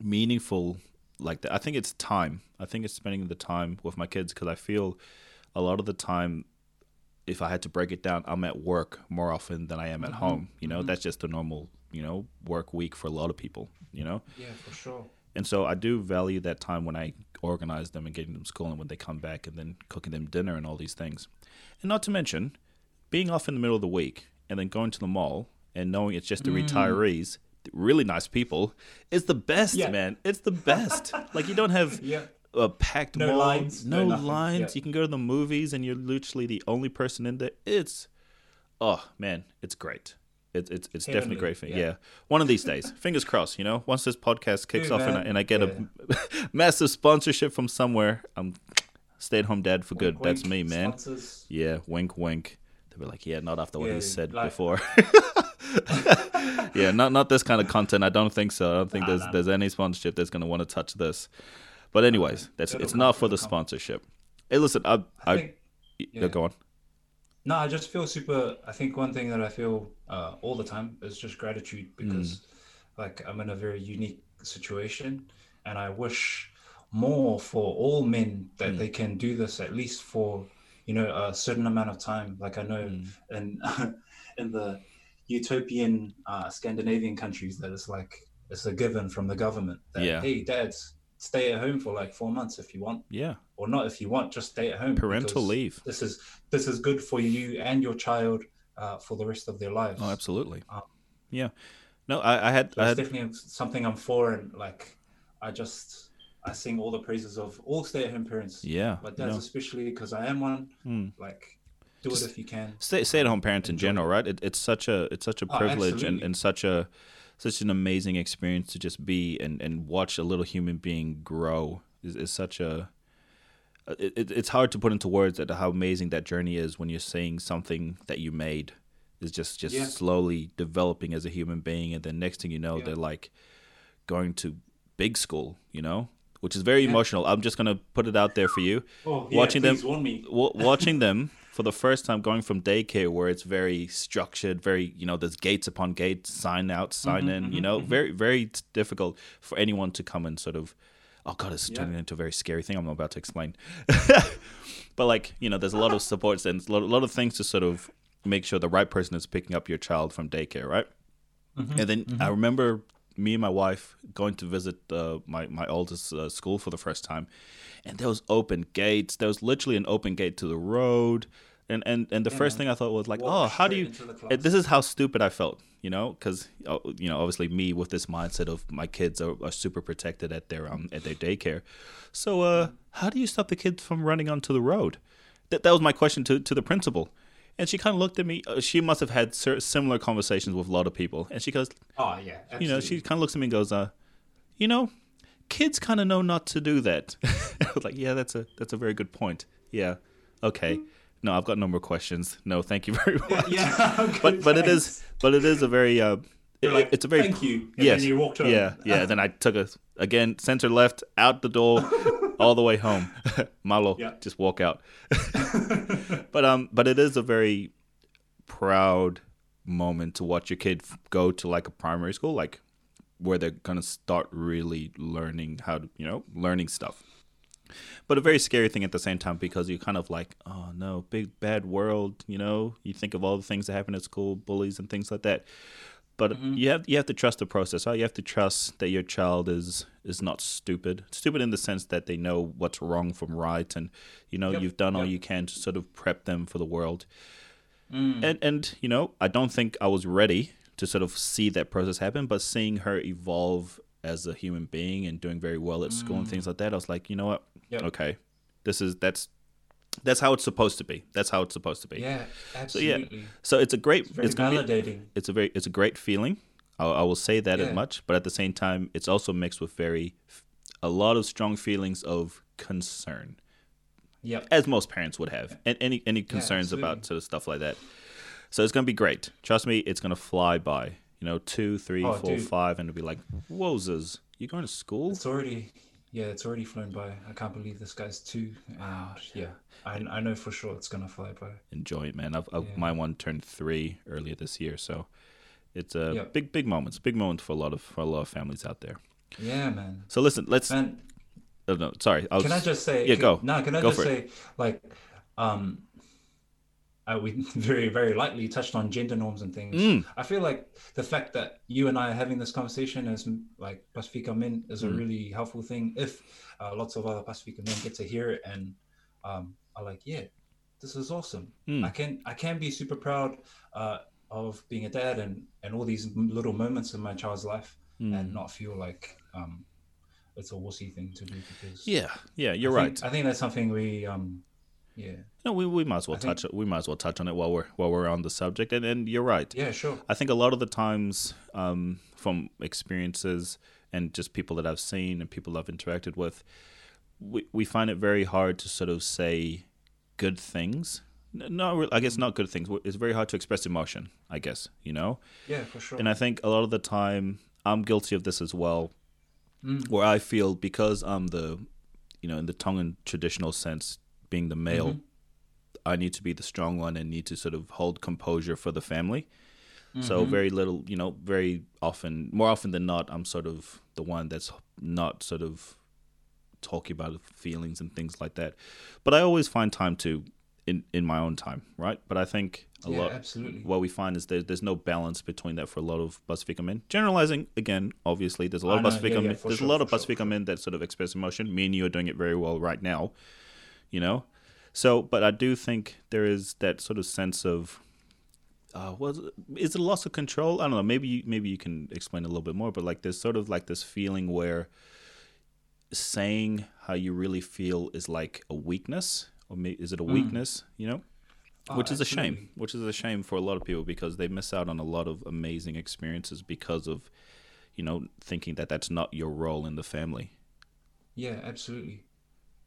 meaningful like that. I think it's time. I think it's spending the time with my kids because I feel a lot of the time, if I had to break it down, I'm at work more often than I am at Mhm, home. You know, mhm. that's just a normal, you know, work week for a lot of people, you know? yeah, for sure. And so I do value that time when I organize them and getting them school and when they come back and then cooking them dinner and all these things. And not to mention, being off in the middle of the week and then going to the mall and knowing it's just the Mm. retirees, really nice people, is the best, Yeah. man. It's the best. like you don't have Yeah, a packed No mall, lines, no, no lines. yeah. You can go to the movies and you're literally the only person in there. It's oh man, it's great. It's it's it's definitely great for yeah. yeah. One of these days, fingers crossed. You know, once this podcast kicks off and I, and I get a massive sponsorship from somewhere, I'm stay at home dad for good. Wink, That's me, man. sponsors. Yeah, wink, wink. They'll be like, yeah, not after what Yeah, he said like- before. yeah, not not this kind of content. I don't think so. I don't think Nah, there's nah, there's any sponsorship that's going to want to touch this. But anyways, that's It'll it's come, not for the come. sponsorship. Hey, listen, I, I I, think yeah. yeah. go on. No, I just feel super. I think one thing that I feel uh, all the time is just gratitude because, like, I'm in a very unique situation, and I wish more for all men that they can do this at least for, you know, a certain amount of time. Like I know in in the utopian uh, Scandinavian countries that it's like it's a given from the government that Yeah. hey, dads, stay at home for like four months if you want Yeah, or not if you want just stay at home parental leave. this is this is good for you and your child uh, for the rest of their lives Oh, absolutely. Um, Yeah. No, I, I had so I it's had definitely something i'm for and like i just i sing all the praises of all stay-at-home parents yeah. but dads know, especially because i am one hmm. like do Just it if you can stay stay at home parents in general, right? It, it's such a it's such a Oh, privilege and, and such a such an amazing experience to just be and, and watch a little human being grow is, is such a it, it, it's hard to put into words that how amazing that journey is when you're seeing something that you made is just just Yeah. slowly developing as a human being and then next thing you know Yeah. they're like going to big school you know which is very Yeah. emotional i'm just gonna put it out there for you oh, watching them- warn me w- watching them for the first time going from daycare where it's very structured very you know there's gates upon gates sign out sign Mhm, in you mhm, know mhm. very very difficult for anyone to come and sort of oh god it's Yeah. turning into a very scary thing i'm about to explain but like you know there's a lot of supports and a lot, a lot of things to sort of make sure the right person is picking up your child from daycare right Mhm, and then mhm. I remember me and my wife going to visit uh, my my oldest uh, school for the first time, and there was open gates. There was literally an open gate to the road, and and and the Yeah, first thing I thought was like, Walk oh, how do you? into the class. This is how stupid I felt, you know, because you know, obviously me with this mindset of my kids are, are super protected at their um at their daycare. So, uh, how do you stop the kids from running onto the road? That that was my question to to the principal, and she kind of looked at me. Uh, she must have had similar conversations with a lot of people, and she goes, oh yeah you know, she kind of looks at me and goes, uh, you know, kids kind of know not to do that. I was like, yeah, that's a that's a very good point. Yeah, okay. No, I've got no more questions. No, thank you very much. yeah okay, but but it is but it is a very uh, it, like, it's a very thank you and yes you walked yeah yeah. then I took a again center left out the door all the way home. Malo, Yeah. just walk out. but um, but it is a very proud moment to watch your kid go to like a primary school, like where they're gonna start really learning how to, you know, learning stuff. But a very scary thing at the same time because you're kind of like, oh no, big bad world, you know. You think of all the things that happen at school, bullies and things like that. But Mhm. you have you have to trust the process. Right? You have to trust that your child is is not stupid. Stupid in the sense that they know what's wrong from right, and you know Yep, you've done all you can to sort of prep them for the world. Mm. and and you know i don't think i was ready to sort of see that process happen but seeing her evolve as a human being and doing very well at school and mm. things like that i was like you know what Yep. okay this is that's that's how it's supposed to be that's how it's supposed to be Yeah, absolutely. so yeah so it's a great Very it's gonna be validating. it's a very it's a great feeling i, I will say that as much but at the same time it's also mixed with very a lot of strong feelings of concern Yep. as most parents would have, and any any concerns about sort of stuff like that. So it's gonna be great. Trust me, it's gonna fly by. You know, two, three, Oh, four, dude. five, and it'll be like, "Wozers, you going to school?" It's already, yeah, it's already flown by. I can't believe this guy's two. And yeah, I, I know for sure it's gonna fly by. Enjoy it, man. I've, I've, Yeah. My one turned three earlier this year, so it's a Yep. big, big moments. Big moment for a lot of for a lot of families out there. Yeah, man. So listen, let's. Man, oh, no, sorry. I was, can I just say? yeah, can- go. No, can I Go just say, like, um, uh, we very, very lightly touched on gender norms and things. Mm. I feel like the fact that you and I are having this conversation as like Pacifica men is a Mm. really helpful thing. If uh, lots of other Pacifica men get to hear it and um, are like, yeah, this is awesome. Mm. I can I can be super proud uh, of being a dad and and all these little moments in my child's life Mm. and not feel like um, it's a wussy thing to do because yeah, yeah, you're I right. think, I think that's something we um yeah no, we, we might as well I think- touch it. We might as well touch on it while we're while we're on the subject. And and you're right. yeah sure I think a lot of the times, um, from experiences and just people that I've seen and people I've interacted with, we, we find it very hard to sort of say good things. No, I guess not good things. It's very hard to express emotion. I guess you know, yeah for sure and I think a lot of the time I'm guilty of this as well, Mm. where I feel because I'm the, you know, in the Tongan traditional sense, being the male, Mhm. I need to be the strong one and need to sort of hold composure for the family. So Mhm. very little, you know, very often, more often than not, I'm sort of the one that's not sort of talking about feelings and things like that. But I always find time to in in my own time, right? But I think a yeah lot absolutely what we find is there, there's no balance between that for a lot of Pacifica men. Generalizing again, obviously, there's a lot I of Pacifica yeah, yeah, men. There's sure, a lot of sure, men that sort of express emotion. Me and you are doing it very well right now, you know. So, but I do think there is that sort of sense of, uh, was is it a loss of control? I don't know. Maybe you, maybe you can explain a little bit more. But like, there's sort of like this feeling where saying how you really feel is like a weakness, or may, is it a weakness? You know Oh, which is a shame which is a shame for a lot of people because they miss out on a lot of amazing experiences because of you know thinking that that's not your role in the family Yeah, absolutely.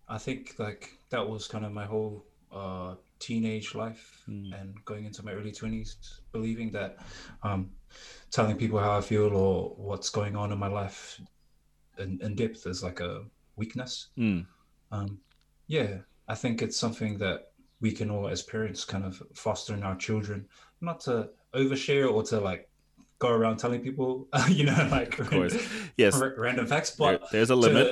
I think like that was kind of my whole uh, teenage life and going into my early twenties, believing that um, telling people how I feel or what's going on in my life in, in depth is like a weakness. mm. Um, yeah, I think it's something that we can all, as parents, kind of foster in our children, not to overshare or to like go around telling people, you know, like of course. Yes. ra- random facts, there, but there's a limit.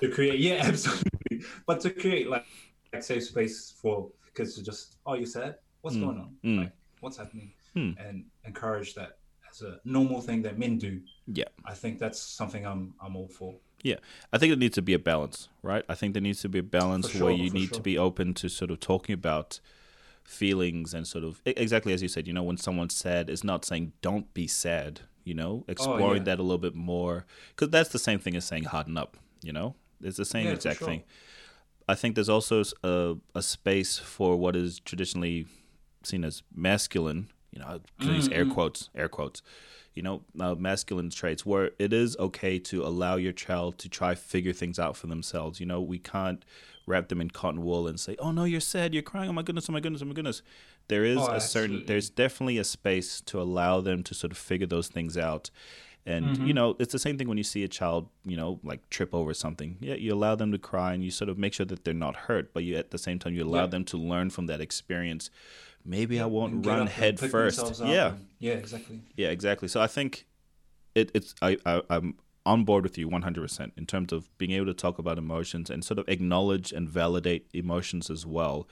to create yeah absolutely. But to create like, like safe space for kids to just oh you sad what's Mm, going on? Mm. like what's happening? Hmm. and encourage that as a normal thing that men do. Yeah. I think that's something i'm i'm all for. Yeah. I think there needs to be a balance right? I think there needs to be a balance For where you need to be open to sort of talking about feelings and sort of exactly as you said you know when someone's sad it's not saying don't be sad you know exploring Oh, yeah. that a little bit more because that's the same thing as saying harden up you know it's the same Yeah, exact sure. thing I think there's also a, a space for what is traditionally seen as masculine. You know, can use air Mm-hmm. quotes, air quotes. You know, uh, masculine traits where it is okay to allow your child to try figure things out for themselves. You know, we can't wrap them in cotton wool and say, "Oh no, you're sad, you're crying. Oh my goodness, oh my goodness, oh my goodness." There is Oh, a certain, there's definitely a space to allow them to sort of figure those things out. And Mm-hmm. you know, it's the same thing when you see a child, you know, like trip over something. Yeah, you allow them to cry and you sort of make sure that they're not hurt, but you at the same time you allow Yeah. them to learn from that experience. Maybe I won't run head first. Yeah, and- yeah exactly yeah, exactly. So I think it, it's I, I I'm on board with you 100% in terms of being able to talk about emotions and sort of acknowledge and validate emotions as well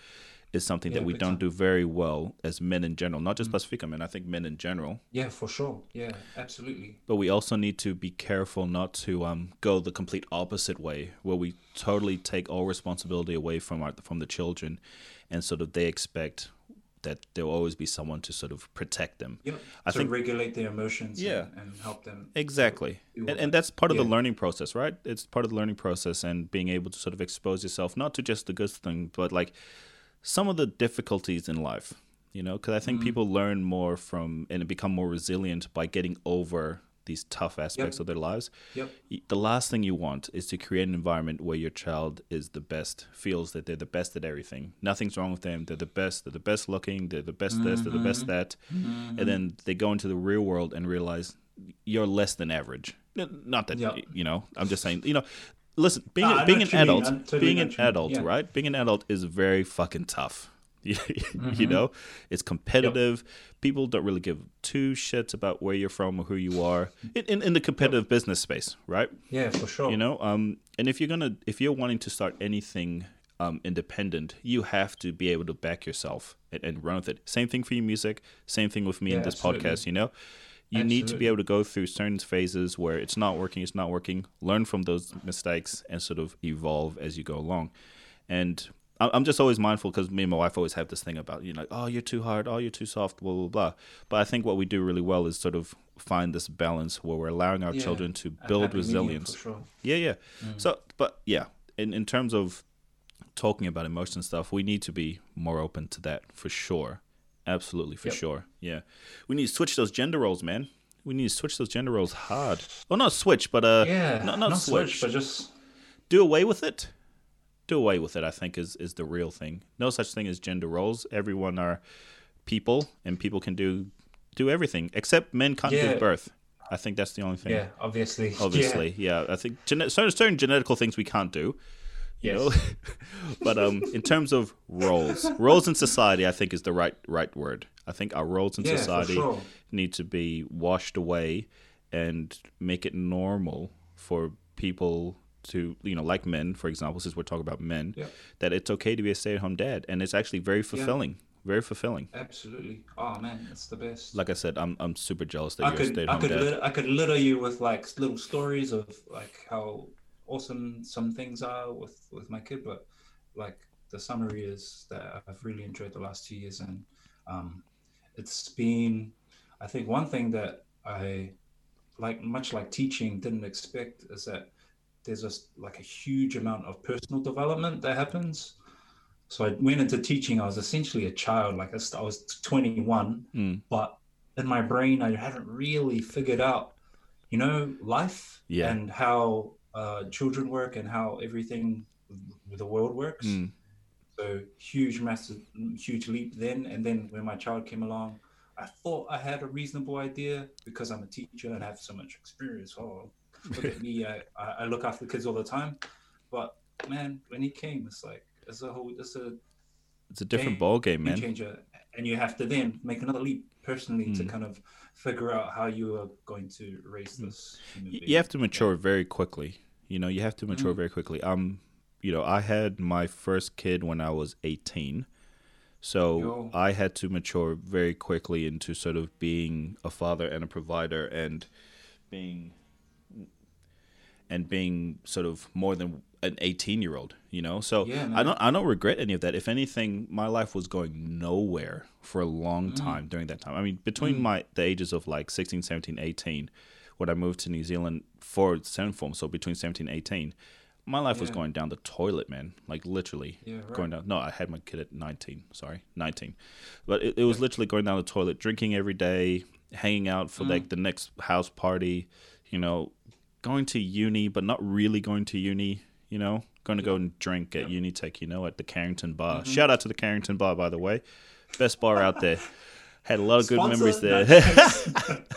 is something Yeah, that we don't do very well as men in general, not just Mm. Pacifica men. I think men in general yeah for sure yeah absolutely but we also need to be careful not to um, go the complete opposite way, where we totally take all responsibility away from our, from the children, and sort of they expect that there'll always be someone to sort of protect them. Yep. I to think- regulate their emotions Yeah. and, and help them. Exactly. And, and that's part of the learning process, right? It's part of the learning process and being able to sort of expose yourself, not to just the good thing, but like some of the difficulties in life, you know? Because I think Mm-hmm. people learn more from and become more resilient by getting over these tough aspects Yep. of their lives. Yep. The last thing you want is to create an environment where your child is the best, feels that they're the best at everything. Nothing's wrong with them. They're the best. They're the best looking. They're the best this. They're the best mm-hmm. that. Mm-hmm. And then they go into the real world and realize you're less than average. Not that Yeah. you know. I'm just saying. You know, listen. Being being an what you mean. adult, totally being an what you mean. adult, Yeah. right? Being an adult is very fucking tough. You, Mm-hmm. you know, it's competitive. People don't really give two shits about where you're from or who you are in, in, in the competitive business space, right? Yeah, for sure. you know um and if you're gonna if you're wanting to start anything um independent you have to be able to back yourself and, and run with it same thing for your music same thing with me in this absolutely. podcast you know you need to be able to go through certain phases where it's not working it's not working learn from those mistakes and sort of evolve as you go along and I'm just always mindful because me and my wife always have this thing about you know, oh, you're too hard, oh, you're too soft, blah blah blah. But I think what we do really well is sort of find this balance where we're allowing our Yeah, children to build resilience. Sure. Yeah, yeah. Mm. So, but yeah, in in terms of talking about emotion stuff, we need to be more open to that for sure. Absolutely, for Yep. sure. Yeah, we need to switch those gender roles, man. We need to switch those gender roles hard. Oh, not switch, but uh, Yeah, not, not, switch. but just do away with it. Do away with it. I think is is the real thing. No such thing as gender roles. Everyone are people, and people can do do everything except men can't Yeah. give birth. I think that's the only thing yeah, obviously, obviously yeah, i think gene- certain, certain genetical things we can't do you Yes. know but um in terms of roles roles in society i think is the right right word i think our roles in Yeah, society sure. need to be washed away and make it normal for people to you know like men for example since we're talking about men Yeah. that it's okay to be a stay-at-home dad and it's actually very fulfilling very fulfilling Absolutely. Oh man, it's the best. like i said i'm, I'm super jealous that I you're a could, I stay-at-home could, dad lit- I could litter you with like little stories of like how awesome some things are with with my kid, but like the summary is that I've really enjoyed the last two years, and um, it's been, I think, one thing that I like, much like teaching, didn't expect is that there's just like a huge amount of personal development that happens. So I went into teaching. I was essentially a child. Like I was, 21, Mm. but in my brain, I hadn't really figured out, you know, life Yeah. and how uh, children work and how everything with the world works. Mm. So huge, massive, huge leap then. And then when my child came along, I thought I had a reasonable idea because I'm a teacher and I have so much experience. Oh, look at me! I, I look after the kids all the time. But man, when he came, it's like it's a whole, it's a it's a different game ball game man changer, and you have to then make another leap personally to Mm. kind of figure out how you are going to raise this. human you have to mature very quickly. You know, you have to mature Mm. very quickly. Um, you know, I had my first kid when I was 18. So Yo. I had to mature very quickly into sort of being a father and a provider and being and being sort of more than an 18 year old, you know? So Yeah, I don't I don't regret any of that. If anything, my life was going nowhere for a long Mm. time during that time. I mean, between my the ages of like 16, 17, 18 when I moved to New Zealand for seventh form, so between 17 and 18, my life was going down the toilet, man. Like literally Yeah, right. going down. No, I had my kid at 19. Sorry, 19. But it, it was literally going down the toilet, drinking every day, hanging out for Mm. like the next house party, you know, going to uni, but not really going to uni, you know, going to go and drink at Yeah. Unitec, you know, at the Carrington Bar. Mm-hmm. Shout out to the Carrington Bar, by the way. Best bar out there. Had a lot of good Sponsor? memories there.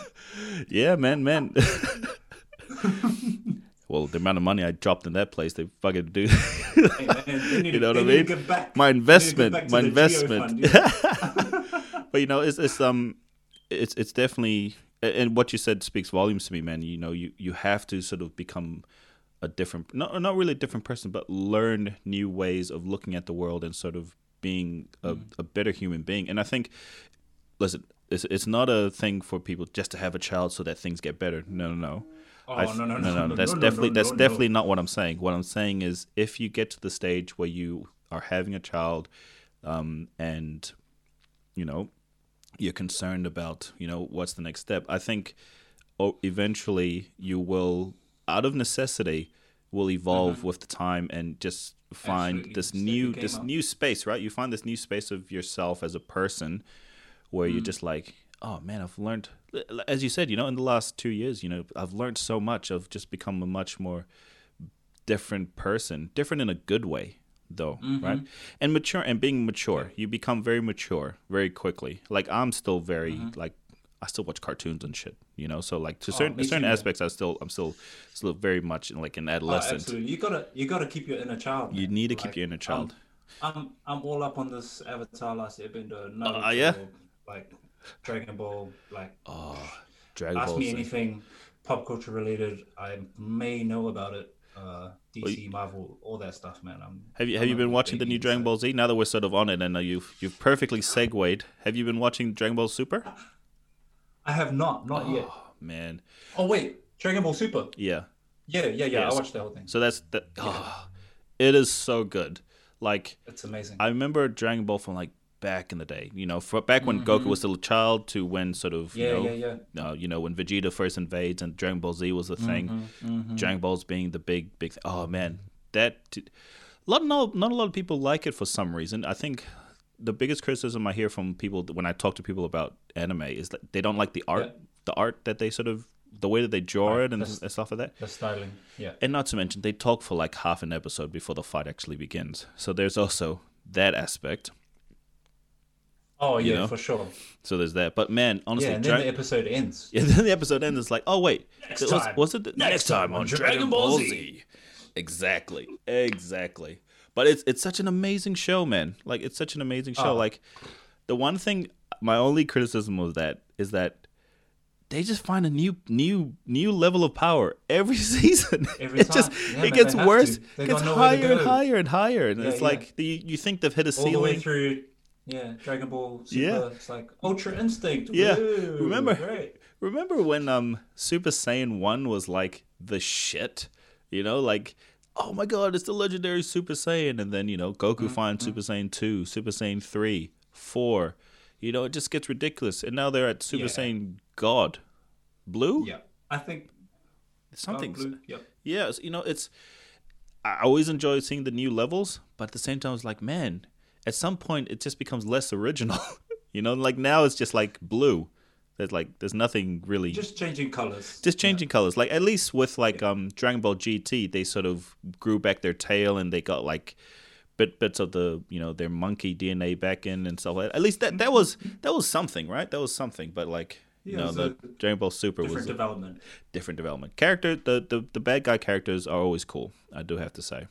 Yeah, man, man. well, the amount of money I dropped in that place, they fucking do. Hey, man, need You know what I mean? my They need to give investment, my investment. Fund, yeah. but you know, it's it's um, it's it's definitely, and what you said speaks volumes to me, man. You know, you you have to sort of become a different, not not really a different person, but learn new ways of looking at the world and sort of being a, Mm. a better human being. And I think, listen, it's it's not a thing for people just to have a child so that things get better. No, no, no. Oh, th- no, no, no, no, That's no, no, definitely no, that's no, no. definitely not what I'm saying. What I'm saying is, if you get to the stage where you are having a child, um, and you know you're concerned about you know what's the next step i think eventually you will out of necessity will evolve with the time and just find Absolutely. this new this up. new space right you find this new space of yourself as a person where Mm. you're just like oh man i've learned as you said you know in the last two years you know i've learned so much i've just become a much more different person different in a good way though Mm-hmm. right and mature and being mature you become very mature very quickly like i'm still very Mm-hmm. like i still watch cartoons and shit you know so like to Oh, certain me certain too, man. aspects i still i'm still still very much in like an Oh, adolescent absolutely. You gotta you gotta keep your inner child. you need to keep your inner child I'm, I'm I'm all up on this Avatar Last Airbender. Naruto, Oh, yeah? Like Dragon Ball. Like oh dragon ask ball me anything pop culture related. I may know about it. Uh, DC, Marvel, all that stuff, man. I'm, have you I'm have you been watching the new dragon ball z now that we're sort of on it and uh, you've you've perfectly segued have you been watching dragon ball super I have not, not yet. oh man Oh wait, Dragon Ball Super. yeah Yeah, yeah, yeah. I watched the whole thing. so that's that oh, it is so good like It's amazing. I remember Dragon Ball from like back in the day. You know, back when Goku was still a child to when sort of Mm-hmm. yeah, you know, yeah, yeah. uh, you know when Vegeta first invades and Dragon Ball Z was the thing. Mm-hmm, Dragon Balls being the big big. Th- oh man, that t- lot not not a lot of people like it for some reason. I think the biggest criticism I hear from people when I talk to people about anime is that they don't like the art, the art that they sort of the way that they draw Right, it and, and stuff like that. The styling. Yeah. And not to mention, they talk for like half an episode before the fight actually begins. So there's also that aspect. Oh You yeah, know? for sure. So there's that. But man, honestly, Yeah, and then Dra- the episode ends. yeah, then the episode ends. It's like, oh wait, Next was, time. was it the Next time on Dragon Ball Z. Exactly, exactly. But it's it's such an amazing show, man. Like it's such an amazing show. Oh. Like the one thing, my only criticism of that is that they just find a new new new level of power every season. Every it just Yeah, it man, gets worse. It gets got nowhere to higher and higher and higher, and Yeah, it's yeah. like the, you think they've hit a ceiling. All the way through. Yeah, Dragon Ball Super. Yeah. It's like Ultra Instinct. Yeah. Woo, Remember- Great. Remember when um Super Saiyan 1 was like the shit? You know, like oh my god, it's the legendary Super Saiyan and then, you know, Goku Mm-hmm. finds Super Saiyan 2, Super Saiyan 3, 4. You know, it just gets ridiculous. And now they're at Super Yeah. Saiyan God. Blue? Yeah, I think Something. Blue. Yep. Yes, you know, it's I always enjoy seeing the new levels, but at the same time it's like, man, at some point it just becomes less original. you know, like now it's just like blue. There's like there's nothing really Just changing colors. just changing colors. Like at least with like um Dragon Ball GT, they sort of grew back their tail and they got like bit bits of the you know their monkey DNA back in and stuff like that. At least that that was that was something, right? That was something. But like you Yeah, know the Dragon Ball Super Different was a development. different development. Character the, the the bad guy characters are always cool. I do have to say.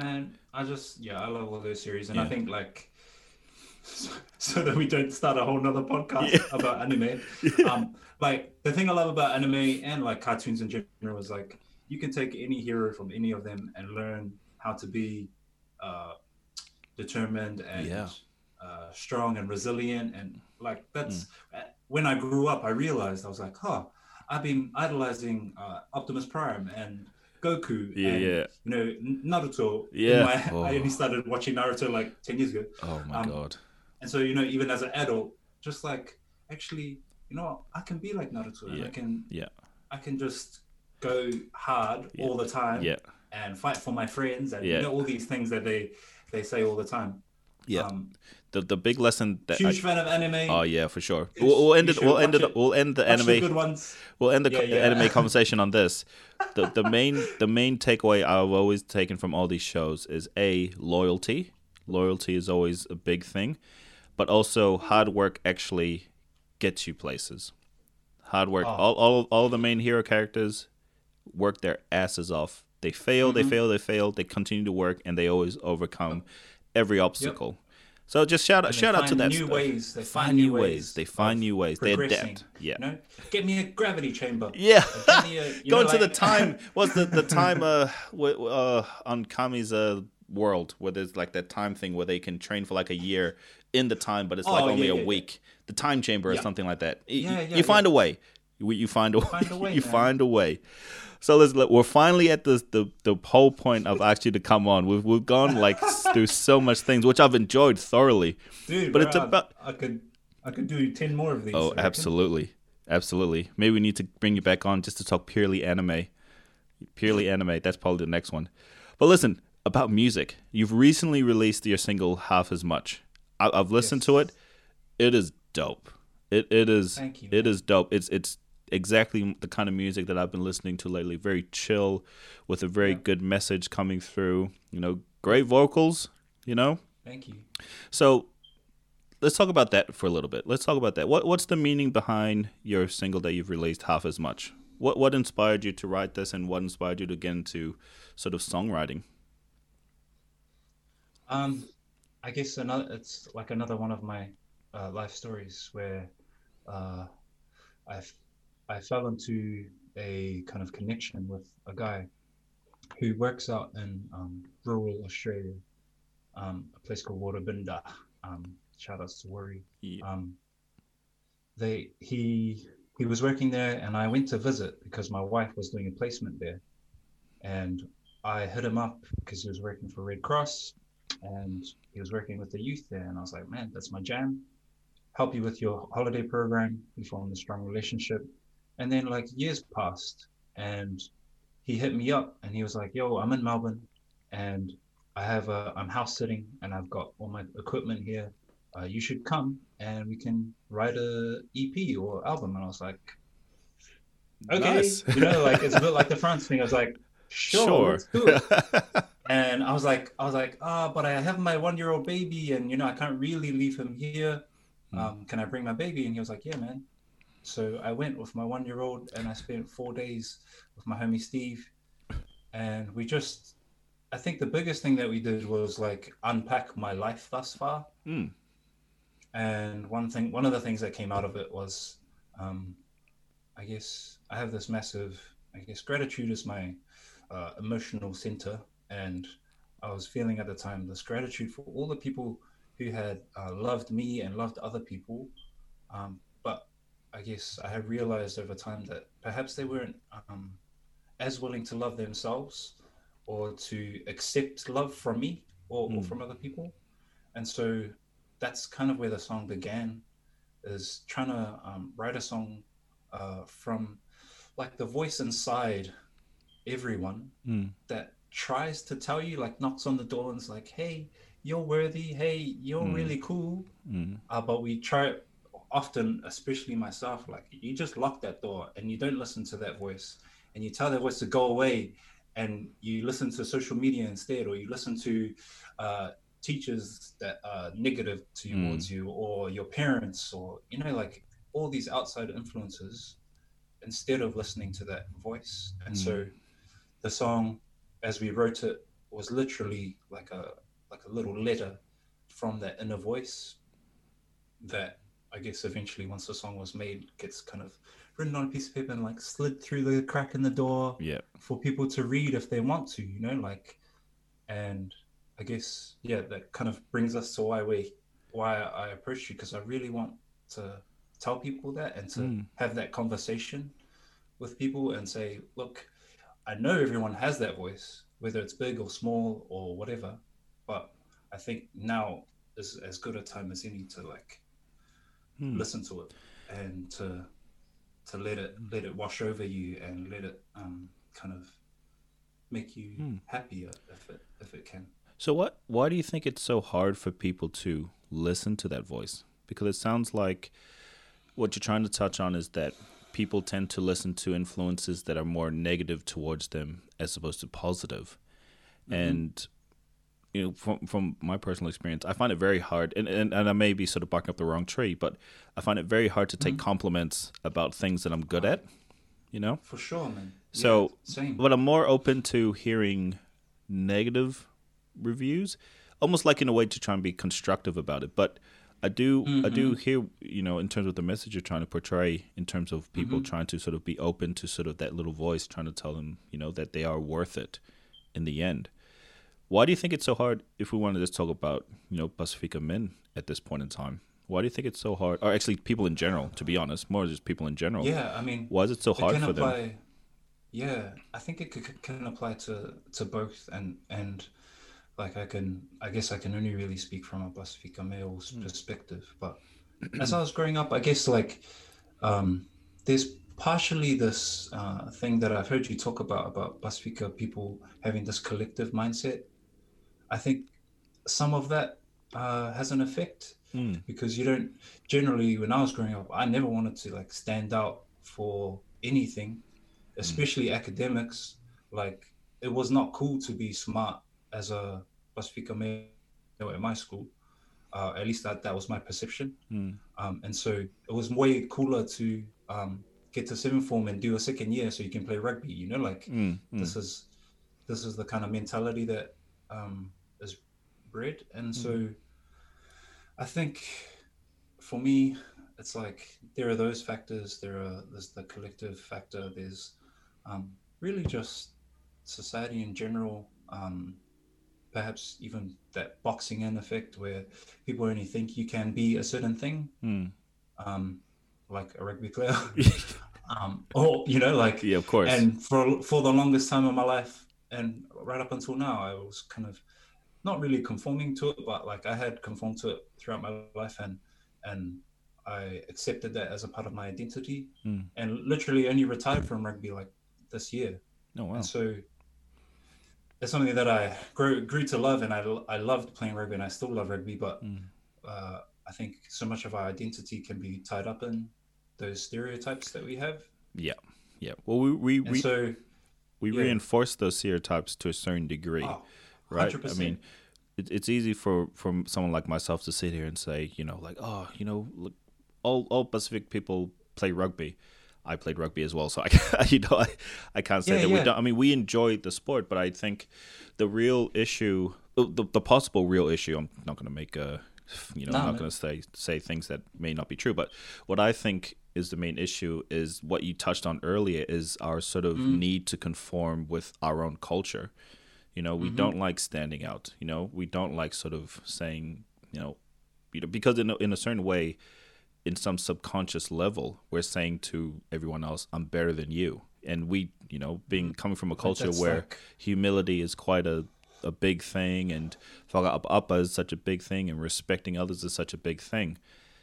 Man, I just yeah, I love all those series, and Yeah. I think like so, so that we don't start a whole nother podcast about anime. Um, like the thing I love about anime and like cartoons in general is like you can take any hero from any of them and learn how to be uh, determined and Yeah. uh, strong and resilient, and like that's uh, when I grew up, I realized I was like, huh, I've been idolizing uh, Optimus Prime and Goku. Yeah, and, yeah. You know, Naruto. Yeah. my- Oh. I only started watching Naruto like 10 years ago. Oh my Um, god. And so, you know, even as an adult, just like, actually, you know what? I can be like Naruto. Yeah. I can, Yeah. I can just go hard all the time Yeah. and fight for my friends and, Yeah. you know, all these things that they, they say all the time. Yeah. Um, The the big lesson that I, huge fan of anime. Oh yeah, for sure. We'll, we'll end it. We'll end it. it. We'll end the Watch anime. good ones. We'll end the Yeah, co- yeah. anime conversation on this. The the main the main takeaway I've always taken from all these shows is a loyalty. Loyalty is always a big thing, but also hard work actually gets you places. Hard work. Oh. All all all the main hero characters work their asses off. They fail. Mm-hmm. They fail. They fail. They continue to work, and they always overcome every obstacle. So just shout out shout out to find that new stuff. ways. They find new ways. They find new ways. They adapt. Yeah. You know, get me a gravity chamber. Yeah. A- you Going know, to the time was the the time uh, uh on Kami's uh world where there's like that time thing where they can train for like a year in the time, but it's like Oh, only yeah, a yeah, week. The time chamber or something like that. Y- Yeah, y- yeah, you find a way. You, you find a Find a way, you man. find a way. So let's let, we're finally at the, the the whole point of actually to come on. We've we've gone like through so much things, which I've enjoyed thoroughly. Dude, But it's I- about- I could I could do ten more of these. Oh, absolutely, absolutely. Maybe we need to bring you back on just to talk purely anime. Purely anime. That's probably the next one. But listen about music. You've recently released your single "Half as Much." I, I've listened to it. It is dope. It it is. Thank you, It is dope. It's it's exactly the kind of music that I've been listening to lately. Very chill, with a very good message coming through. You know, great vocals. You know, Thank you. so let's talk about that for a little bit. Let's talk about that. What what's the meaning behind your single that you've released half as much? What what inspired you to write this and what inspired you to get into sort of songwriting? Um, I guess another it's like another one of my uh, life stories where uh, I f- I fell into a kind of connection with a guy who works out in um, rural Australia, um, a place called Waterbinda. Um, shout outs to Worry. Yeah. Um, they he he was working there, and I went to visit because my wife was doing a placement there, and I hit him up because he was working for Red Cross, and he was working with the youth there, and I was like, man, that's my jam. Help you with your holiday program. We formed a strong relationship, and then like years passed, and he hit me up, and he was like, yo, I'm in Melbourne, and I have a I'm house sitting, and I've got all my equipment here uh, you should come and we can write a EP or album. And I was like, okay, Nice. you know, like it's a bit like the France thing. I was like, sure, it. And I was like, I was like, ah, but I have my one year old baby, and you know, I can't really leave him here. Um, can I bring my baby? And he was like, yeah, man. So I went with my one year old, and I spent four days with my homie Steve, and we just. I think the biggest thing that we did was like unpack my life thus far Mm. and one thing one of the things that came out of it was um, i guess i have this massive i guess gratitude is my uh, emotional center and i was feeling at the time this gratitude for all the people who had uh, loved me and loved other people um, i guess i have realized over time that perhaps they weren't um, as willing to love themselves or to accept love from me or, or Mm. from other people and so that's kind of where the song began is trying to um, write a song uh, from like the voice inside everyone Mm. that tries to tell you like knocks on the door and is like hey you're worthy hey you're Mm. really cool Mm. uh, but we try often especially myself like you just lock that door and you don't listen to that voice and you tell that voice to go away and you listen to social media instead or you listen to uh, teachers that are negative towards you or your parents or you know like all these outside influences instead of listening to that voice. And so the song as we wrote it was literally like a like a little letter from that inner voice that I guess eventually once the song was made gets kind of written on a piece of paper and like slid through the crack in the door Yeah. for people to read if they want to, you know, like and I guess yeah, that kind of brings us to why we why I approached you because I really want to tell people that and to Mm. have that conversation with people and say, look, I know everyone has that voice, whether it's big or small or whatever, but I think now is as good a time as any to like Mm. listen to it and to to let it let it wash over you and let it um, kind of make you Hmm. happier if it if it can. So what? Why do you think it's so hard for people to listen to that voice? Because it sounds like what you're trying to touch on is that people tend to listen to influences that are more negative towards them as opposed to positive. And you know, from from my personal experience, I find it very hard, and, and, and I may be sort of barking up the wrong tree, but I find it very hard to take mm-hmm. compliments about things that I'm good at. You know, For sure, man. Yeah, So, same. but I'm more open to hearing negative reviews, almost like in a way to try and be constructive about it. But I do, I do mm-hmm. hear, you know, in terms of the message you're trying to portray, in terms of people mm-hmm. trying to sort of be open to sort of that little voice, trying to tell them, you know, that they are worth it in the end. Why do you think it's so hard? If we want to just talk about, you know, Pasifika men at this point in time, Why do you think it's so hard? Or actually, people in general, to be honest, more just people in general. Yeah, I mean, Why is it so hard for apply. them? Yeah, I think it could, can apply to to both, and and like I can, I guess I can only really speak from a Pasifika male's Hmm. perspective. But as I was growing up, I guess like um, there's partially this uh, thing that I've heard you talk about about Pasifika people having this collective mindset. I think some of that uh, has an effect Mm, because you don't generally when I was growing up, I never wanted to like stand out for anything, especially academics. Like it was not cool to be smart as a Pasifika male at my school. Uh, at least that that was my perception. mm, Um, and so it was way cooler to um, get to seventh form and do a second year so you can play rugby. You know, like mm, mm. this is this is the kind of mentality that um, is bred and so i think for me it's like there are those factors there are there's the collective factor there's um, really just society in general um, perhaps even that boxing in effect where people only think you can be a certain thing Mm. um, like a rugby player um, or you know like yeah, of course. and for for the longest time of my life and right up until now i was kind of not really conforming to it but like i had conformed to it throughout my life and and i accepted that as a part of my identity Mm. and literally only retired from rugby like this year oh wow. and so it's something that i grew grew to love and i, I loved playing rugby and i still love rugby but Mm. uh, i think so much of our identity can be tied up in those stereotypes that we have Yeah, yeah. Well, we we we, so we yeah. reinforce those stereotypes to a certain degree, oh, right? 100%. I mean, it, it's easy for for someone like myself to sit here and say, you know, like, oh, you know, look, all all Pacific people play rugby. I played rugby as well, so I, you know, I, I can't say Yeah, that we don't. I mean, we enjoy the sport, but I think the real issue, the, the possible real issue, I'm not going to make a, you know, No, I'm not no. going to say say things that may not be true, but what I think is the main issue is what you touched on earlier is our sort of Mm. need to conform with our own culture. You know, we Mm-hmm. don't like standing out. You know, we don't like sort of saying, you know, you know, because in a, in a certain way, in some subconscious level, we're saying to everyone else, "I'm better than you," and we, you know, being coming from a culture Mm-hmm. that's where like- humility is quite a a big thing, and whakaapa is such a big thing, and respecting others is such a big thing.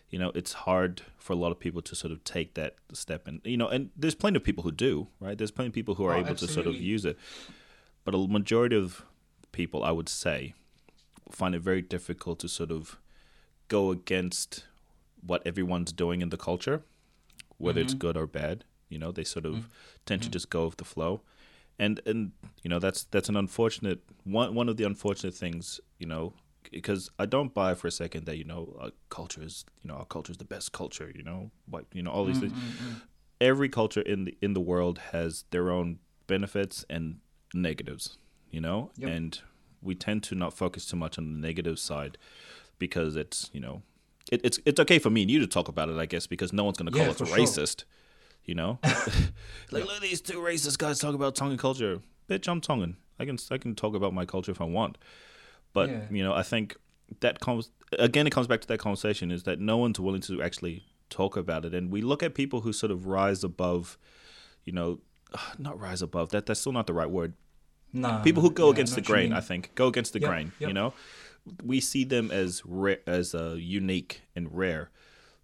You know, it's hard for a lot of people to sort of take that step, and you know, and there's plenty of people who do, right? There's plenty of people who are Oh, able to sort of use it, but a majority of people, I would say, find it very difficult to sort of go against what everyone's doing in the culture, whether it's mm-hmm. good or bad. You know, they sort of mm. tend to mm. just go with the flow, and and you know that's that's an unfortunate one one of the unfortunate things. You know, because I don't buy for a second that you know our culture is you know our culture is the best culture. You know, what you know all these mm, things. Every culture in the in the world has their own benefits and negatives. You know, Yep. and we tend to not focus too much on the negative side because it's you know it, it's it's okay for me and you to talk about it, I guess, because no one's gonna call Yeah, us for sure. racist. You know, like look at these two racist guys talk about Tongan culture. Bitch, I'm Tongan. I can I can talk about my culture if I want. But Yeah. you know, I think that comes again. It comes back to that conversation is that no one's willing to actually talk about it, and we look at people who sort of rise above. You know, not rise above. That that's still not the right word. Nah, people who go yeah, against the grain i think go against the Yep, grain you know? We see them as rare as uh, unique and rare.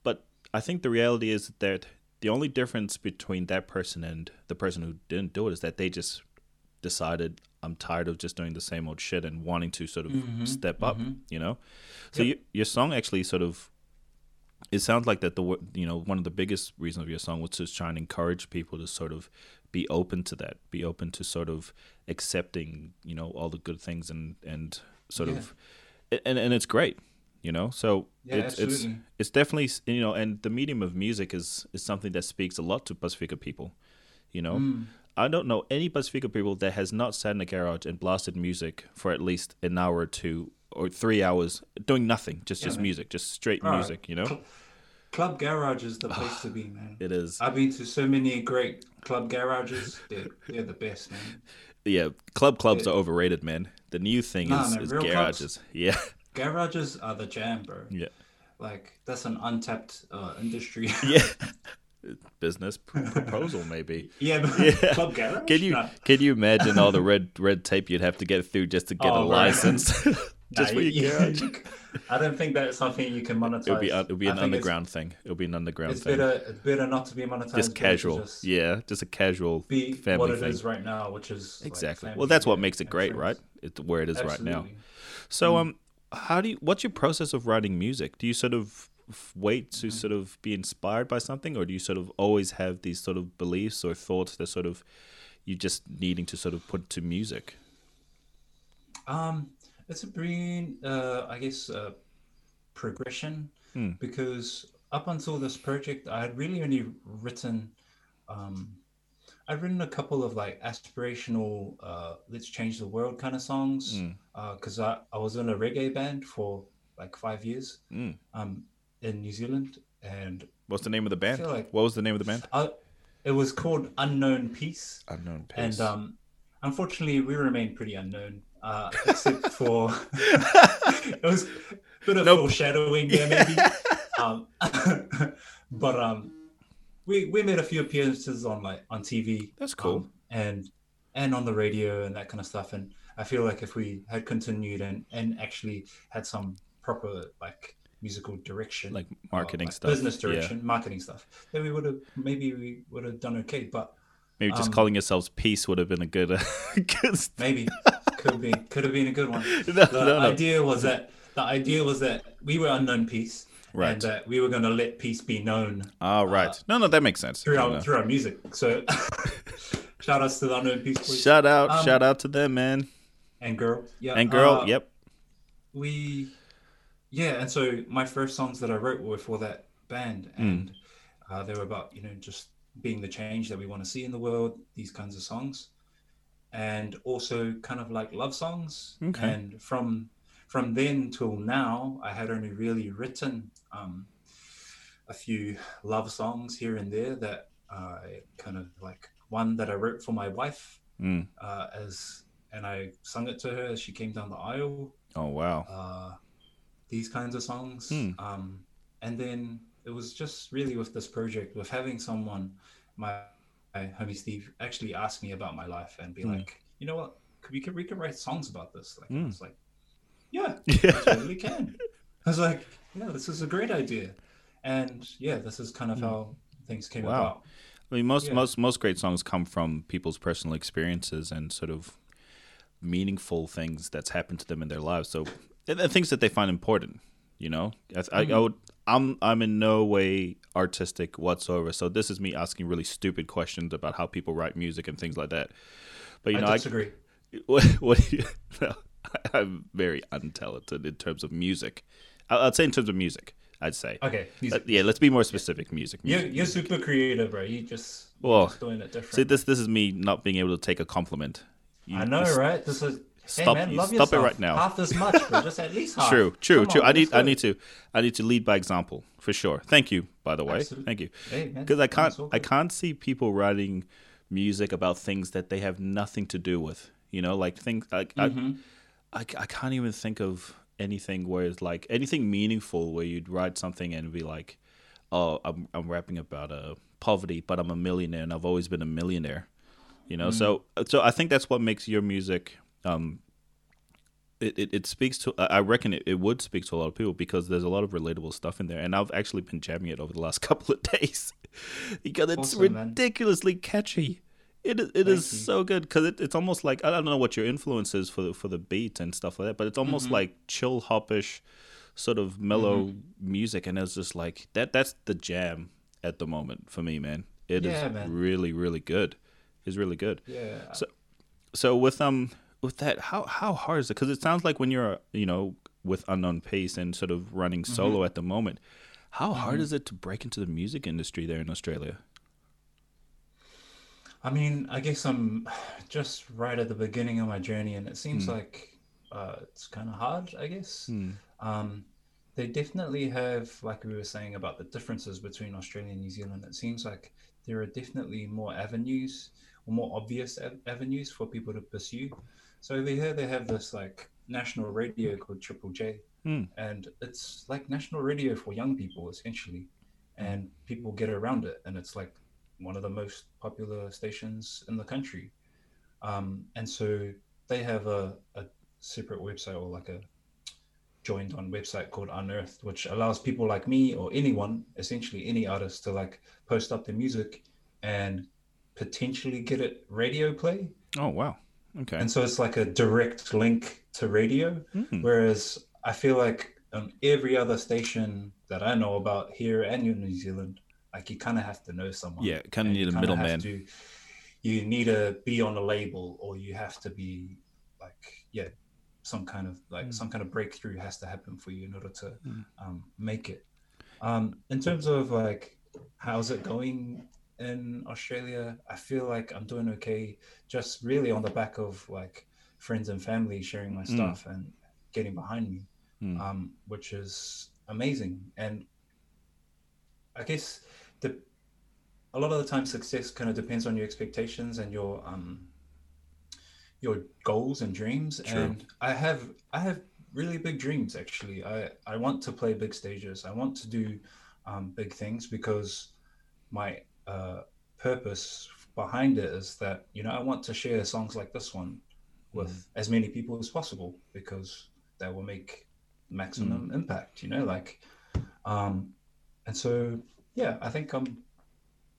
But i think the reality is that the only difference between that person and the person who didn't do it is that they just decided i'm tired of just doing the same old shit and wanting to sort of Mm-hmm, step up you know? So you, your song actually sort of it sounds like that the you know one of the biggest reasons of your song was to try and encourage people to sort of be open to that be open to sort of accepting you know all the good things and and sort of and and it's great you know so Yeah, it's it's absolutely. it's definitely you know and the medium of music is is something that speaks a lot to pasifika people you know Mm. i don't know any pasifika people that has not sat in a garage and blasted music for at least an hour or two or three hours doing nothing just Yeah, just man. music just straight All right. music you know Club garage is the place to be, man. it is I've been to so many great club garages. They're, they're the best, man. Yeah, club clubs are overrated, man. The new thing Nah, is, man, is real clubs. garages. Yeah, Garages are the jam, bro. yeah, Like that's an untapped uh, industry. yeah. Business pr- proposal, maybe. yeah, but Yeah. Club Garage. Can you No. can you imagine all the red red tape you'd have to get through just to get a Oh, right. license? Just Nah, for your you- garage. I don't think that's something you can monetize. It'll be it'll be an underground thing. It'll be an underground It's thing. better, it's better not to be monetized. just casual, just yeah, just a casual Be family what it thing. is right now, which is Exactly. family well, that's what makes it great, friends. right? It's where it is right now. So, Mm. um, how do you? What's your process of writing music? Do you sort of wait to Mm-hmm. sort of be inspired by something, or do you sort of always have these sort of beliefs or thoughts that sort of you just needing to sort of put to music? Um, it's a been, uh, I guess, uh, progression Hmm. because up until this project, I had really only written, um, I'd written a couple of like aspirational, uh, let's change the world kind of songs. Mm. Because I, I was in a reggae band for like five years Mm. um, in New Zealand, and What's the name of the band? like- what was the name of the band? I, it was called Unknown Peace. Unknown Peace. And um, unfortunately, we remain pretty unknown, uh, except for it was a bit of Nope. foreshadowing there, maybe. um, but um, we we made a few appearances on like on TV. That's cool. um, and and on the radio and that kind of stuff. And I feel like if we had continued and and actually had some proper like musical direction, like marketing like stuff, business Yeah. direction, marketing stuff, then we would have maybe we would have done okay. But Maybe just um, calling yourselves Peace would have been a good, uh, good. maybe could be could have been a good one. No, The no, no. idea was that the idea was that we were unknown peace, Right. and that we were going to let peace be known Ah, right. no, no, that makes sense. through our through our music. So shout outs to the unknown peace boys Shout out, Um, shout out to them, man. and girl. Yeah, And girl, uh, yep. we yeah and so my first songs that i wrote were for that band and uh, they were about you know just being the change that we want to see in the world these kinds of songs and also kind of like love songs Okay. and from from then till now i had only really written um, a few love songs here and there that i kind of like one that i wrote for my wife Mm. uh, as and i sung it to her as she came down the aisle Oh wow. uh, these kinds of songs. Hmm. Um, and then it was just really with this project, with having someone, my, my homie Steve, actually ask me about my life and be Hmm. like, you know what, could we could we could write songs about this? Like, Hmm. I was like, yeah, Yeah. totally can. I was like, yeah, this is a great idea, and yeah, this is kind of how things came. Wow. about. I mean, most Yeah. most most great songs come from people's personal experiences and sort of meaningful things that's happened to them in their lives. So, and the things that they find important. You know, I, I, I Mm-hmm. would. I'm I'm in no way artistic whatsoever. So this is me asking really stupid questions about how people write music and things like that. But you know, I I, disagree. what, what you, no, I'm very untalented in terms of music. I- I'd say in terms of music, I'd say. okay, Uh, yeah, let's be more specific. Music. you're, you're super creative, bro. You just, Well, just doing it different. See, this this is me not being able to take a compliment. You I know, just- right? This is Stop- hey man, stop it right now. Half as much, bro. Just at least half. True, true, Come true. on, I need I need to I need to lead by example for sure. Thank you, by the way. Absolutely. Thank you. Hey, Because I can't I can't see people writing music about things that they have nothing to do with. You know, like things like Mhm. I, I I can't even think of anything where it's like anything meaningful where you'd write something and be like, oh, I'm I'm rapping about uh, poverty, but I'm a millionaire and I've always been a millionaire. You know, so so I think that's what makes your music. Um, it, it, it speaks to I reckon it, it would speak to a lot of people because there's a lot of relatable stuff in there and I've actually been jamming it over the last couple of days because it's Awesome, man. ridiculously catchy. It is- it is you. so good because it, it's almost like I don't know what your influence is for the, for the beat and stuff like that, but it's almost Mm-hmm. like chill hopish, sort of mellow music, and it's just like that. That's the jam at the moment for me, man. It is Yeah, man. really really good. It's really good. Yeah. So- So with um with that, how how hard is it? Because it sounds like when you're you know with unknown peace and sort of running Mm-hmm. solo at the moment, how hard is it to break into the music industry there in Australia? I mean, I guess I'm just right at the beginning of my journey, and it seems Hmm. like uh, it's kind of hard. I guess. Hmm. Um, they definitely have, like we were saying about the differences between Australia and New Zealand. It seems like there are definitely more avenues or more obvious av- avenues for people to pursue. So over here, they have this like national radio called Triple J, Hmm. and it's like national radio for young people essentially, and people get around it, and it's like one of the most popular stations in the country, um, and so they have a, a separate website or like a joined on website called Unearthed, which allows people like me or anyone, essentially any artist, to like post up their music and potentially get it radio play. Oh wow. Okay. And so it's like a direct link to radio. Hmm. Whereas I feel like on every other station that I know about here and in New Zealand, like you kind of have to know someone. Yeah, kind of need a middleman. You need to be on a label, or you have to be like, yeah, some kind of like Mm. some kind of breakthrough has to happen for you in order to Mm. um, make it. Um, in terms of like, how's it going in Australia? I feel like I'm doing okay, just really on the back of like friends and family sharing my Mm. stuff and getting behind me Mm. um, which is amazing. And I guess the a lot of the time success kind of depends on your expectations and your um, your goals and dreams. True. And I have I have really big dreams actually. I I want to play big stages. I want to do um, big things because my uh, purpose behind it is that you know I want to share songs like this one with as many people as possible because that will make maximum impact you know like um and so yeah i think i'm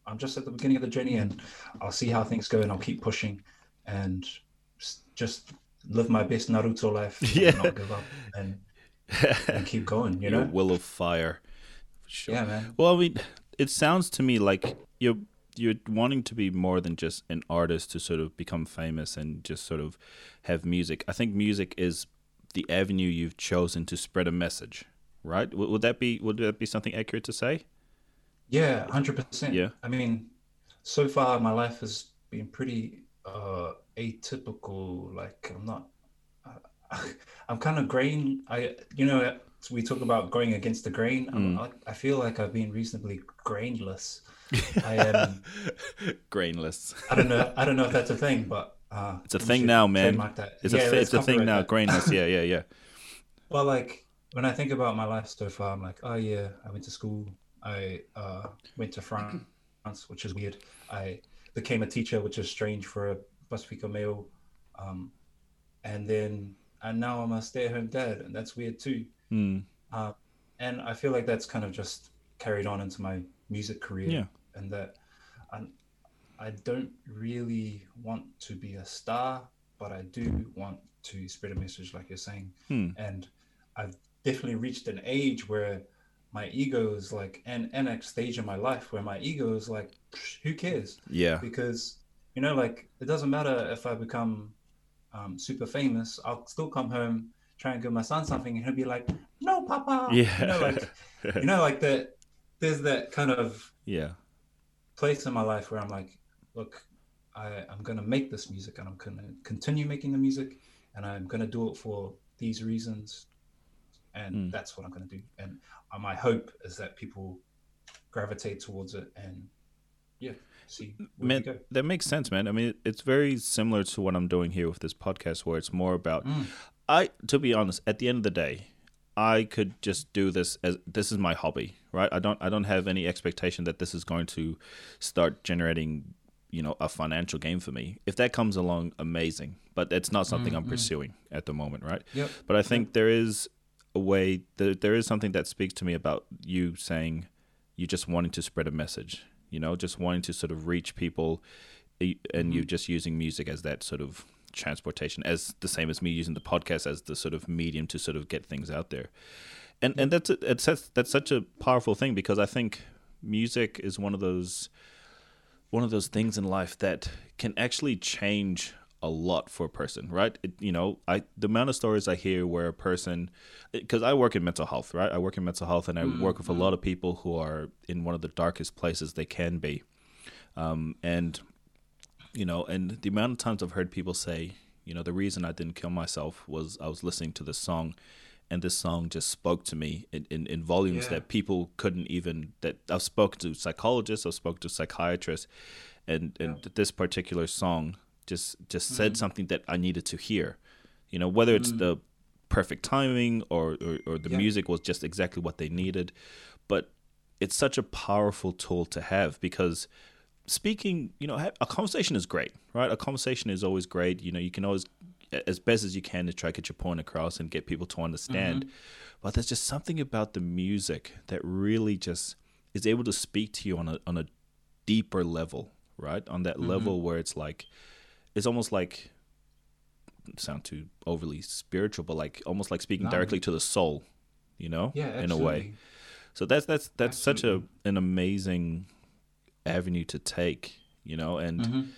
i'm just at the beginning of the journey and i'll see how things go and i'll keep pushing and just live my best naruto life and Yeah. not give up and, and keep going you Your know will of fire. Sure. yeah man Well, I mean, it sounds to me like you're you're wanting to be more than just an artist to sort of become famous and just sort of have music. I think music is the avenue you've chosen to spread a message, right? Would, would that be would that be something accurate to say? Yeah, hundred percent. Yeah. I mean, so far my life has been pretty uh atypical. Like I'm not. Uh, I'm kind of grain. I you know we talk about going against the grain. I'm, I, I feel like I've been reasonably grainless. I am. Grainless. I don't know. I don't know if that's a thing, but uh, It's a thing now, man. It's Yeah, a it's a thing now. that. Grainless. Yeah, yeah, yeah. Well, like when I think about my life so far, I'm like, oh yeah, I went to school. I uh, went to France, which is weird. I became a teacher, which is strange for a Pasifika male. Um, and then and now I'm a stay-at-home dad, and that's weird too. Hmm. Uh, and I feel like that's kind of just carried on into my music career, Yeah. and that I, I don't really want to be a star, but I do want to spread a message, like you're saying Hmm. and I've definitely reached an age where my ego is like and and a stage in my life where my ego is like who cares Yeah. because you know like it doesn't matter if I become um, super famous I'll still come home try and give my son something and he'll be like no papa Yeah. you know like you know like that there's that kind of yeah. place in my life where I'm like, look, I, I'm gonna make this music and I'm gonna continue making the music and I'm gonna do it for these reasons and Mm. that's what I'm gonna do. And uh, my hope is that people gravitate towards it and yeah, see Man, that makes sense, man. I mean, it's very similar to what I'm doing here with this podcast, where it's more about. Mm. I, to be honest, at the end of the day, I could just do this as this is my hobby, right? I don't, I don't have any expectation that this is going to start generating, you know, a financial gain for me. If that comes along, amazing. But it's not something I'm Mm, mm. pursuing at the moment, right? Yep. But I think there is a way. There, there is something that speaks to me about you saying you just wanting to spread a message. You know, just wanting to sort of reach people, e- and you just using music as that sort of transportation, as the same as me using the podcast as the sort of medium to sort of get things out there. And and mm. that's a- it's that's, that's such a powerful thing because I think music is one of those one of those things in life that can actually change a lot for a person, right? It, you know, I the amount of stories I hear where a person, because I work in mental health, right? I work in mental health, and I mm, work with a mm. lot of people who are in one of the darkest places they can be, um, and you know, and the amount of times I've heard people say, you know, the reason I didn't kill myself was I was listening to this song, and this song just spoke to me in, in, in volumes Yeah. that people couldn't even that I've spoken to psychologists, I've spoken to psychiatrists, and and this particular song just just said mm-hmm. something that I needed to hear. You know, whether it's mm. the perfect timing or or, or the Yeah. music was just exactly what they needed. But it's such a powerful tool to have because speaking, you know, a conversation is great, right? A conversation is always great. You know, you can always, as best as you can, to try to get your point across and get people to understand. But there's just something about the music that really just is able to speak to you on a on a deeper level, right? On that level where it's like, it's almost like, sound too overly spiritual, but like almost like speaking No. directly to the soul, you know, Yeah, in a way. So that's that's that's such a an amazing avenue to take, you know, and Mhm.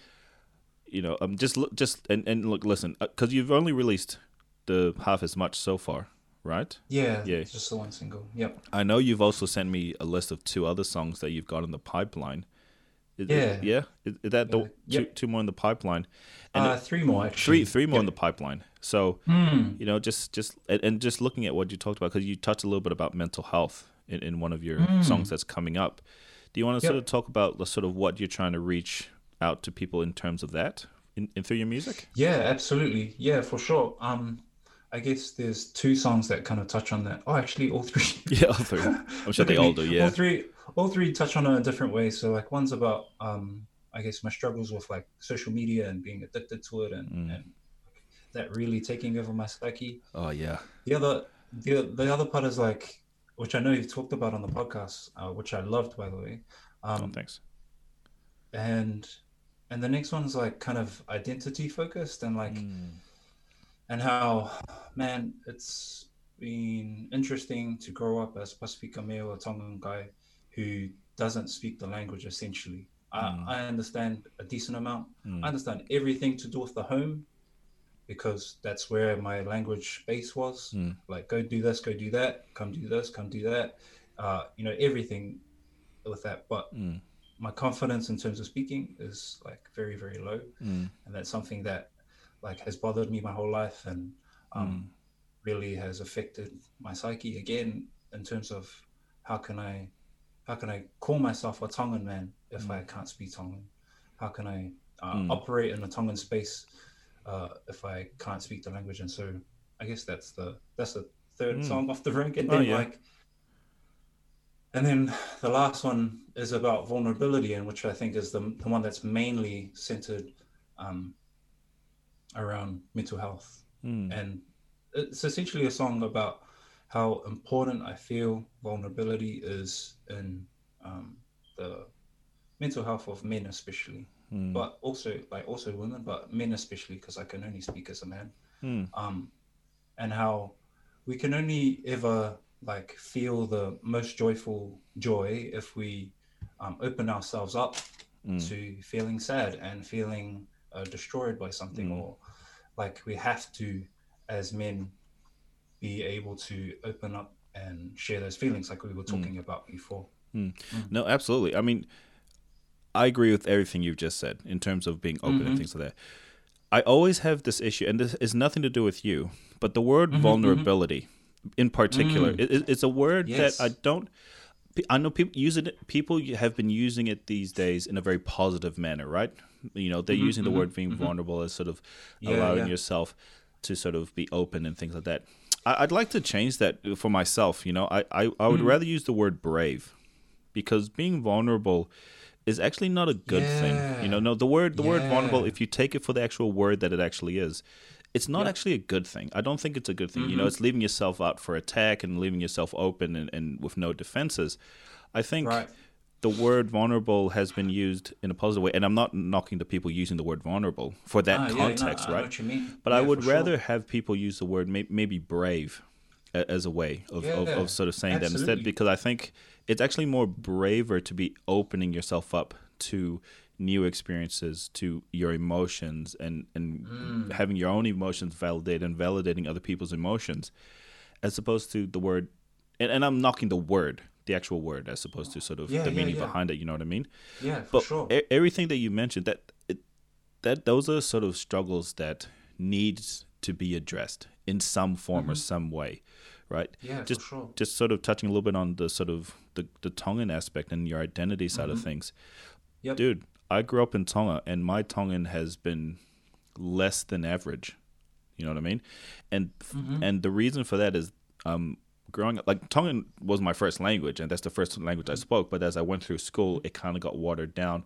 you know, um, just look, just and and look, listen, because you've only released the half as much so far, right? Yeah, Yeah. it's just the one single. Yep. I know you've also sent me a list of two other songs that you've got in the pipeline. Is, Yeah. yeah. Is, is that the Yeah. two, Yep. two more in the pipeline? And Uh, three more actually. three three more in the pipeline. So Hmm. you know, just just and, and just looking at what you talked about because you touched a little bit about mental health in, in one of your Mm. songs that's coming up. Do you want to Yep. sort of talk about the sort of what you're trying to reach out to people in terms of that in, in through your music? Yeah, absolutely. Yeah, for sure. Um, I guess there's two songs that kind of touch on that. Oh, actually, all three. Yeah, all three. I'm sure they all do. Yeah. All three, all three touch on it in different ways. So like one's about, um, I guess my struggles with like social media and being addicted to it and, Mm. and that really taking over my psyche. Oh yeah. The other, the the other part is like, which I know you've talked about on the podcast, uh, which I loved by the way. Oh, Um, thanks. and and the next one's like kind of identity focused and like Mm. and how man it's been interesting to grow up as Pasifika male a Tongan guy who doesn't speak the language essentially Mm. I, I understand a decent amount Mm. I understand everything to do with the home because that's where my language base was Mm. like go do this go do that come do this come do that uh, you know everything with that but Mm. my confidence in terms of speaking is like very very low Mm. and that's something that like has bothered me my whole life and um, really has affected my psyche again in terms of how can I how can I call myself a Tongan man if I can't speak Tongan? How can I uh, Mm. operate in a Tongan space uh, if I can't speak the language? And so I guess that's the that's the third Mm. song off the rank, and Oh, then yeah. like. And then the last one is about vulnerability, and which I think is the, the one that's mainly centered um, around mental health Mm. and it's essentially a song about how important I feel vulnerability is in um, the mental health of men, especially, Mm. but also like also women, but men especially, because I can only speak as a man. Mm. Um, and how we can only ever like feel the most joyful joy if we um, open ourselves up Mm. to feeling sad and feeling uh, destroyed by something Mm. or like we have to as men be able to open up and share those feelings like we were talking about before No, absolutely. I mean, I agree with everything you've just said in terms of being open and Mhm. things like that. I always have this issue, and this is nothing to do with you, but the word Mhm, vulnerability, in particular, Mm. it- it, it's a word Yes. that I don't. I know people use it. People have been using it these days in a very positive manner, right? You know, they're Mhm, using the word being mhm. vulnerable as sort of Yeah, allowing yeah. yourself to sort of be open and things like that. I, I'd like to change that for myself. You know, I I, I would Mhm. rather use the word brave because being vulnerable is actually not a good thing. You know, no, the word the word vulnerable, if you take it for the actual word that it actually is, it's not Yeah. actually a good thing. I don't think it's a good thing. You know, Mhm. it's leaving yourself out for attack and leaving yourself open and, and with no defenses. I think right the word vulnerable has been used in a positive way, and I'm not knocking the people using the word vulnerable for that Ah, yeah, no, context, I know right? what you mean. But Yeah, I would for sure. rather have people use the word may- maybe brave as a way of, of, Yeah, of sort of saying that instead, because I think it's actually more braver to be opening yourself up to new experiences, to your emotions, and, and Mm. having your own emotions validated and validating other people's emotions, as opposed to the word. And, and I'm knocking the word, the actual word, as opposed to sort of Yeah, the yeah, meaning yeah. behind it. You know what I mean? yeah for but sure e- everything that you mentioned that it, that those are sort of struggles that needs to be addressed in some form or some way right yeah just for sure just sort of touching a little bit on the sort of the, the tongan aspect and your identity side of things Yep. dude i grew up in tonga and my tongan has been less than average You know what I mean? And Mhm. and the reason for that is um, growing up like Tongan was my first language, and that's the first language I spoke. But as I went through school, it kind of got watered down,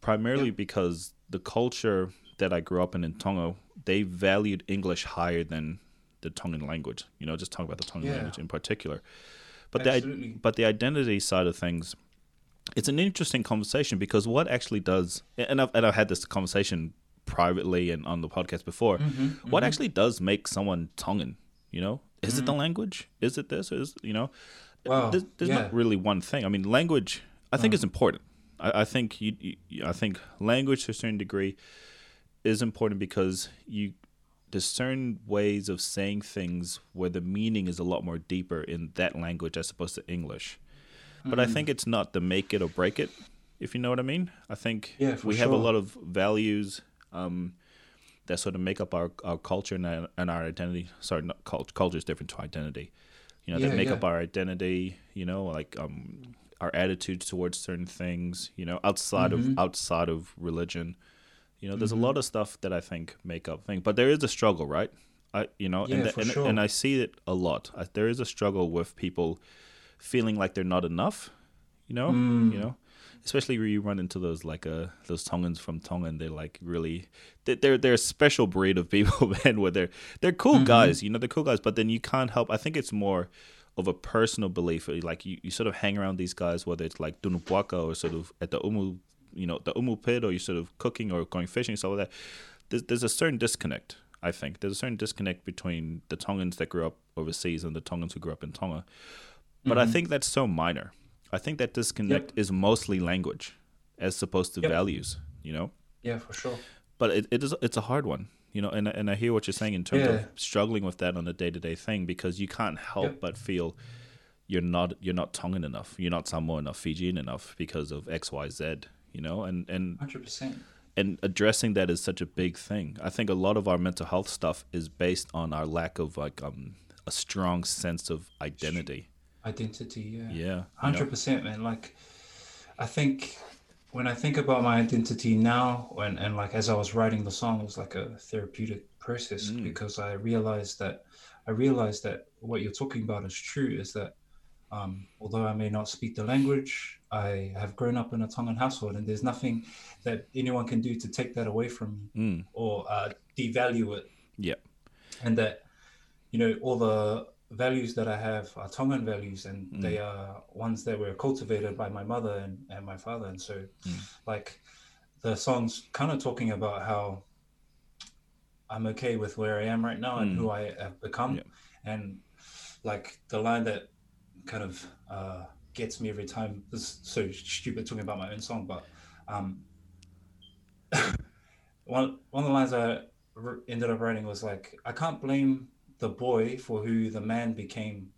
primarily because the culture that I grew up in in Tonga, they valued English higher than the Tongan language. You know, just talking about the Tongan Yeah. language in particular. But the but the identity side of things, it's an interesting conversation because what actually does, and I've and I've had this conversation privately and on the podcast before. Mm-hmm, What actually does make someone Tongan? You know, is it the language? Is it this? Is you know? Mm-hmm. Wow, There's, there's yeah. not really one thing. I mean, language. I think is important. I, I think you, you. I think language to a certain degree is important because you there's certain ways of saying things where the meaning is a lot more deeper in that language as opposed to English. But I Mm. think it's not the make it or break it, if you know what I mean. I think Yeah, we have a lot of values um, that sort of make up our, our culture and our, and our identity. Sorry, not cult, culture is different to identity. You know, Yeah, that make yeah. up our identity. You know, like um, our attitudes towards certain things. You know, outside Mm-hmm. of outside of religion. You know, there's a lot of stuff that I think make up things, but there is a struggle, right? I, you know, Yeah, and, for and, sure. and I see it a lot. I, there is a struggle with people feeling like they're not enough. You know, Mm. you know, especially where you run into those like uh those Tongans from Tonga, and they're like really they- they're they're a special breed of people, man. Where they're they're cool Mm-hmm. guys, you know, they're cool guys, but then you can't help. I think it's more of a personal belief. Like you, you sort of hang around these guys, whether it's like tunu puaka or sort of at the Umu, you know, the Umu pit, or you're sort of cooking or going fishing, stuff like that. There's, there's a certain disconnect. I think there's a certain disconnect between the Tongans that grew up overseas and the Tongans who grew up in Tonga. But I mm-hmm. think that's so minor. I think that disconnect is mostly language, as opposed to Yep. values. You know, Yeah, for sure. but it, it is it's a hard one. You know, and and I hear what you're saying in terms Yeah. of struggling with that on a day to day thing because you can't help Yep. but feel you're not you're not Tongan enough, you're not Samoan enough, Fijian enough because of X Y Z. You know, and and Hundred percent. and addressing that is such a big thing. I think a lot of our mental health stuff is based on our lack of like um a strong sense of identity. Identity. Yeah. Yeah, you know? Hundred percent, man. Like, I think when I think about my identity now, and and like as I was writing the song, it was like a therapeutic process Mm. because I realized that I realized that what you're talking about is true. Is that um, although I may not speak the language, I have grown up in a Tongan household, and there's nothing that anyone can do to take that away from me Mm, or uh, devalue it. yeah, and that you know all the values that I have are Tongan values, and Mm. they are ones that were cultivated by my mother and, and my father. And so, Mm. like, the song's kind of talking about how I'm okay with where I am right now and Mm. who I have become, Yeah. and like the line that kind of uh, gets me every time. This is so stupid talking about my own song, but um, one one of the lines I ended up writing was like, I can't blame the boy for who the man became,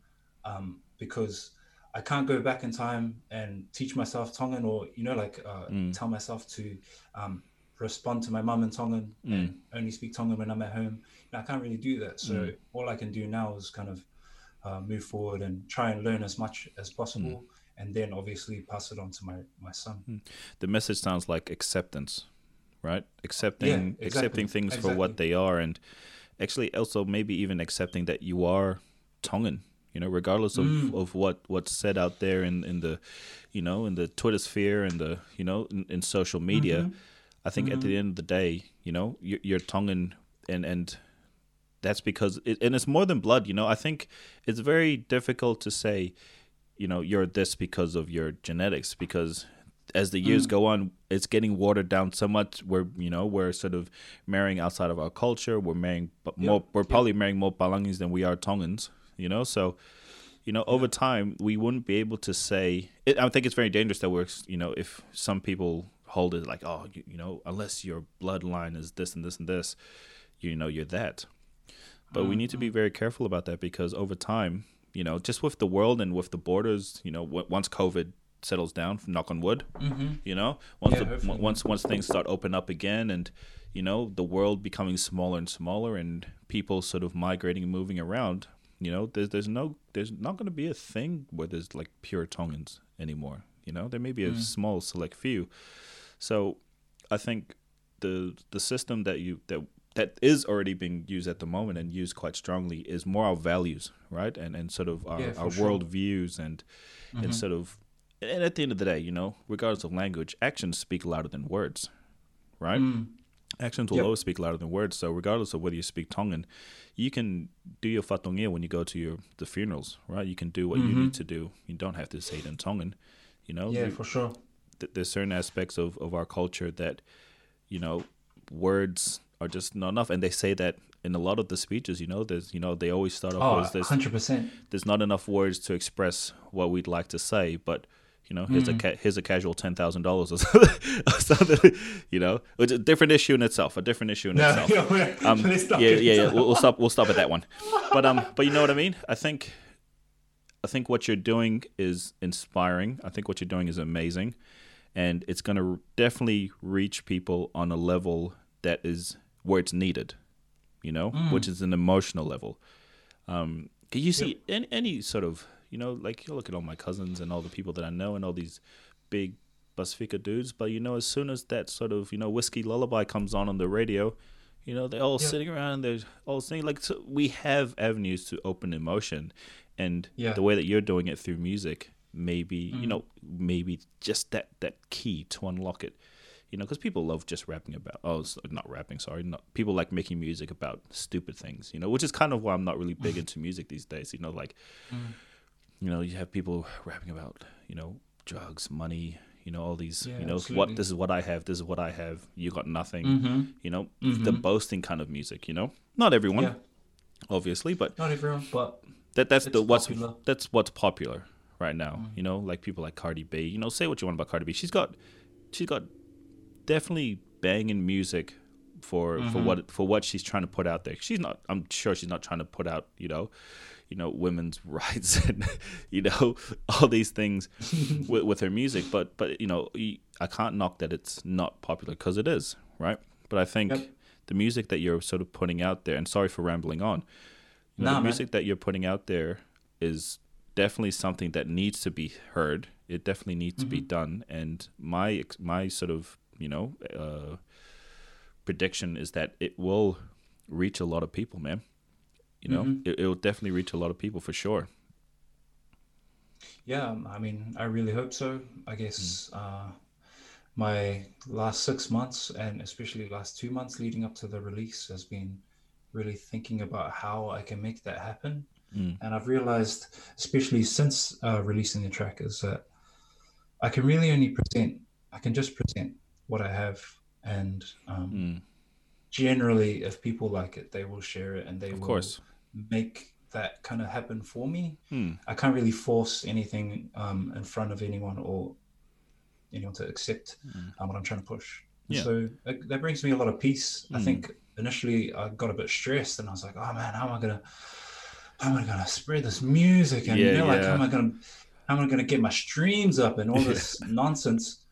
um, because I can't go back in time and teach myself Tongan or you know like uh, Mm. tell myself to um, respond to my mum in Tongan and only speak Tongan when I'm at home. I can't really do that. So Mm. all I can do now is kind of uh, move forward and try and learn as much as possible, Mm. and then obviously pass it on to my my son. the message sounds like acceptance, right? Accepting exactly, accepting things for what they are, and actually also maybe even accepting that you are Tongan. You know, regardless of, Mm. of what what's said out there in, in the, you know, in the Twitter sphere and the you know in, in social media, Mm-hmm. I think at the end of the day, you know, you're, you're Tongan, and and that's because it, and it's more than blood. You know, I think it's very difficult to say, you know, you're this because of your genetics because as the Mm. years go on, it's getting watered down so much. We're you know we're sort of marrying outside of our culture. We're marrying but more. We're yep. probably marrying more palangis than we are Tongans. You know, so you know over time we wouldn't be able to say. It, I think it's very dangerous that we're you know if some people hold it like oh you, you know unless your bloodline is this and this and this, you know you're that. But we need to be very careful about that because over time, you know, just with the world and with the borders, you know, w- once COVID settles down, knock on wood, Mm-hmm. you know, once Yeah, the, once once things start open up again, and you know, the world becoming smaller and smaller, and people sort of migrating and moving around, you know, there's there's no there's not going to be a thing where there's like pure Tongans anymore. You know, there may be a Mm. small select few. So, I think the the system that you that that is already being used at the moment and used quite strongly is more our values, right? And and sort of our, Yeah, our sure. world views and and sort of and at the end of the day, you know, regardless of language, actions speak louder than words, right? Mm. Actions will Yep. always speak louder than words. So regardless of whether you speak Tongan, you can do your fatongia when you go to your the funerals, right? You can do what you need to do. You don't have to say it in Tongan, you know. Mm-hmm. Yeah, You- for sure. th- there's certain aspects of, of our culture that you know words are just not enough and they say that in a lot of the speeches you know there's you know they always start off Oh, with there's, 100%. there's not enough words to express what we'd like to say but you know here's Mm. a ca- here's a casual ten thousand dollars or something, you know it's a different issue in itself a different issue in No, itself yeah, um, yeah, yeah, yeah. We'll, we'll stop. We'll stop at that one. But um, but you know what I mean. I think, I think what you're doing is inspiring. I think what you're doing is amazing, and it's going to definitely reach people on a level that is where it's needed. You know, which is an emotional level. Um, 'cause you see any, any sort of you know, like you look at all my cousins and all the people that I know and all these big Pasifika dudes, but you know, as soon as that sort of you know whiskey lullaby comes on on the radio, you know, they're all Yeah. sitting around and they're all singing. Like so we have avenues to open emotion, and Yeah. the way that you're doing it through music, maybe you Mm. know, maybe just that that key to unlock it. You know, because people love just rapping about oh, not rapping. Sorry, not people like making music about stupid things. You know, which is kind of why I'm not really big into music these days. You know, like Mm. you know, you have people rapping about you know drugs, money. You know, all these. Yeah, you know, absolutely. what this is what I have. This is what I have. You got nothing. Mm-hmm. You know, the boasting kind of music. You know, not everyone, Yeah, obviously, but not everyone, but that that's the what's popular. Mm. that's what's popular right now. You know, like people like Cardi B. You know, say what you want about Cardi B. She's got she's got definitely banging music for for Mm-hmm. what for what she's trying to put out there. She's not. I'm sure she's not trying to put out. You know. You know women's rights and you know all these things with, with her music, but but you know I can't knock that it's not popular because it is, right? But I think Yep. the music that you're sort of putting out there, and sorry for rambling on, you know, Nah, the man. music that you're putting out there is definitely something that needs to be heard. It definitely needs to be Mm-hmm. done. And my my sort of you know uh, prediction is that it will reach a lot of people, man. You know, Mhm. it, it will definitely reach a lot of people for sure. yeah, um, I mean, I really hope so. I guess Mm. uh, my last six months and especially last two months leading up to the release has been really thinking about how I can make that happen. Mm. And I've realized, especially since uh, releasing the track, is that I can really only present, I can just present what I have. And um, Mm. generally, if people like it, they will share it and they Of will course. make that kind of happen for me. Hmm. I can't really force anything um, in front of anyone or anyone to accept um, what I'm trying to push. Mm. Yeah. So that, that brings me a lot of peace. I Mm. think initially I got a bit stressed and I was like, oh man, how am I gonna, how am I gonna spread this music? And Yeah, you know, like yeah. how am I gonna, how am I gonna get my streams up and all this nonsense?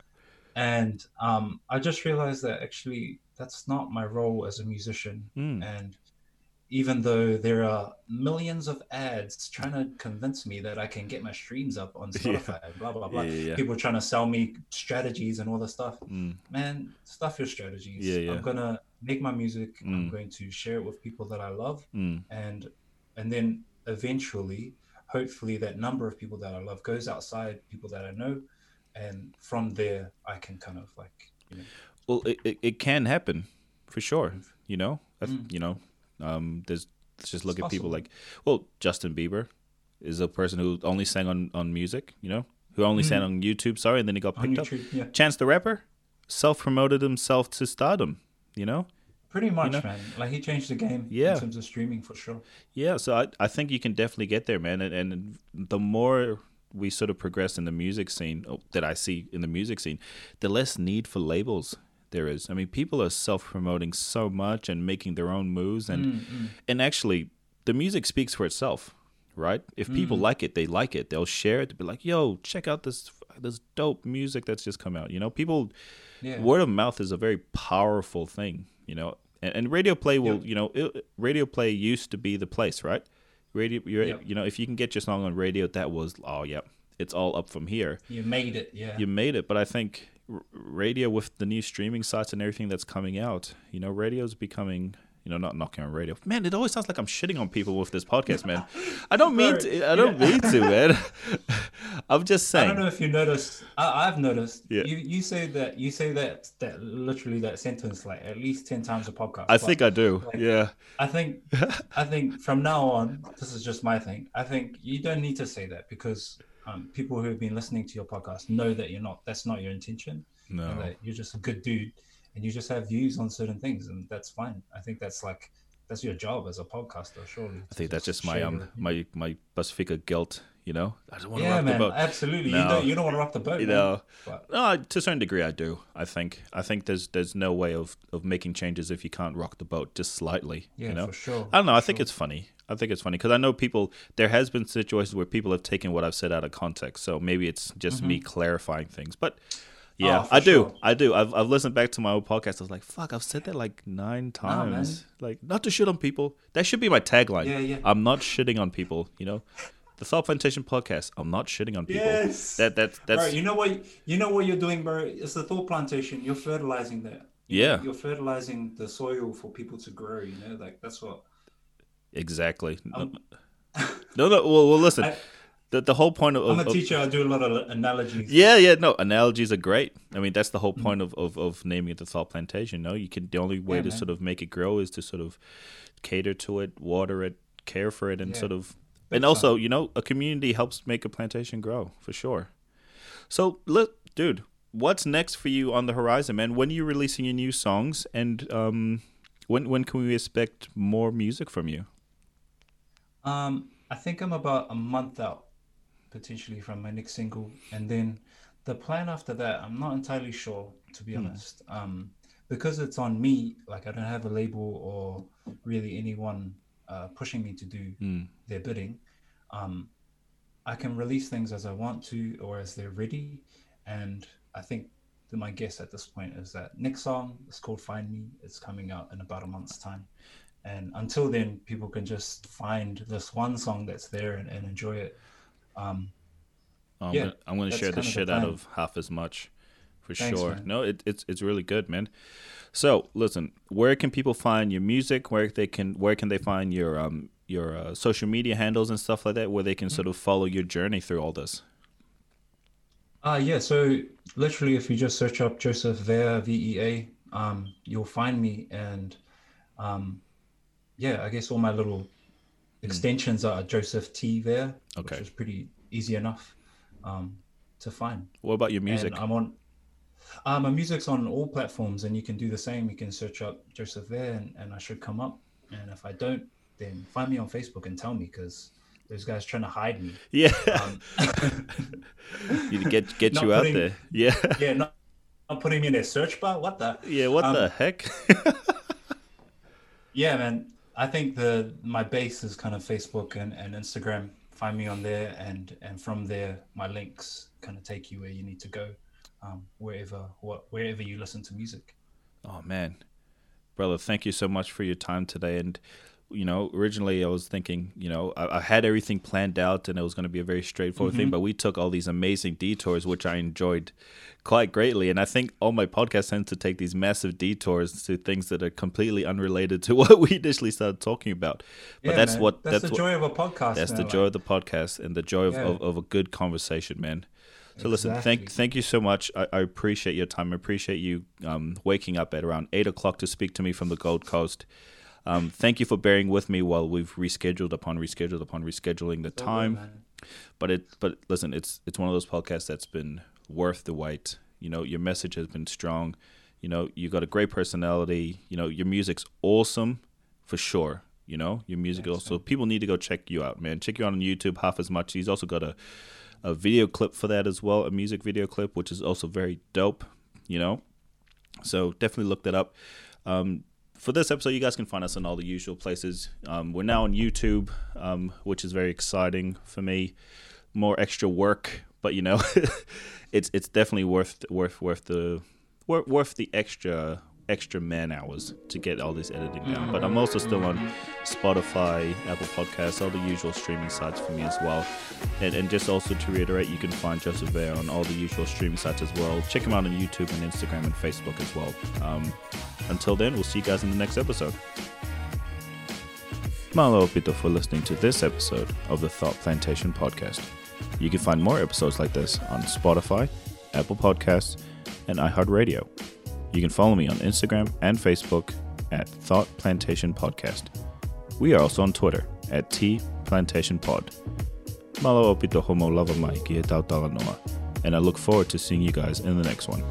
And um, I just realized that actually that's not my role as a musician. Mm. And even though there are millions of ads trying to convince me that I can get my streams up on Spotify, blah blah blah. Yeah, yeah, yeah. People trying to sell me strategies and all this stuff. Mm. Man, stuff your strategies. Yeah, yeah. I'm gonna make my music. I'm Mm. going to share it with people that I love, Mm. and and then eventually, hopefully, that number of people that I love goes outside people that I know, and from there, I can kind of like you know, Well, it, it, it can happen for sure. You know, Mm. you know, um, there's let's just look It's at people like, well, Justin Bieber is a person who only sang on on music. You know, who only sang on YouTube. Sorry, and then he got Mm. picked up. Yeah, Chance the Rapper self promoted himself to stardom. You know, pretty much, know? man. Like he changed the game Yeah. in terms of streaming for sure. Yeah, so I, I think you can definitely get there, man. And, and the more we sort of progress in the music scene, oh, that I see in the music scene, the less need for labels there is. I mean, people are self promoting so much and making their own moves, and Mm, and actually, the music speaks for itself, right? If people like it, they like it. They'll share it. They'll be like, "Yo, check out this this dope music that's just come out." You know, people Yeah. word of mouth is a very powerful thing, you know. And, and radio play will, Yep. you know, it, radio play used to be the place, right? Radio, Yep. you know, if you can get your song on radio, that was, oh yeah, it's all up from here. You made it, yeah. You made it, but I think r- radio with the new streaming sites and everything that's coming out, you know, radio's becoming, You know, not knocking on radio. Man, it always sounds like I'm shitting on people with this podcast, man. I don't mean to. I don't mean to, man. I'm just saying. I don't know if you noticed. I, I've noticed. Yeah. You you say that you say that that literally that sentence like at least ten times a podcast. I think I do. like- yeah. I think I think from now on, this is just my thing. I think you don't need to say that because um, people who have been listening to your podcast know that you're not. That's not your intention. No. that you're just a good dude, and you just have views on certain things, and that's fine. I think that's like that's your job as a podcaster, surely. I think that's just my um my my Pasifika guilt. You know, I don't want to rock man, the boat. absolutely. No. You don't you don't want to rock the boat. You man. know, But no, to a certain degree, I do. I think I think there's there's no way of of making changes if you can't rock the boat just slightly. yeah, you know, for sure. I don't know. I think sure. it's funny. I think it's funny because I know people. There has been situations where people have taken what I've said out of context. So maybe it's just me clarifying things. But yeah. Oh, I do. sure. I do. I've I've listened back to my old podcast. I was like, fuck, I've said that like nine Nah, times. like not to shit on people. That should be my tagline. Yeah, yeah. I'm not shitting on people. You know, the Thought Plantation podcast. I'm not shitting on people. Yes. That that that's bro, you know what you know what you're doing, bro. It's the thought plantation. You're fertilizing that. You Yeah. know, you're fertilizing the soil for people to grow. You know, like that's what. exactly. No, Um, no, no. Well, well listen. I- the the whole point of, I'm a of- teacher. I do a lot of analogies. Yeah, yeah, no, analogies are great. I mean, that's the whole Mm. point of, of, of naming it the thought plantation. No, you can the only way Yeah, to man. sort of make it grow is to sort of cater to it, water it, care for it, and Yeah. sort of, and also, you know, a community helps make a plantation grow for sure. So, look, dude, what's next for you on the horizon, man? When are you releasing your new songs, and um, when when can we expect more music from you? Um, I think I'm about a month out, potentially from my next single, and then the plan after that, I'm not entirely sure, to be honest. Um, because it's on me, like I don't have a label or really anyone uh, pushing me to do Mm. their bidding. Um, I can release things as I want to or as they're ready, and I think that my guess at this point is that next song is called "Find Me." It's coming out in about a month's time. And until then, people can just find this one song that's there and, and enjoy it. Um, I'm Yeah, gonna, I'm gonna share the of the shit out of half as much, for Thanks, sure. man. No, it, it's it's really good, man. So listen, where can people find your music? Where they can where can they find your um your uh, social media handles and stuff like that? Where they can Mm-hmm. sort of follow your journey through all this. uh, yeah, so literally, if you just search up Joseph Vea, V E A, um, you'll find me. And um, yeah, I guess all my little extensions are Joseph T there, Okay. which is pretty easy enough um, to find. What about your music? And I'm on. Uh, my music's on all platforms, and you can do the same. You can search up Joseph there, and, and I should come up. And if I don't, then find me on Facebook and tell me because those guys trying to hide me. yeah, Um, you get get you out there. Yeah, yeah, not, not putting me in their search bar. What the? yeah. What Um, the heck? Yeah, man. I think the my base is kind of Facebook and, and Instagram. Find me on there, and and from there, my links kind of take you where you need to go, um, wherever what wherever you listen to music. Oh man, brother, thank you so much for your time today. And you know, originally I was thinking, you know, I, I had everything planned out and it was going to be a very straightforward thing, but we took all these amazing detours, which I enjoyed quite greatly. And I think all my podcasts tend to take these massive detours to things that are completely unrelated to what we initially started talking about. But Yeah, that's man. what that's, that's, the what joy of a podcast. that's man, the like- joy of the podcast and the joy of, Yeah. of, of a good conversation, man. So listen, thank thank you so much. I, I appreciate your time. I appreciate you um, waking up at around eight o'clock to speak to me from the Gold Coast. Um, thank you for bearing with me while we've rescheduled upon rescheduled upon rescheduling the It's all good, time. But it but listen, it's it's one of those podcasts that's been worth the wait. You know, your message has been strong. You know, you got a great personality. You know, your music's awesome for sure. You know, your music Thanks, also people need to go check you out, man. Check you out on YouTube half as much. He's also got a a video clip for that as well, a music video clip, which is also very dope. You know, so definitely look that up. Um, for this episode, you guys can find us in all the usual places. Um, we're now on YouTube, um, which is very exciting for me. More extra work, but you know, it's it's definitely worth worth worth the worth, worth the extra extra man hours to get all this editing down. But I'm also still on Spotify, Apple Podcasts, all the usual streaming sites for me as well. And, and just also to reiterate, you can find Joseph Vea on all the usual streaming sites as well. Check him out on YouTube and Instagram and Facebook as well. Um, until then, we'll see you guys in the next episode. Malo aupito for listening to this episode of the Thought Plantation podcast. You can find more episodes like this on Spotify, Apple Podcasts, and iHeartRadio. You can follow me on Instagram and Facebook at Thought Plantation Podcast. We are also on Twitter at T Plantation Pod. Malo aupito homo lava mai ki he tau noa, and I look forward to seeing you guys in the next one.